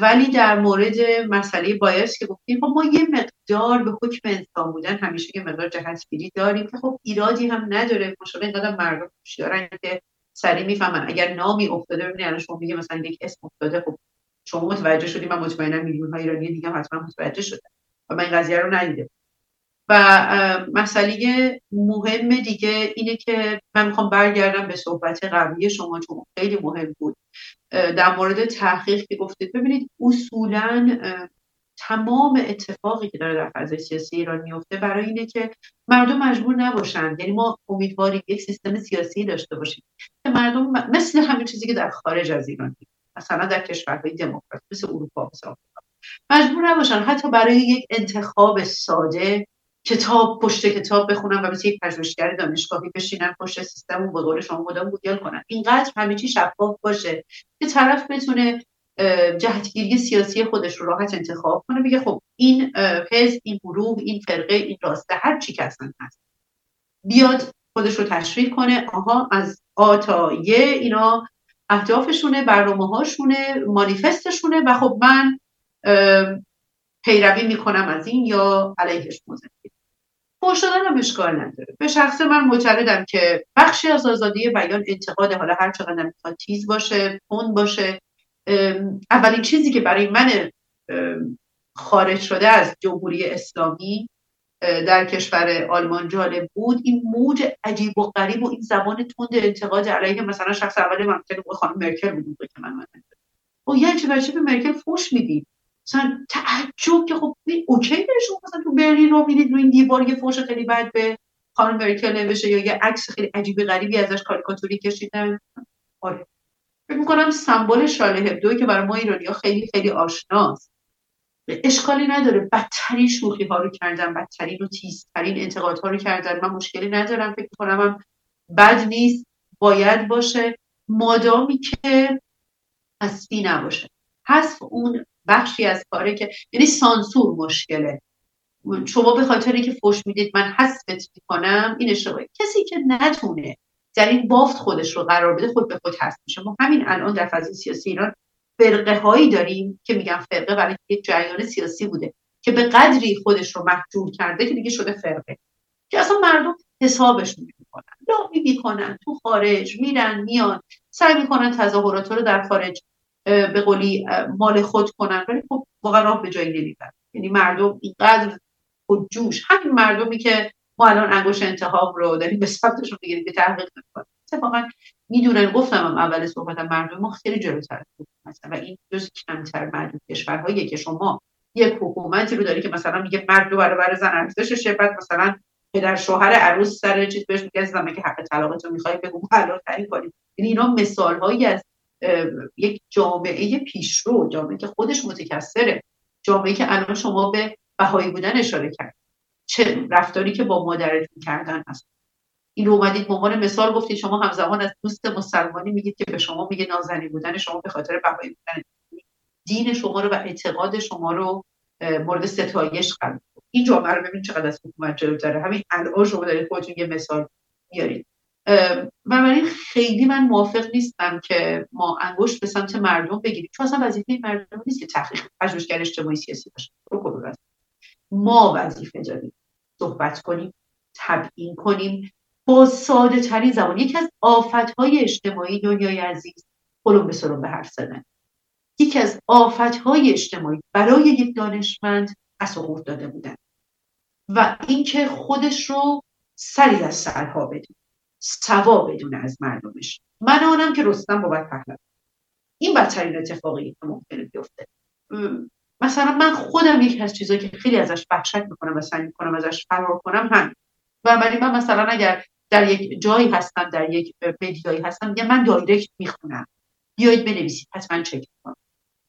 ولی در مورد مسئله بایس که گفتیم خب ما یه مقدار به حکم انسان بودن همیشه یه مقدار جهتگیری داریم که خب ایرادی هم نداره. مشابه اینقدر مردم دارن که سریع می‌فهمن. اگر نامی افتاده ببینید الان شما میگه مثلا یک اسم افتاده خب شما متوجه شدیم من مطمئنا میلیون ها ایرانی دیگه حتما متوجه شدن و من این قضیه رو ندیده و مسئله مهم دیگه اینه که من می‌خوام برگردم به صحبت قبلی شما چون خیلی مهم بود. در مورد تحقیق که گفتید. ببینید اصولا تمام اتفاقی که داره در فضای سیاسی ایران میفته برای اینه که مردم مجبور نباشن. یعنی ما امیدواریم یک سیستم سیاسی داشته باشیم. که مردم مثل همین چیزی که در خارج از ایران مثلا در کشورهای دموکرات مثل اروپا مثل مجبور نباشن حتی برای یک انتخاب ساده کتاب پشت کتاب بخونن و مثل یک پژوهشگر دانشگاهی بشینن پشت سیستم و به شما مدام گوگل کنن. اینقدر همه چی شفاف باشه که طرف بتونه جهتگیری سیاسی خودش رو راحت انتخاب کنه بگه خب این حزب این گروه این فرقه این راسته هر چی که اصلا هست. بیاد خودش رو تشریح کنه آها از آ تا یه اینا اهدافشونه برنامه هاشونه مانیفستشونه و خب من پیروی می‌کنم از این یا علیهش موزه فوش دادن هم اشکال نداره. به شخص من معتقدم که بخشی از آزادی بیان انتقاد حالا هر چقدر می‌خواد تیز باشه تند باشه اولین چیزی که برای من خارج شده از جمهوری اسلامی در کشور آلمان جالب بود. این موج عجیب و غریب و این زبان تند انتقاد علیه مثلا شخص اول منطقه خانم مرکل بود که من من و یه چه بچه به مرکل فوش می‌دید مثلا تعجب که خب اوکی شما مثلا تو برلین رو می‌دید رو این دیوار یه فوش خیلی بد به خانم مرکل نوشته یا یه عکس خیلی عجیب غریبی ازش کاریکاتوری کشیدن آره. فکر می‌کنم سمبل شاله هبدو که برای ما ایرانی ها خیلی خیلی آشناست. اشکالی نداره. بدترین شوخی ها رو کردن بدترین و تیزترین انتقاد ها رو کردن. من مشکلی ندارم فکر کنم هم بد نیست. باید باشه. مادامی که حسبی نباشه. حذف اون بخشی از کاره که یعنی سانسور مشکله. شما به خاطر که فوش می‌دید من حذفت می‌کنم این اشتباهه. کسی که نتونه در این بافت خودش رو قرار بده خود به خود هست میشه. ما همین الان در فضای سیاسی ایران فرقه هایی داریم که میگم فرقه برای یک جریان سیاسی بوده که به قدری خودش رو محجور کرده که دیگه شده فرقه. که اصلا مردم حسابش می‌کنن لامی می‌کنن تو خارج میرن میان سعی می‌کنن تظاهرات رو در خارج به قولی مال خود کنن. ولی خب واقعا راه به جایی نمی‌برن یعنی مردم اینقدر خود جوش همین مردمی که ما الان انگوش انتخاب رو داریم به سمتشون بگیریم که تحقیق می‌کنیم اتفاقا می‌دونن گفتم هم اول صحبتم مردم ما خیلی جلوتر مثلا و این جز کمتر معدود کشورهایی که شما یک حکومتی رو داری که مثلا میگه مرد دو برابر زن ارزششه بعد مثلا پدر شوهر عروس سر چیز بهش میگه زمین که حق طلاقتو می‌خوای بگو؟ حلال ترین کنیم یعنی اینا مثال هایی از یک جامعه پیشرو جامعه که خودش متکثره جامعه که الان شما به بهایی بودن اشاره کرد چه رفتاری که با مادرت کردن هست؟ این رو اومدید به عنوان مثال گفتید شما همزمان از دوست مسلمانی میگید که به شما میگه نازنین بودن شما به خاطر بهایی بودن. دین شما رو و اعتقاد شما رو مورد ستایش قرار این جامعه رو ببین چقدر از حکومت داره. همین الان شما دارید خودتون یه مثال میارید. بنابراین خیلی من موافق نیستم که ما انگشت به سمت مردم بگیریم. چون اصلا وظیفه مردم نیست که تحقیق پژوهشگر اجتماعی سیاسی باشه. ما وظیفه داریم. صحبت کنیم تبیین کنیم. با ساده ترین زبان. یکی از آفت های اجتماعی دنیای عزیز قلوم به به حرف زدن یکی از آفت های اجتماعی برای یک دانشمند از داده بودن. و اینکه خودش رو سری از سرها بدون سوا بدون از مردمش. من آنم که رستم با پهلوی این بدترین اتفاقی که ممکنه بیفته. مثلا من خودم یکی از چیزایی که خیلی ازش وحشت می‌کنم و سعی می‌کنم ازش فرار کنم هم و ولی من مثلا اگر در یک جایی هستم در یک مدیایی هستم میگم من دایرکت می‌خونم. بیایید بنویسید حتما چک کنم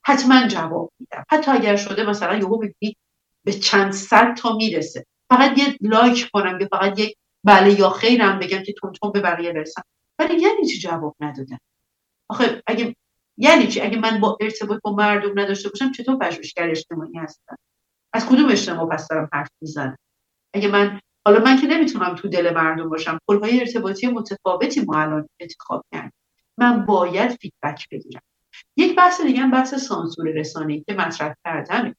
حتما جواب میدم. حتی اگر شده مثلا یهو ببینید به چند صد تا می‌رسه. فقط یه لایک کنم یا فقط یک بله یا خیرم بگم که تون به بقیه برسم. ولی یعنی چی جواب ندادن؟ آخه اگه یعنی چی؟ اگه من با ارتباط با مردم نداشته باشم چطور پژوهشگر اجتماعی هستم؟ از کدوم اجتماع پس دارم حرف می‌زنم؟ اگه من حالا من که نمی‌تونم تو دل مردم باشم پلهای ارتباطی متفاوتی ما الان انتخاب کردیم. من باید فیدبک بگیرم. یک بحث دیگه هم بحث سانسور رسانه‌ای که مطرح کردم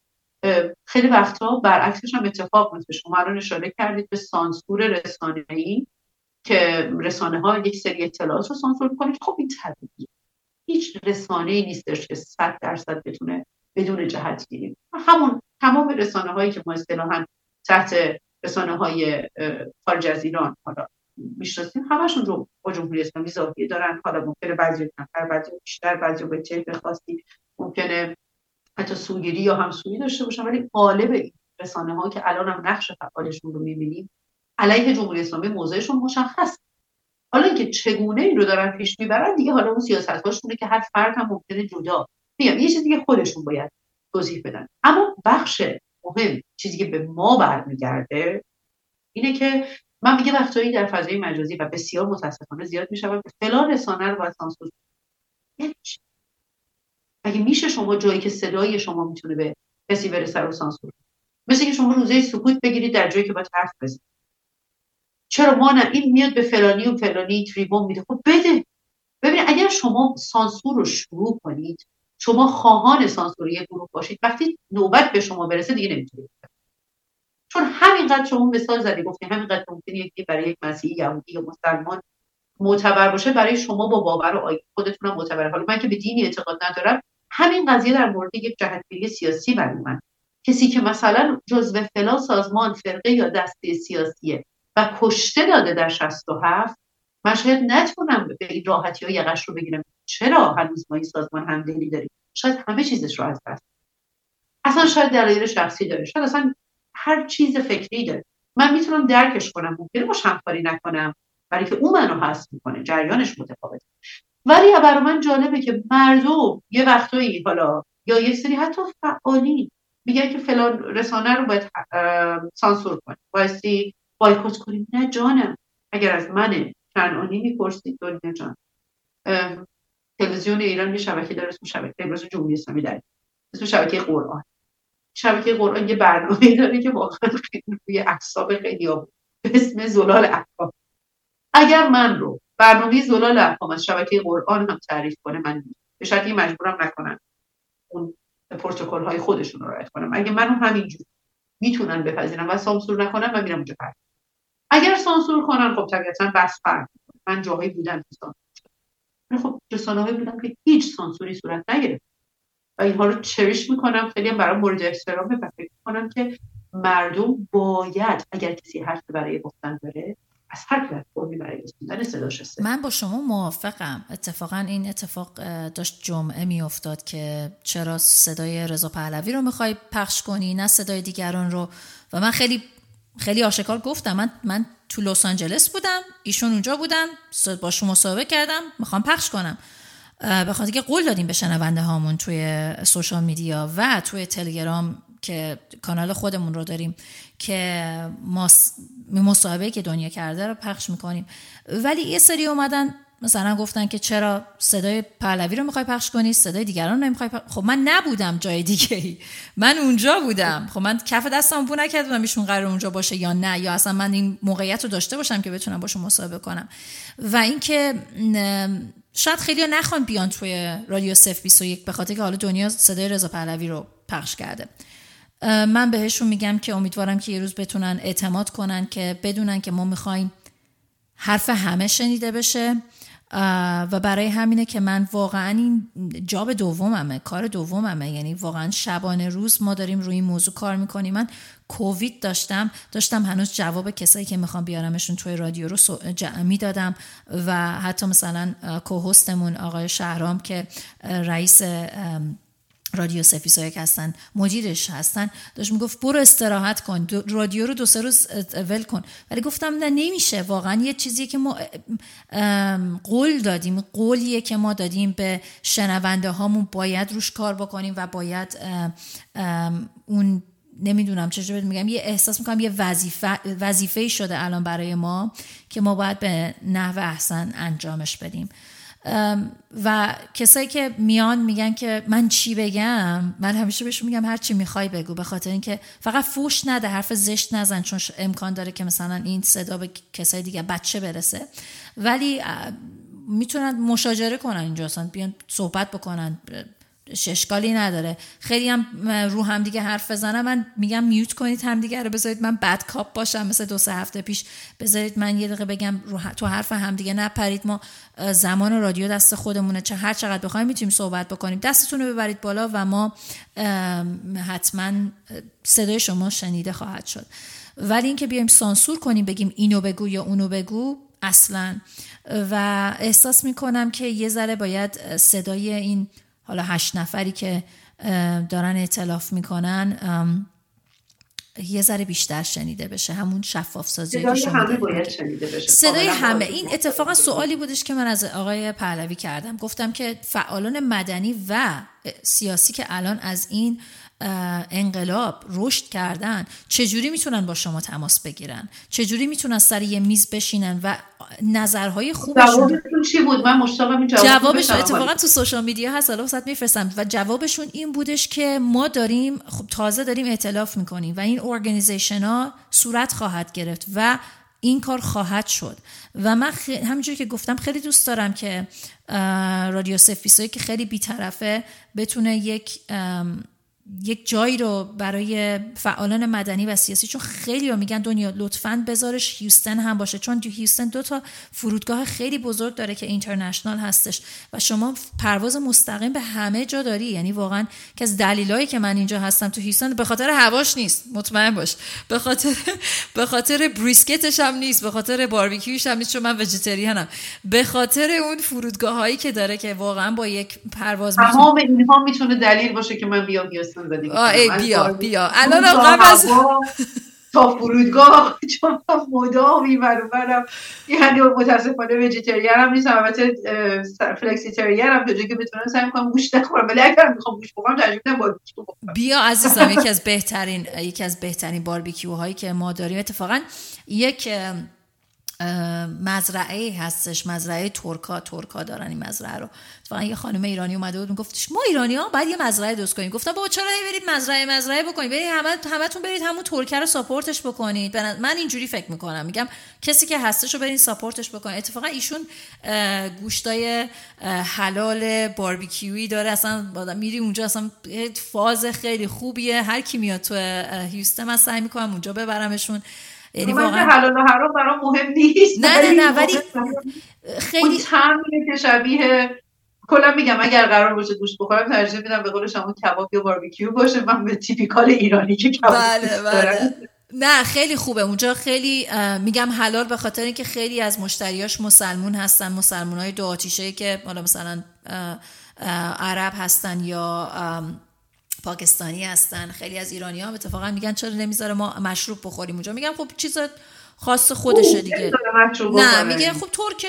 خیلی وقتها برعکسش هم اتفاق میفته شما الان اشاره کردید به سانسور رسانه‌ای که رسانه ها یک سری اطلاعات رو سانسور کنید خب این طبیعیه. هیچ رسانه ای نیستش که صد درصد بتونه بدون جهت گیری همون تمام رسانه هایی که ما اصطلاحا تحت رسانه های خارج از ایران. حالا می‌شناسیم همشون رو با جمهوری اسلامی زاویه دارن. حالا ممکنه بعضی کمتر بعضی بیشتر بعضی به طیف خاصی ممکنه حتی سوگیری یا همسویی داشته باشن. ولی غالب این رسانه ها که الان هم نقش فعالشون رو می‌بینیم علیه جمهوری اسلامی موضعشون مشخص. حالا اینکه چگونه این رو دارن پیش می‌برن دیگه حالا اون سیاست هاشونه که هر فرد هم ممکنه جدا. میگم یه چیزی که خودشون باید توضیح بدن. اما بخش مهم چیزی که به ما برمیگرده اینه که من میگه وقتایی در فضای مجازی و بسیار متاسفانه زیاد میشم فلان رسانه رو باید سانسور اگه میشه شما جایی که صدای شما می‌تونه به کسی برسه رو سانسور مثل که شما روزه سکوت بگیرید در جایی که باید حرف بزنید. چرا ما نه؟ این میاد به فلانی و فلانی تریبون میده. خب بده. ببینید اگر شما سانسور رو شروع کنید شما خواهان سانسور یک گروه باشید. وقتی نوبت به شما برسه دیگه نمی‌تونید. چون همینقدر شما مثال زدی گفتی همینقدر ممکنه یکی برای یک مسیحی یهودی یا مسلمان معتبر باشه برای شما با باور و آیین خودتونم معتبر حالا من که به دینی اعتقاد ندارم همین قضیه در مورد یک جهتگیری سیاسی برای من کسی که مثلا جزو فلان سازمان فرقه یا دسته سیاسیه و کشته داده در 67 من شاید نتونم به این راحتی ها یقش رو بگیرم. چرا هنوز ما این سازمان همدلی داریم؟ شاید همه چیزش رو از دست اصلا شاید دلایل شخصی داره. شاید اصلا هر چیز فکری داره. من می‌تونم درکش کنم. ممکنه باش همکاری نکنم. برای که اون منو حس می‌کنه. جریانش متفاوته ولی برای من جالبه که مردم یه وقتایی حالا یا یه سری حتی فعالی میگن که فلان رسانه رو باید سانسور کنیم. بایستی بایکوت کنیم. نه جانم. اگر از من کنعانی می‌پرسید دنیا جان. تلویزیون ایران یه شبکه داره اسم شبکه تلویزیون جمهوری اسلامی داره اسم شبکه قرآن. شبکه قرآن یه برنامه داره که واقعا روی اعصاب خیلی به اسم زلال احکام. اگر من رو برنامه زلال احکام از شبکه قرآن هم تعریف کنه من به شرطی مجبورم نکنن اون پروتکل های خودشون رو رعایت کنم. اگه منو همینجور می‌تونن بپذیرن و سانسور نکنن من میرم اونجا پرد اگر سانسور کنن خب طبیعتا بس فرق من جاهایی بودم که سانسور خب رسانه بودم که هیچ سانسوری صورت نگرفت. و اینها رو چریش می‌کنم. خیلی برای مورد احترامه و فکر می‌کنم که مردم باید اگر کسی حرف برای گفتن داره از هر پلتفرمی برای من با شما موافقم. اتفاقا این اتفاق داشت جمعه میافتاد که چرا صدای رضا پهلوی رو می‌خوای پخش کنی نه صدای دیگران رو. و من خیلی خیلی آشکار گفتم من من تو لس آنجلس بودم ایشون اونجا بودن شما مصاحبه کردم می‌خوام پخش کنم. به خاطر که قول دادیم به شنونده هامون توی سوشال میدیا و توی تلگرام که کانال خودمون رو داریم که مصاحبه که دنیا کرده رو پخش می‌کنیم. ولی یه سری اومدن مثلا گفتن که چرا صدای پهلوی رو می‌خوای پخش کنی صدای دیگران رو نمی‌خوای پخش... خب من نبودم جای دیگه من اونجا بودم. خب من کف دستم بو نکردم ایشون قرار اونجا باشه یا نه یا اصلا من این موقعیت رو داشته باشم که بتونم باشون مصاحبه کنم. و اینکه شاید خیلی نخوان بیان توی رادیو صف 21 به خاطر که حالا دنیا صدای رضا پهلوی رو پخش کرده. من بهشون میگم که امیدوارم که یه روز بتونن اعتماد کنن که بدونن که ما می‌خوایم حرف همه شنیده بشه. و برای همینه که من واقعا این جاب دوممه کار دوممه. یعنی واقعا شبانه روز ما داریم روی این موضوع کار می‌کنیم. من کووید داشتم. داشتم هنوز جواب کسایی که می‌خوام بیارمشون توی رادیو رو می‌دادم. و حتی مثلا کوهستمون آقای شهرام که رئیس رادیو سفیسایک هستن مدیرش هستن. داشت می‌گفت برو استراحت کن رادیو رو دو سه روز ول کن. ولی گفتم نه نمیشه واقعا یه چیزیه که ما قول دادیم. قولیه که ما دادیم به شنونده هامون باید روش کار بکنیم و باید اون نمی‌دونم چجوری میگم یه احساس می‌کنم یه وظیفه وظیفه شده الان برای ما که ما باید به نحو احسن انجامش بدیم. و کسایی که میان میگن که من چی بگم؟ من همیشه بهشون میگم هر چی می‌خوای بگو به خاطر اینکه فقط فوش نده حرف زشت نزن چون امکان داره که مثلا این صدا به کسای دیگه بچه برسه. ولی می‌تونن مشاجره کنن اینجا اصلا بیان صحبت بکنن اشکالی نداره. خیلی هم رو هم دیگه حرف بزنم. من میگم میوت کنید هم دیگه رو بذارید. من بد کاپ باشم مثل دو سه هفته پیش. بذارید من یه دقیقه بگم رو تو حرف هم دیگه نپرید. ما زمان رادیو دست خودمونه. چه هر چقدر بخوایم می‌تونیم صحبت بکنیم. دستتون رو ببرید بالا و ما حتما صدای شما شنیده خواهد شد. ولی اینکه بیایم سانسور کنیم بگیم اینو بگو یا اونو بگو اصلا. و احساس می‌کنم که یه ذره باید صدای این حالا هشت نفری که دارن اعتلاف می‌کنن یه ذره بیشتر شنیده بشه. همون شفاف سازی صدای همه باید شنیده بشه. صدای همه. این اتفاقا سوالی بودش که من از آقای پهلوی کردم. گفتم که فعالان مدنی و سیاسی که الان از این انقلاب رشد کردن چجوری می‌تونن با شما تماس بگیرن؟ چجوری می‌تونن سر یه میز بشینن و نظرهای خوبشون چی بود؟ من مشتاقم جواب جوابش اتفاقا تو سوشال میدیا هست حالا وسط میفرستم. و جوابشون این بودش که ما داریم خب تازه داریم ائتلاف می‌کنیم و این ارگانیزیشن ها صورت خواهد گرفت و این کار خواهد شد. و من خ... همینجوری که گفتم خیلی دوست دارم که رادیو سفیسایی که خیلی بیطرفه بتونه یک یک جایی رو برای فعالان مدنی و سیاسی چون خیلی رو میگن دنیا لطفا بذارش هیوستن هم باشه چون تو هیوستن دو تا فرودگاه خیلی بزرگ داره که اینترنشنال هستش و شما پرواز مستقیم به همه جا داری. یعنی واقعا که از دلیلایی که من اینجا هستم تو هیوستن به خاطر هواش نیست. مطمئن باش. به خاطر به خاطر بریسکتش هم نیست. به خاطر باربیکیوش هم نیست چون من وجیتریانم به خاطر اون فرودگاه هایی که داره که واقعا با یک پرواز تمام اینها می‌تونه دلیل باشه که من بیام آه ای بیا بیا. الان قبل از تا فرودگاه چون مدام این برم یعنی متاسفانه ویژیتریان هم نیستم البته فلکسیتریان هم که بتونم سعی کنم گوشت نخورم ولی اگر می‌خوام گوشت بخورم ترجیح میدم باربیکیو بخورم. بیا عزیزم یکی از بهترین یکی از بهترین باربیکیو هایی که ما داریم. اتفاقا یک مزرعه هستش مزرعه ترکا ترکا دارن این مزرعه رو. اتفاقا یه خانم ایرانی اومده بود گفتش ما ایرانی ها باید یه مزرعه درست کنیم. گفتم بابا چرا برید مزرعه مزرعه بکنید؟ برید همه همتون برید همون ترکه رو ساپورتش بکنید. من اینجوری فکر می‌کنم. میگم کسی که هستش رو برید ساپورتش بکنید. اتفاقا ایشون گوشتای حلال باربیکیویی داره. اصلا میری اونجا اصلا فاز خیلی خوبیه. هر کی میاد تو هیوستن من سعی می‌کنم اونجا ببرمشون. یعنی واقعا حلال و حرام برام مهم نیست. نه نه نه ولی خیلی طعمیه که شبیه کلا میگم اگر قرار باشه گوشت بخورم ترجیح میدم به قول شما کباب یا باربیکیو باشه. من به تیپیکال ایرانی که کباب بله بله. نه خیلی خوبه. اونجا خیلی میگم حلال به خاطر اینکه خیلی از مشتریاش مسلمون هستن مسلمون های دو آتیشه که حالا مثلا عرب هستن یا پاکستانی هستن خیلی از ایرانی ها اتفاقا میگن چرا نمی‌ذاره ما مشروب بخوریم اونجا؟ میگن خب چیز خاص خودشه دیگه. نه میگه خب ترک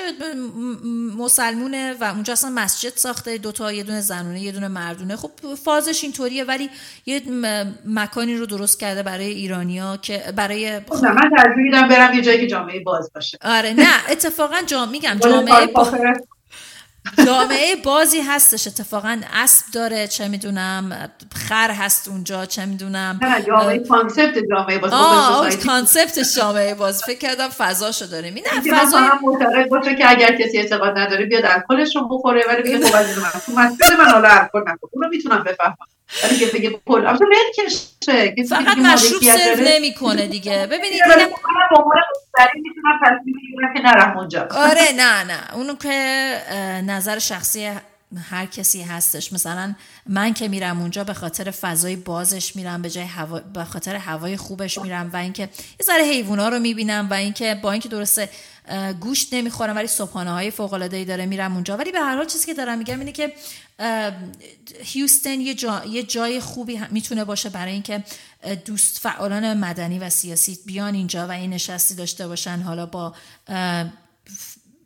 مسلمونه و اونجا اصلا مسجد ساخته دوتا یه دونه زنونه یه دونه مردونه. خب فازش اینطوریه ولی یه مکانی رو درست کرده برای ایرانیا که برای خب من ترجیح برم یه جایی که جامعه باز باشه. آره نه اتفاقا جام میگم جامعه باز جامعه بازی هستش. اتفاقا اسب داره چه می‌دونم خر هست اونجا چه می‌دونم. نه جامعه کانسپت جامعه باز آه کانسپت جامعه باز فکر کردم فضاشو داریم. این فضا هم باشه که اگر کسی اعتقاد نداره بیاد الکلش رو بخوره ولی بگه خب از من تو مسجد من حالا الکل نخور اونو می‌تونم بفهمم. ولی بگه پل اصلا ولکشه فقط مشروب سرو نمی‌کنه دیگه. ببینید که نرم اونجا. آره نه نه. اونو که نظر شخصی هر کسی هستش. مثلا من که میرم اونجا به خاطر فضای بازش میرم به جای هوا به خاطر هوای خوبش میرم و اینکه یه ذره حیوونا رو می‌بینم و اینکه با اینکه درسته گوشت نمی‌خورم ولی صبحانه های فوق العاده ای داره میرم اونجا. ولی به هر حال چیزی که دارم میگم اینه که هیوستن یه, جا، یه جای خوبی می‌تونه باشه برای اینکه دوست فعالان مدنی و سیاسی بیان اینجا و این نشستی داشته باشن. حالا با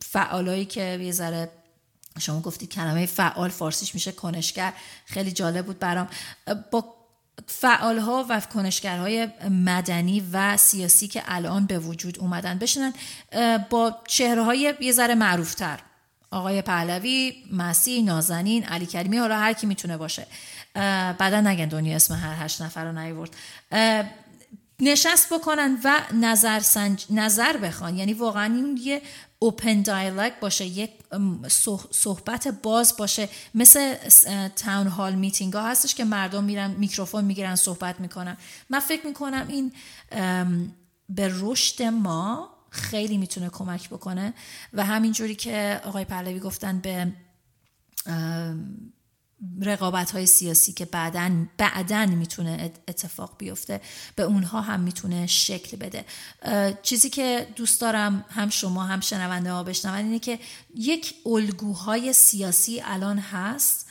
فعالایی که یه ذره شما گفتید کلمه فعال فارسیش میشه کنشگر. خیلی جالب بود برام. با فعال ها و کنشگرهای مدنی و سیاسی که الان به وجود اومدن بشنن با چهره های یه ذره معروفتر. آقای پهلوی مسیح نازنین علی کریمی حالا هر کی می‌تونه باشه. بعدا نگن دنیا اسم هر هشت نفر رو نیورد نشست بکنن و نظر, سنج... نظر بخوان. یعنی واقعا این یه اوپن دایلگ باشه یک صحبت باز باشه. مثل تاون هال میتینگ ها هستش که مردم میرن میکروفون می‌گیرن صحبت می‌کنن. من فکر می‌کنم این به رشد ما خیلی می‌تونه کمک بکنه. و همینجوری که آقای پهلوی گفتن به رقابت های سیاسی که بعدا بعدا می‌تونه اتفاق بیفته به اونها هم می‌تونه شکل بده. چیزی که دوست دارم هم شما هم شنونده ها بشنون اینه که یک الگوهای سیاسی الان هست.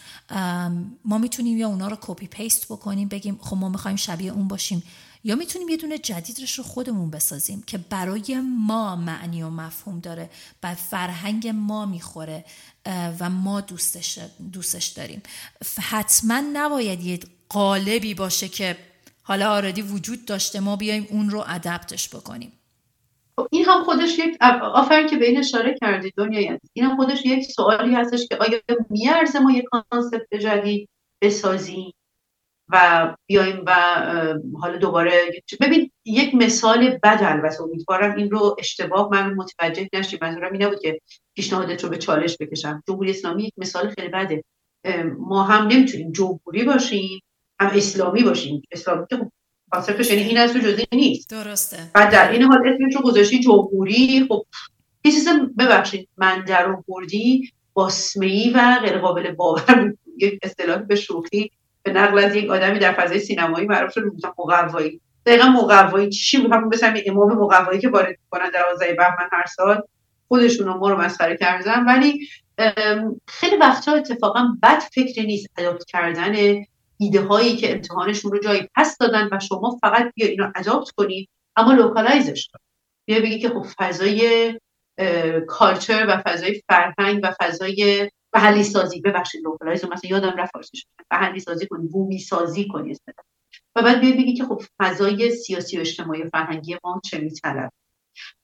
ما می‌تونیم یا اونا رو کپی پیست بکنیم بگیم خب ما می‌خوایم شبیه اون باشیم. یا می‌تونیم یه دونه جدیدش رو خودمون بسازیم که برای ما معنی و مفهوم داره بر فرهنگ ما می‌خوره و ما دوستش, دوستش داریم. حتما نباید یه قالبی باشه که حالا already وجود داشته ما بیایم اون رو adapt ش بکنیم. خب، این هم خودش یک آفرین که به این اشاره کردید دنیا این هم خودش یک سوالی هستش که آیا میارزه ما یک concept جدید بسازیم؟ و بیایم و حالا دوباره ببین یک مثال بد البته امیدوارم این رو اشتباه من متوجه نشیم. منظورم این نبود که پیشنهادت رو به چالش بکشم. جمهوری اسلامی یک مثال خیلی بده. ما هم نمی‌تونیم جمهوری باشیم هم اسلامی باشیم. اسلامی که کانسپتش یعنی این از تو جزئی نیست. درسته. بعد در این حال اسمش رو گذاشتی جمهوری. خب یه چیز ببخشید. من در بردی باسمه‌ای و غیر قابل باور یک اصطلاح به شوخی به نقل از یک آدمی در فضای سینمایی معروف شد مقوایی. دقیقا مقوایی چی بود؟ همون مثلا امام مقوایی که وارد می‌کنن در آزای بهمن هر سال خودشون ما رو مسخره کردن. ولی خیلی وقتا اتفاقا بد فکر نیست adapt کردن ایده هایی که امتحانشون رو جایی پس دادن و شما فقط بیا اینو adapt کنید اما localize ش کنید بیا بگی که خب فضای culture و فضای فرهنگ و فضای محلی سازی ببخشید localize مثلا یادم رفت فارسیش محلی سازی کنی بومی سازی کنی و بعد بیای بگی که خب فضای سیاسی و اجتماعی و فرهنگی ما چه میطلب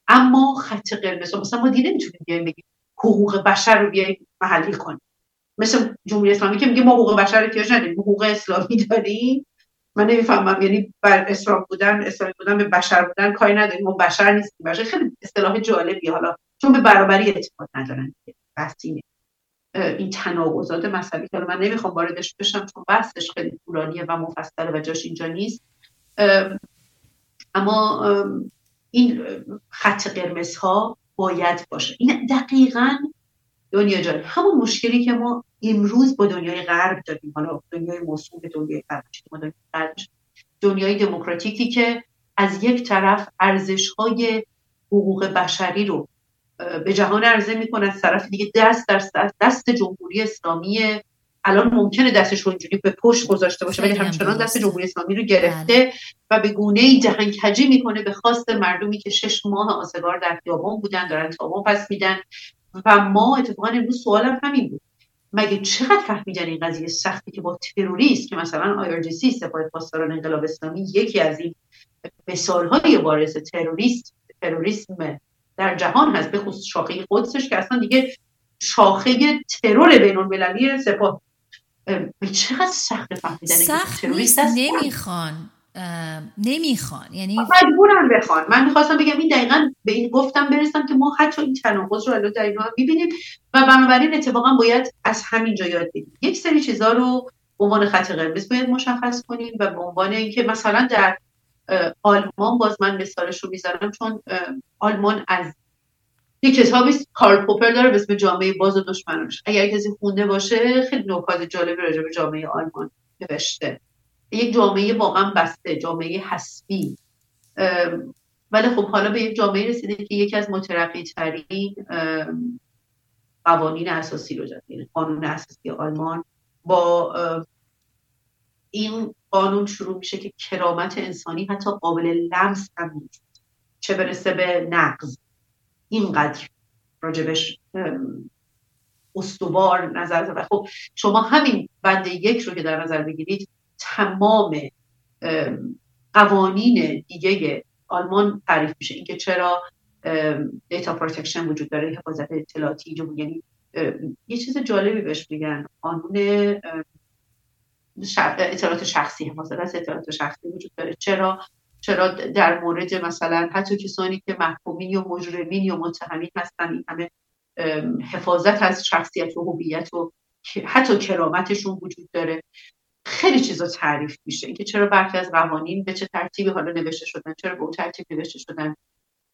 اما خط قرمز مثلا ما دیگه نمی‌تونیم بیایم بگیم حقوق بشر رو بیایم محلی کنیم. مثل جمهوری اسلامی که میگه ما حقوق بشر احتیاج نداریم. حقوق اسلامی داریم. من نمی‌فهمم. یعنی بر اسلام بودن اسلامی بودن به بشر بودن کاری نداریم. ما بشر نیستیم. بشر خیلی اصطلاح جالبی حالا چون به برابری اعتقاد ندارن. بحثی این تناقضات مذهبی که من نمی‌خوام واردش بشم چون بحثش خیلی طولانیه و مفصله و جاش اینجا نیست. اما این خط قرمز ها باید باشه. این دقیقا دنیا جان همون مشکلی که ما امروز با دنیای غرب داریم. حالا دنیای موسوم به دنیای غرب دنیای دموکراتیکی که از یک طرف ارزش های حقوق بشری رو به جهان عرضه می‌کنه از طرف دیگه دست در دست جمهوری اسلامی. الان ممکنه دستش رو اینجوری به پشت گذاشته باشه ولی همچنان دست جمهوری اسلامی رو گرفته بله. و به گونه ای کجی می‌کنه به خواست مردمی که شش ماه آزگار در خیابان بودن دارن تابان پس میدن. و ما اتفاقا امروز سوالم همین بود. مگه چقدر فهمیدن این قضیه سختی که با تروریست که مثلا آیارجیسی سپاه پاسداران انقلاب اسلامی یکی از این مثالهای بارز تروریست تروریسم در جهان هست به خصوص شاخه قدسش که اصلا دیگه شاخه ترور بین المللی سپاه چقدر سخت فهمیدن سخت نیست نمی‌خوان. نمی‌خوان. یعنی مجبورن بخوان. من می‌خواستم بگم این دقیقا به این گفتم برسم که ما حتی این تناقض رو الان در اینا می‌بینیم و بنابراین اتفاقا باید از همین جا یاد بگیریم یک سری چیزها رو به عنوان خط قرمز باید مشخص کنیم و به عنوان اینکه مثلا در آلمان باز من مثالش رو می‌ذارم چون آلمان از یک کتابی کارل پوپر داره به اسم جامعه باز و دشمنانش. اگر کسی خونده باشه خیلی نکات جالبی راجع به جامعه آلمان نوشته. یک جامعه واقعا بسته جامعه حسبی. ولی خب حالا به یک جامعه رسیده که یکی از مترقی ترین قوانین اساسی رو داره یعنی قانون اساسی آلمان با این قانون شروع میشه که کرامت انسانی حتی قابل لمس هم نیست. چه برسه به نقض. اینقدر راجبش استوار نظر و خب شما همین بند یک رو که در نظر بگیرید تمام قوانین دیگه آلمان تعریف میشه. اینکه چرا data protection وجود داره حفاظت اطلاعاتی یعنی یه چیز جالبی بهش میگن. قانون اطلاعات شخصی حفاظت اطلاعات شخصی وجود داره. چرا؟ چرا در مورد مثلا حتی کسانی که محکومین یا مجرمین یا متهمین هستن این همه حفاظت از شخصیت و هویت و حتی کرامتشون وجود داره. خیلی چیزا تعریف میشه. اینکه چرا برخی از قوانین به چه ترتیبی حالا نوشته شدن چرا به اون ترتیب نوشته شدن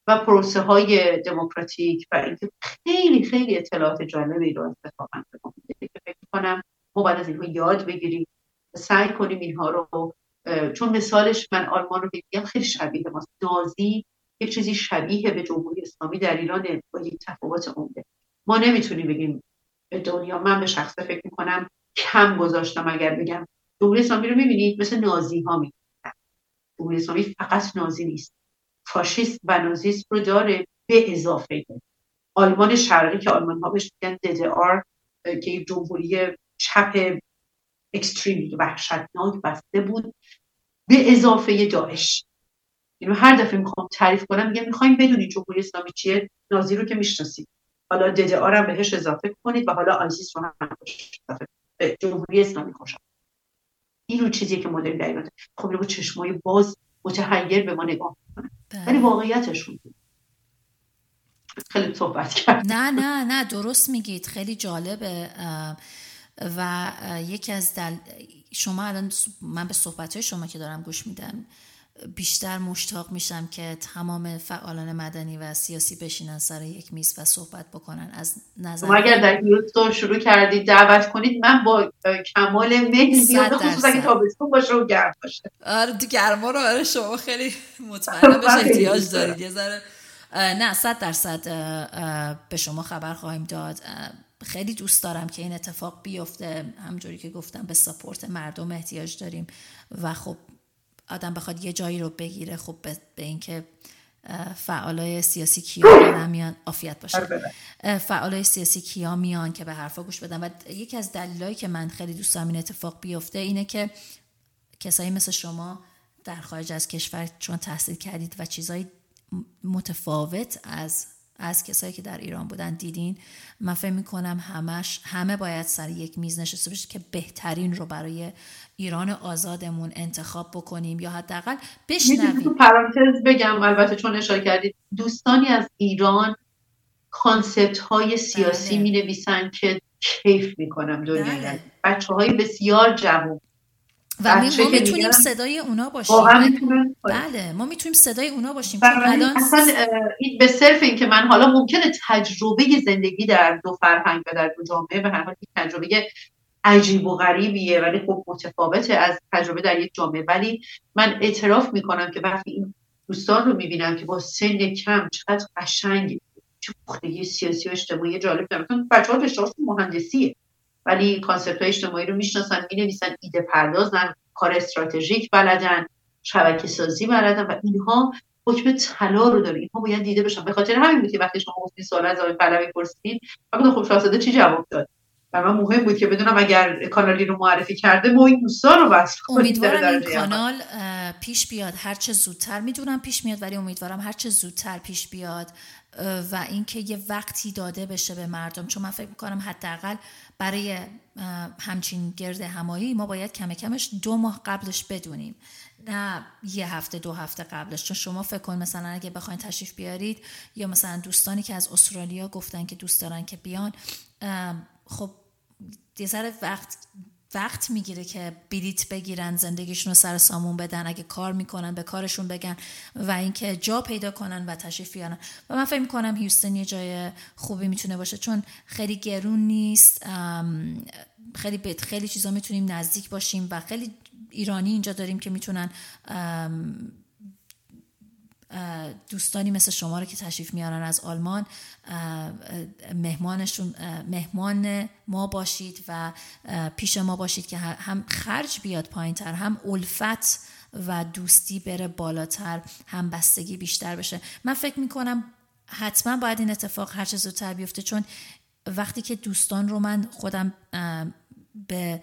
و پروسه های دموکراتیک و اینکه خیلی خیلی اطلاعات جالبی رو اتفاقا که فکر کنم ما باید از اینها یاد بگیریم سعی کنیم اینها رو چون مثالش من آلمان رو بگیم خیلی شبیه ماست. نازی یک چیزی شبیه به جمهوری اسلامی در ایران با یک تفاوت عمده. ما نمی‌تونیم بگیم دنیا من به شخصه فکر می‌کنم کم گذاشتم اگر بگم. جمهوری اسلامی رو می‌بینید مثل نازی ها می‌بینید. جمهوری اسلامی فقط نازی نیست. فاشیست و نازیست رو داره به اضافه. آلمان شرقی که آلمان ها بهش میگن آر که جمهوری چپ اکستریم وحشتناک بسته بود. به اضافه داعش. اینو هر دفعه می‌خوام تعریف کنم میگم می‌خوایم بدونید جمهوری اسلامی چیه؟ نازی رو که می‌شناسید. حالا ددار هم بهش اضافه کنید و حالا آیسیس رو هم جمهوری اسلامی خوشم این رو چیزی که مدل در خب با چشمای باز متحیر به ما نگاه می‌کنه. بله. ولی واقعیتشون خیلی صحبت کرد نه نه نه درست میگید. خیلی جالبه. و یکی از دل... شما الان من به صحبت های شما که دارم گوش میدم بیشتر مشتاق میشم که تمام فعالان مدنی و سیاسی بشینن سر یک میز و صحبت بکنن. از نظر شما اگر در یوتیوب شروع کردید دعوت کنید من با کمال میل زیاد خصوصا اگه تابستون باشه و گرم باشه. آره گرما رو آره شما خیلی مطمئن بهش احتیاج دارید. یه ذره نه صد درصد به شما خبر خواهیم داد. خیلی دوست دارم که این اتفاق بیفته. همجوری که گفتم به سپورت مردم احتیاج داریم و خب آدم بخواد یه جایی رو بگیره خب به, به اینکه فعالای سیاسی کیا میان آفیت باشه. فعالای سیاسی کیا میان که به حرفا گوش بدن. و یکی از دلایلی که من خیلی دوست دارم این اتفاق بیفته اینه که کسایی مثل شما در خارج از کشور چون تحصیل کردید و چیزای متفاوت از از کسایی که در ایران بودن دیدین من فکر می‌کنم همش همه باید سر یک میز نشسته بشه که بهترین رو برای ایران آزادمون انتخاب بکنیم یا حداقل بشنویم پرانتز بگم البته چون اشاره کردید دوستانی از ایران کانسپت های سیاسی بله. می نویسن که کیف می‌کنم دنیا بله. بچه های بسیار جوان و ما می‌تونیم صدای اونا باشیم. بله ما می‌تونیم صدای اونا باشیم. الان اصلا این به صرف این که من حالا ممکنه تجربه زندگی در دو فرهنگ و در دو جامعه به هر حال تجربه عجیب و غریبیه ولی خب متفاوته از تجربه در یک جامعه. ولی من اعتراف می‌کنم که وقتی این دوستان رو می‌بینم که با سن کم چقدر قشنگ چه پختگی سیاسی و اجتماعی جالب دارن. بچه ها مهندسیه. ولی کانسپت های اجتماعی رو می‌شناسن می‌نویسن ایده پردازن کار استراتژیک بلدن شبکه سازی بلدن و اینها حکم طلا رو داره اینها باید دیده بشن. به خاطر همین بود که وقتی شما گفتین سوال از آقای پهلوی پرسیدین من خب شاهزاده چی جواب داد؟ و من مهم بود که بدونم اگر کانالی رو معرفی کرده ما این دوستان رو بس امیدوارم این کانال پیش بیاد. هرچه زودتر می‌دونم پیش میاد ولی امیدوارم هرچه زودتر پیش بیاد و اینکه یه وقتی داده بشه به مردم. چون من فکر می‌کنم حداقل برای همچین گرد همایی ما باید کم کمش دو ماه قبلش بدونیم. نه یه هفته دو هفته قبلش. چون شما فکر کن مثلا اگه بخواین تشریف بیارید یا مثلا دوستانی که از استرالیا گفتن که دوست دارن که بیان خب یه وقت وقت می‌گیره که بلیت بگیرن زندگیشون رو سر سامون بدن اگه کار می‌کنن به کارشون بگن و اینکه جا پیدا کنن و تشریف بیارن. و من فکر می‌کنم هیوستن یه جای خوبی می‌تونه باشه چون خیلی گرون نیست خیلی خیلی چیزا می‌تونیم نزدیک باشیم و خیلی ایرانی اینجا داریم که می‌تونن دوستانی مثل شما رو که تشریف میارن از آلمان مهمانشون مهمان ما باشید و پیش ما باشید که هم خرج بیاد پایین تر هم الفت و دوستی بره بالاتر هم بستگی بیشتر بشه. من فکر می‌کنم حتما باید این اتفاق هر چه زودتر بیفته چون وقتی که دوستان رو من خودم به,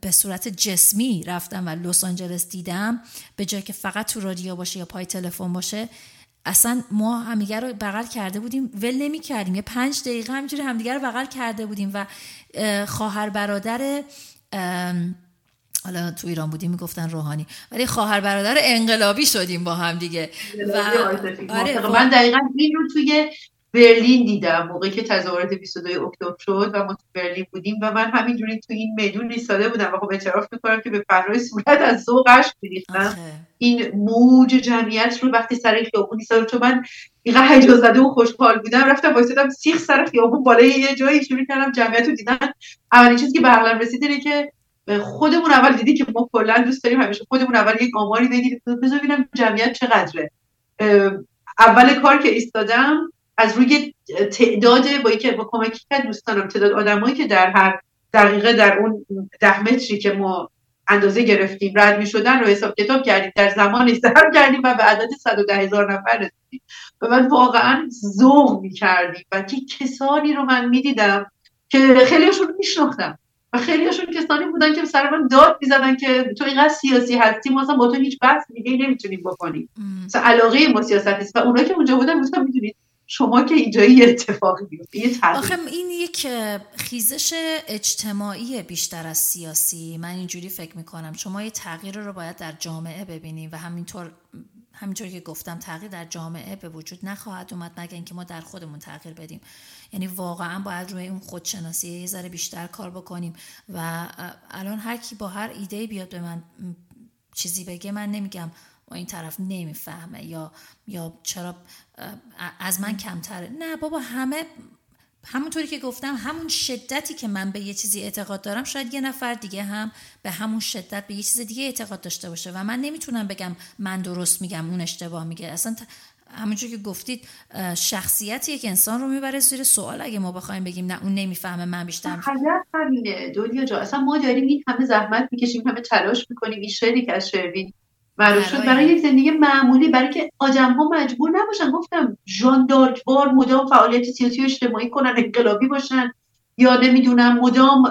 به صورت جسمی رفتم و لس آنجلس دیدم به جای که فقط تو رادیو باشه یا پای تلفن باشه. اصلا ما همدیگه رو بغل کرده بودیم ول نمی کردیم. یه پنج دقیقه همینجوری همدیگه رو بغل کرده بودیم و خواهر برادر حالا تو ایران بودیم می‌گفتن روحانی. ولی خواهر برادر انقلابی شدیم با هم دیگه. و آره من دقیقا این رو توی برلین دیدم موقعی که تظاهرات 22 اکتبر شد و ما تو برلین بودیم و من همینجوری تو این میدون ایستاده بودم و خب اعتراف می‌کنم که به فرای صورت از ذوقش میریختم. این موج جمعیت رو وقتی سر خیابون ایستادم چون من اینقدر هیجان زده و خوشحال بودم رفتم وایسادم سیخ سر خیابون بالای یه جایی شروع کردم جمعیت رو دیدن. اولین چیزی که به عقلم رسید اینه که خودمون اول دیدی که ما کلا دوست داریم همیشه خودمون اول یک آماری بگیریم. بذار ببینم جمعیت چقدره. اول کار که ایستادم از روی تعداد با که با کمکی که دوستانم تعداد آدمایی که در هر دقیقه در اون ده متری که ما اندازه گرفتیم رد می شدن رو حساب کتاب کردیم. در زمان ضرب کردیم و به عدد 110 هزار نفر رسیدیم. و من واقعا ذوق می کردیم و که کسانی رو من می دیدم که خیلیشون رو میشناختم. و خیلیشون کسانی بودن که سر من داد می‌زدن که تو اینقدر سیاسی هستی ما با تو هیچ بحث دیگه نمی‌تونیم بکنیم. مثلا علاقه ما سیاست نیست. و اونایی که اونجا بودن گفتم می‌دونید شما که اینجا یه اتفاقی بیفته آخه این یک خیزش اجتماعی بیشتر از سیاسی. من اینجوری فکر می‌کنم. شما یه تغییر رو باید در جامعه ببینیم و همینطور همینطور که گفتم تغییر در جامعه به وجود نخواهد اومد مگر اینکه ما در خودمون تغییر بدیم. یعنی واقعا باید روی اون خودشناسی یه ذره بیشتر کار بکنیم و الان هر کی با هر ایده بیاد به من چیزی بگه من نمیگم و این طرف نمی‌فهمه یا یا چرا از من کمتره. نه بابا همه همونطوری که گفتم همون شدتی که من به یه چیزی اعتقاد دارم شاید یه نفر دیگه هم به همون شدت به یه چیز دیگه اعتقاد داشته باشه. و من نمی‌تونم بگم من درست میگم اون اشتباه میگه. اصلا همونجور که گفتید شخصیت یک انسان رو می‌بره زیر سوال. اگه ما بخوایم بگیم نه اون نمی‌فهمه من بیشتر همینه. دنیا جا اصلا ما داریم این همه زحمت می‌کشیم همه تلاش می‌کنیم این شعری که از معروف شد برای یک زندگی معمولی برای که آدم ها مجبور نباشن گفتم ژان دارکوار مدام فعالیت سیاسی و اجتماعی کنن انقلابی باشن یا نمی‌دونم مدام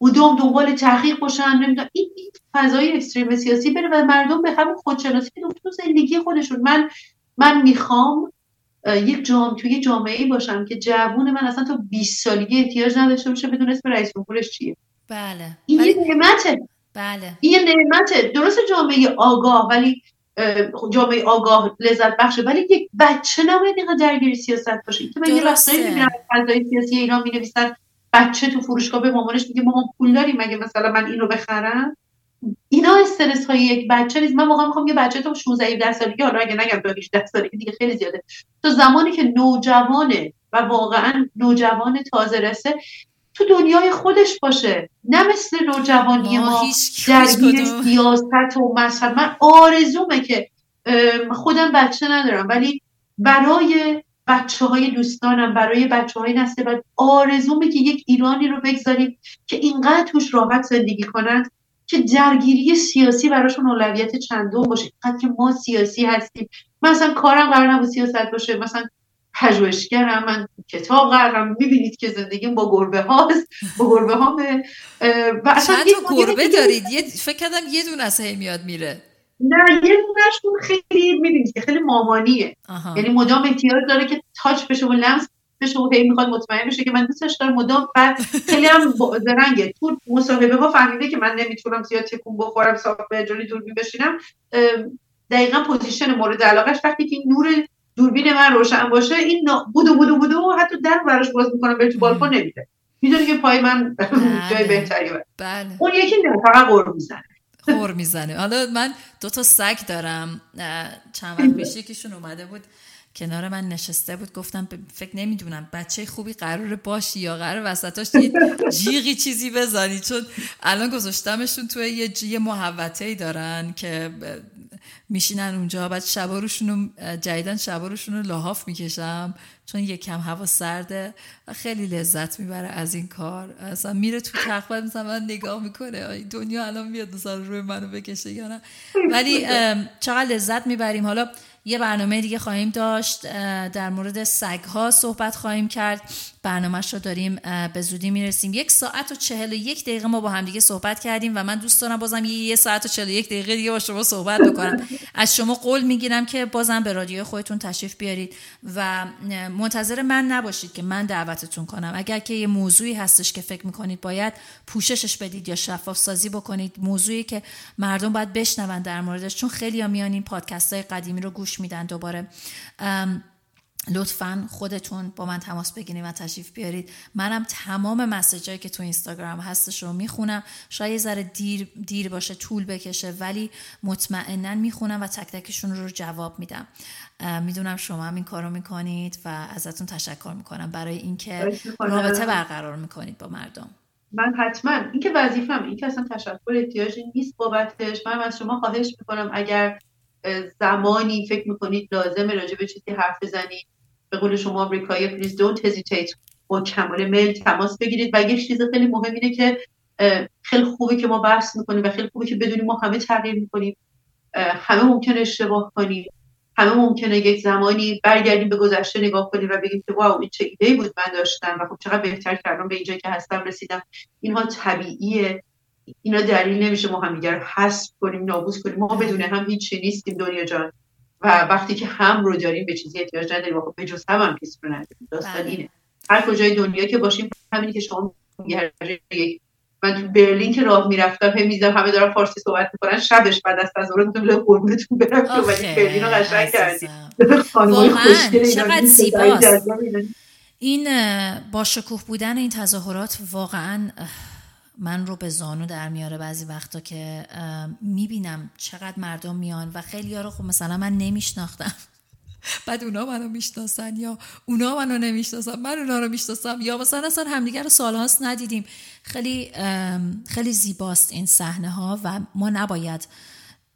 مدام دنبال تحقیق باشن نمی‌دونم این, فضای اکستریم سیاسی بره و مردم به همون خودشناسی تو زندگی خودشون. من من می‌خوام یک جام توی جامعه باشم که جوون من اصلا تا 20 سالگی احتیاج نداشته باشه بدون اسم رئیس جمهورش چیه. بله. این ولی... نعمته. بله. این نعمته درست جامعه آگاه ولی جامعه آگاه لذت بخشه ولی یک بچه نباید اینقدر درگیر سیاست باشه. که من یه وقتایی می‌بینم فضای سیاسی ایران می نویسن بچه تو فروشگاه به مامانش میگه مامان پول داریم مگه مثلا من اینو بخرم؟ اینا استرس های یک بچه نیست. من واقعا می‌خوام یه بچه تو 16 17 سالگی حالا اگه نگم تا 18 سالگی دیگه خیلی زیاده. تو زمانی که نوجوانه و واقعا نوجوان تازه رسه تو دنیای خودش باشه نه مثل نوجوانی ما, ما درگیر سیاست و مذهب. من آرزومه که خودم بچه ندارم ولی برای بچه های دوستانم برای بچه های نسل بعد آرزومه که یک ایرانی رو بگذاریم که اینقدر توش راحت زندگی کنند که درگیری سیاسی براشون اولویت چندم باشه. اینقدر که ما سیاسی هستیم. مثلا کارم قرار نبود سیاست باشه مثلا پژوهشگرم من کتاب قرارم. می‌بینید که زندگیم با گربه هاست. با گربه ها و چند گربه دارید؟ یه فکر کردم یه دونه از میاد میره. نه یه دونشون خیلی می‌بینید که خیلی مامانیه. یعنی مدام احتیاج داره که touch بشه و لمس بشه و هی می‌خواد مطمئن بشه که من دوستش دارم. مدام بعد خیلی هم زرنگه. تو مصاحبه ها فهمیده که من نمی‌تونم زیاد تکون بخورم صاف به جلوی دوربین بشینم دقیقا position مورد علاقهش وقتی که نور دوربین من روشن باشه این بودو بودو بودو حتی در براش باز می‌کنم به تو بالکن نمیده. می‌دونی که پای من جای بله. بهتری بله. اون یکی نه فقط قرب می‌زنه. خور می‌زنه. حالا من دو تا سگ دارم. چند وقت پیش یکیشون اومده بود کنار من نشسته بود. گفتم فکر نمی‌دونم بچه خوبی قرار باشی یا قرار وسطاش یه جیغی چیزی بزنی. چون الان گذاشتمشون توی یه, یه محوطه دارن که میشینن اونجا. بعد شبا روشون جدیدن شبا روشون لحاف می‌کشم چون یه کم هوا سرده و خیلی لذت می‌بره از این کار. اصلا میره تو تخت مثلا من نگاه می‌کنه دنیا الان میاد مثلا روی منو بکشه یا نه. ولی چقدر لذت می‌بریم. حالا یه برنامه دیگه خواهیم داشت در مورد سگ ها صحبت خواهیم کرد. برنامهش رو داریم به زودی می‌رسیم. یک ساعت و چهل و یک دقیقه ما با هم دیگه صحبت کردیم و من دوست دارم بازم یه, یه ساعت و چهل و یک دقیقه دیگه با شما صحبت بکنم. از شما قول می‌گیرم که بازم به رادیو خودتون تشریف بیارید و منتظر من نباشید که من دعوتتون کنم. اگر که یه موضوعی هستش که فکر می‌کنید باید پوششش بدید یا شفاف سازی بکنید موضوعی که مردم باید بشنون در موردش چون خیلی ها میان این پادکست های قدیمی رو گوش میدن دوباره. لطفا خودتون با من تماس بگیرید و تشریف بیارید. منم تمام مسیجایی که تو اینستاگرام هستش رو می‌خونم. شاید یه ذره دیر, دیر باشه طول بکشه ولی مطمئنا می‌خونم و تک تکشون رو جواب میدم. می‌دونم شما هم این کارو می‌کنید و ازتون تشکر می‌کنم. برای اینکه رابطه برقرار می‌کنید با مردم. من حتما اینکه وظیفم این که اصلا تشکر احتیاجی نیست بابتش. من از شما خواهش می‌کنم اگر زمانی فکر می‌کنید لازمه راجع به چیزی حرف بزنید. به قول شما آمریکایی پلیز دونت هزیتیت با کمال میل تماس بگیرید. و یه چیز خیلی مهم اینه که خیلی خوبه که ما بحث می‌کنیم و خیلی خوبه که بدونیم ما همه تغییر می‌کنیم. همه ممکنه اشتباه کنیم. همه ممکنه یک زمانی برگردیم به گذشته نگاه کنیم و بگیم که واو این چه ایده بود من داشتم و خب چقدر بهتر کردم به اینجا که هستم رسیدم. اینها طبیعیه. اینا دلیل نمیشه ما همدیگر حذف کنیم نابود کنیم. ما بدون هم هیچی نیستیم دنیا جان. و وقتی که هم رو داریم به چیزی احتیاج نداریم خب به جز هم هم کسی رو نداریم. داستان بله. اینه. هر کجای دنیا که باشیم همینی که شما من تو برلین که راه می‌رفتم هم میزم همه دارن فارسی صحبت می‌کنن شبش بعد از تظاهرات گفتم له قربونتون برم که ولی برلین رو قشنگ کردیم واقعا چقدر زیباست. این با شکوه بودن این تظاهرات واقعا من رو به زانو در میاره بعضی وقتا که می‌بینم چقدر مردم میان و خیلی رو خب مثلا من نمیشناختم. بعد اونا منو می‌شناسن یا اونا منو نمی‌شناسن من اونا رو می‌شناسم یا مثلا اصلا همدیگر رو سالهاست ندیدیم. خیلی خیلی زیباست این صحنه ها و ما نباید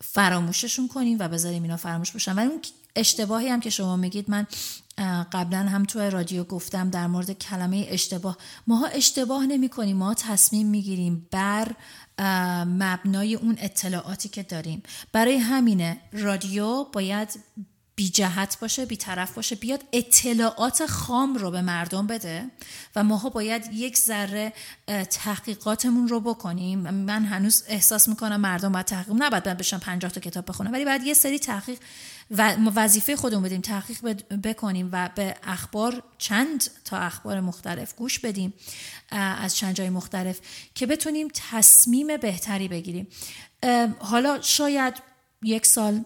فراموششون کنیم و بذاریم اینا فراموش بشن. ولی اون اشتباهی هم که شما میگید من قبلا هم تو رادیو گفتم در مورد کلمه اشتباه. ماها اشتباه نمی کنیم ما تصمیم می‌گیریم بر مبنای اون اطلاعاتی که داریم. برای همینه رادیو باید بی جهت باشه بی طرف باشه بیاد اطلاعات خام رو به مردم بده و ماها باید یک ذره تحقیقاتمون رو بکنیم. من هنوز احساس می‌کنم مردم باید تحقیق نباید بشن 50 تا کتاب بخونن ولی باید یه سری تحقیق و وظیفه خودمون بدیم تحقیق بکنیم و به اخبار چند تا اخبار مختلف گوش بدیم از چند جای مختلف که بتونیم تصمیم بهتری بگیریم. حالا شاید یک سال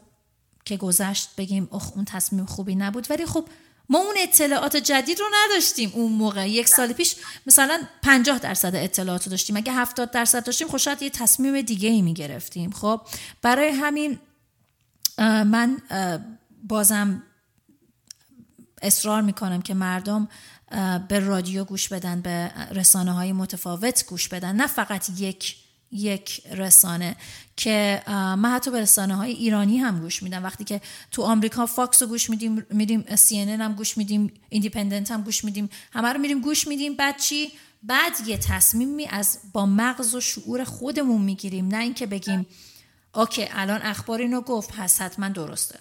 که گذشت بگیم اخ اون تصمیم خوبی نبود. ولی خب ما اون اطلاعات جدید رو نداشتیم اون موقع. یک سال پیش مثلا 50 درصد اطلاعات رو داشتیم. اگه 70 درصد داشتیم خب شاید یه تصمیم دیگه ای می گرفتیم خب برای همین من بازم اصرار می‌کنم که مردم به رادیو گوش بدن به رسانه های متفاوت گوش بدن. نه فقط یک یک رسانه که من حتی به رسانه های ایرانی هم گوش میدم. وقتی که تو آمریکا Fox رو گوش میدیم میدیم سی هم گوش میدیم Independent هم گوش میدیم همه رو میریم گوش میدیم. بعد چی؟ بعد یه تصمیمی از با مغز و شعور خودمون می‌گیریم. نه اینکه بگیم OK الان اخبار اینو گفت پس حتما درسته.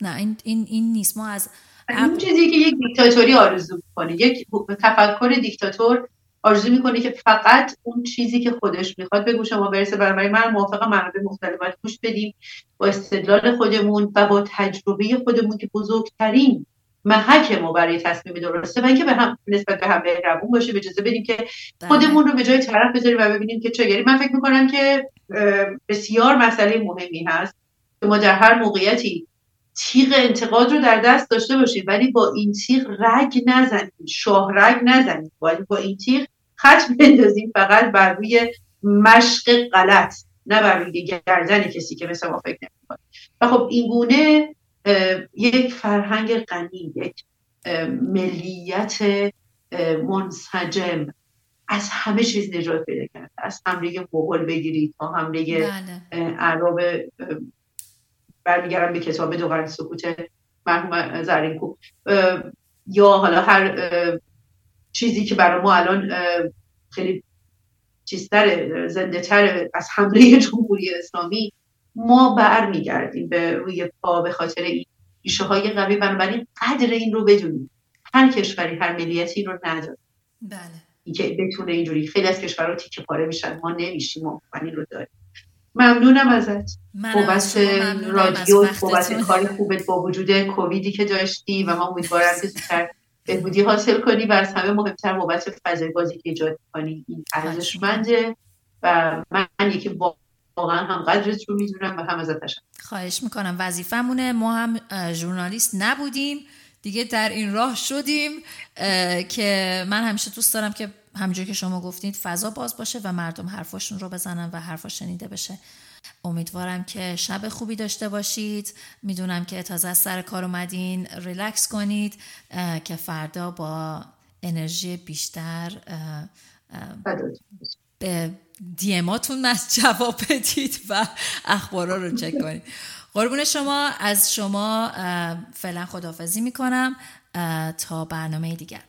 نه این, این, این نیست. ما از این چیزی که یک دیکتاتوری آرزو می‌کنه یک تفکر دیکتاتور آرزو می‌کنه که فقط اون چیزی که خودش می‌خواد. به گوش ما برسه برای من موافق منابع مختلف گوش بدیم. با استدلال خودمون و با تجربه خودمون که بزرگترین محک ما برای تصمیم درسته؟ و اینکه به هم نسبت به هم مهربون باشه اجازه بدیم که. خودمون رو به جای طرف بذاریم و ببینیم که چه من فکر می‌کنم که بسیار مسئله مهمی هست که ما در هر موقعیتی تیغ انتقاد رو در دست داشته باشیم ولی با این تیغ رگ نزنیم شاه رگ نزنیم. ولی با این تیغ خط بندازیم فقط بر روی مشق غلط نه بر روی گردن کسی که مثل ما فکر نمی‌کنه. و خب این گونه یک فرهنگ غنی یک ملیت منسجم. از همه چیز نجات پیدا کرد. از حمله مغول بگیرید تا حمله. عرب برمیگردم به کتاب دو قرن سکوت مرحوم زرینکو یا حالا هر چیزی که برای ما الان خیلی چیزتر زنده تر از حمله جمهوری اسلامی ما برمیگردیم به روی پا به خاطر این ریشه های قوی. بنابراین قدر این رو بدونیم. هر کشوری هر ملیتی رو نداره. بله. اینکه بتونه اینجوری خیلی از کشورها تیکه پاره میشن. ما نمیشیم ما این رو داریم. ممنونم ازت. بابت رادیو بابت کار خوبت با وجود کوویدی که داشتی و ما امیدوارم که زودتر بهبودی حاصل کنی. و از همه مهمتر بابت فضای بازی که ایجاد کنی این ارزشمنده و من یکی واقعا هم قدرت رو می‌دونم و هم ازت تشکر خواهش می‌کنم. وظیفمونه ما هم ژورنالیست نبودیم. دیگه در این راه شدیم که من همیشه دوست دارم که همجور که شما گفتید فضا باز باشه و مردم حرفاشون رو بزنن و حرفا شنیده بشه. امیدوارم که شب خوبی داشته باشید. می‌دونم که تازه از سر کار اومدین. ریلکس کنید که فردا با انرژی بیشتر به دیماتون جواب بدید و اخبارا رو چک کنید. قربون شما از شما فعلا خدافزی می‌کنم تا برنامه دیگر.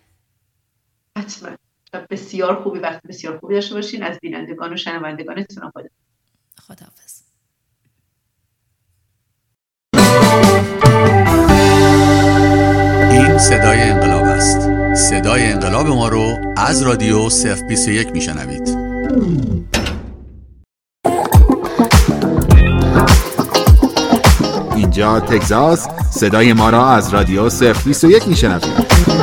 حتما. بسیار خوبی وقت بسیار خوبی داشته باشین. از بینندگان و شنوندگانتون خدا خداحافظ. این صدای انقلاب است. صدای انقلاب ما رو از رادیو صف 21 میشنوید. اینجا تگزاس صدای ما را از رادیو صف 21 میشنوید.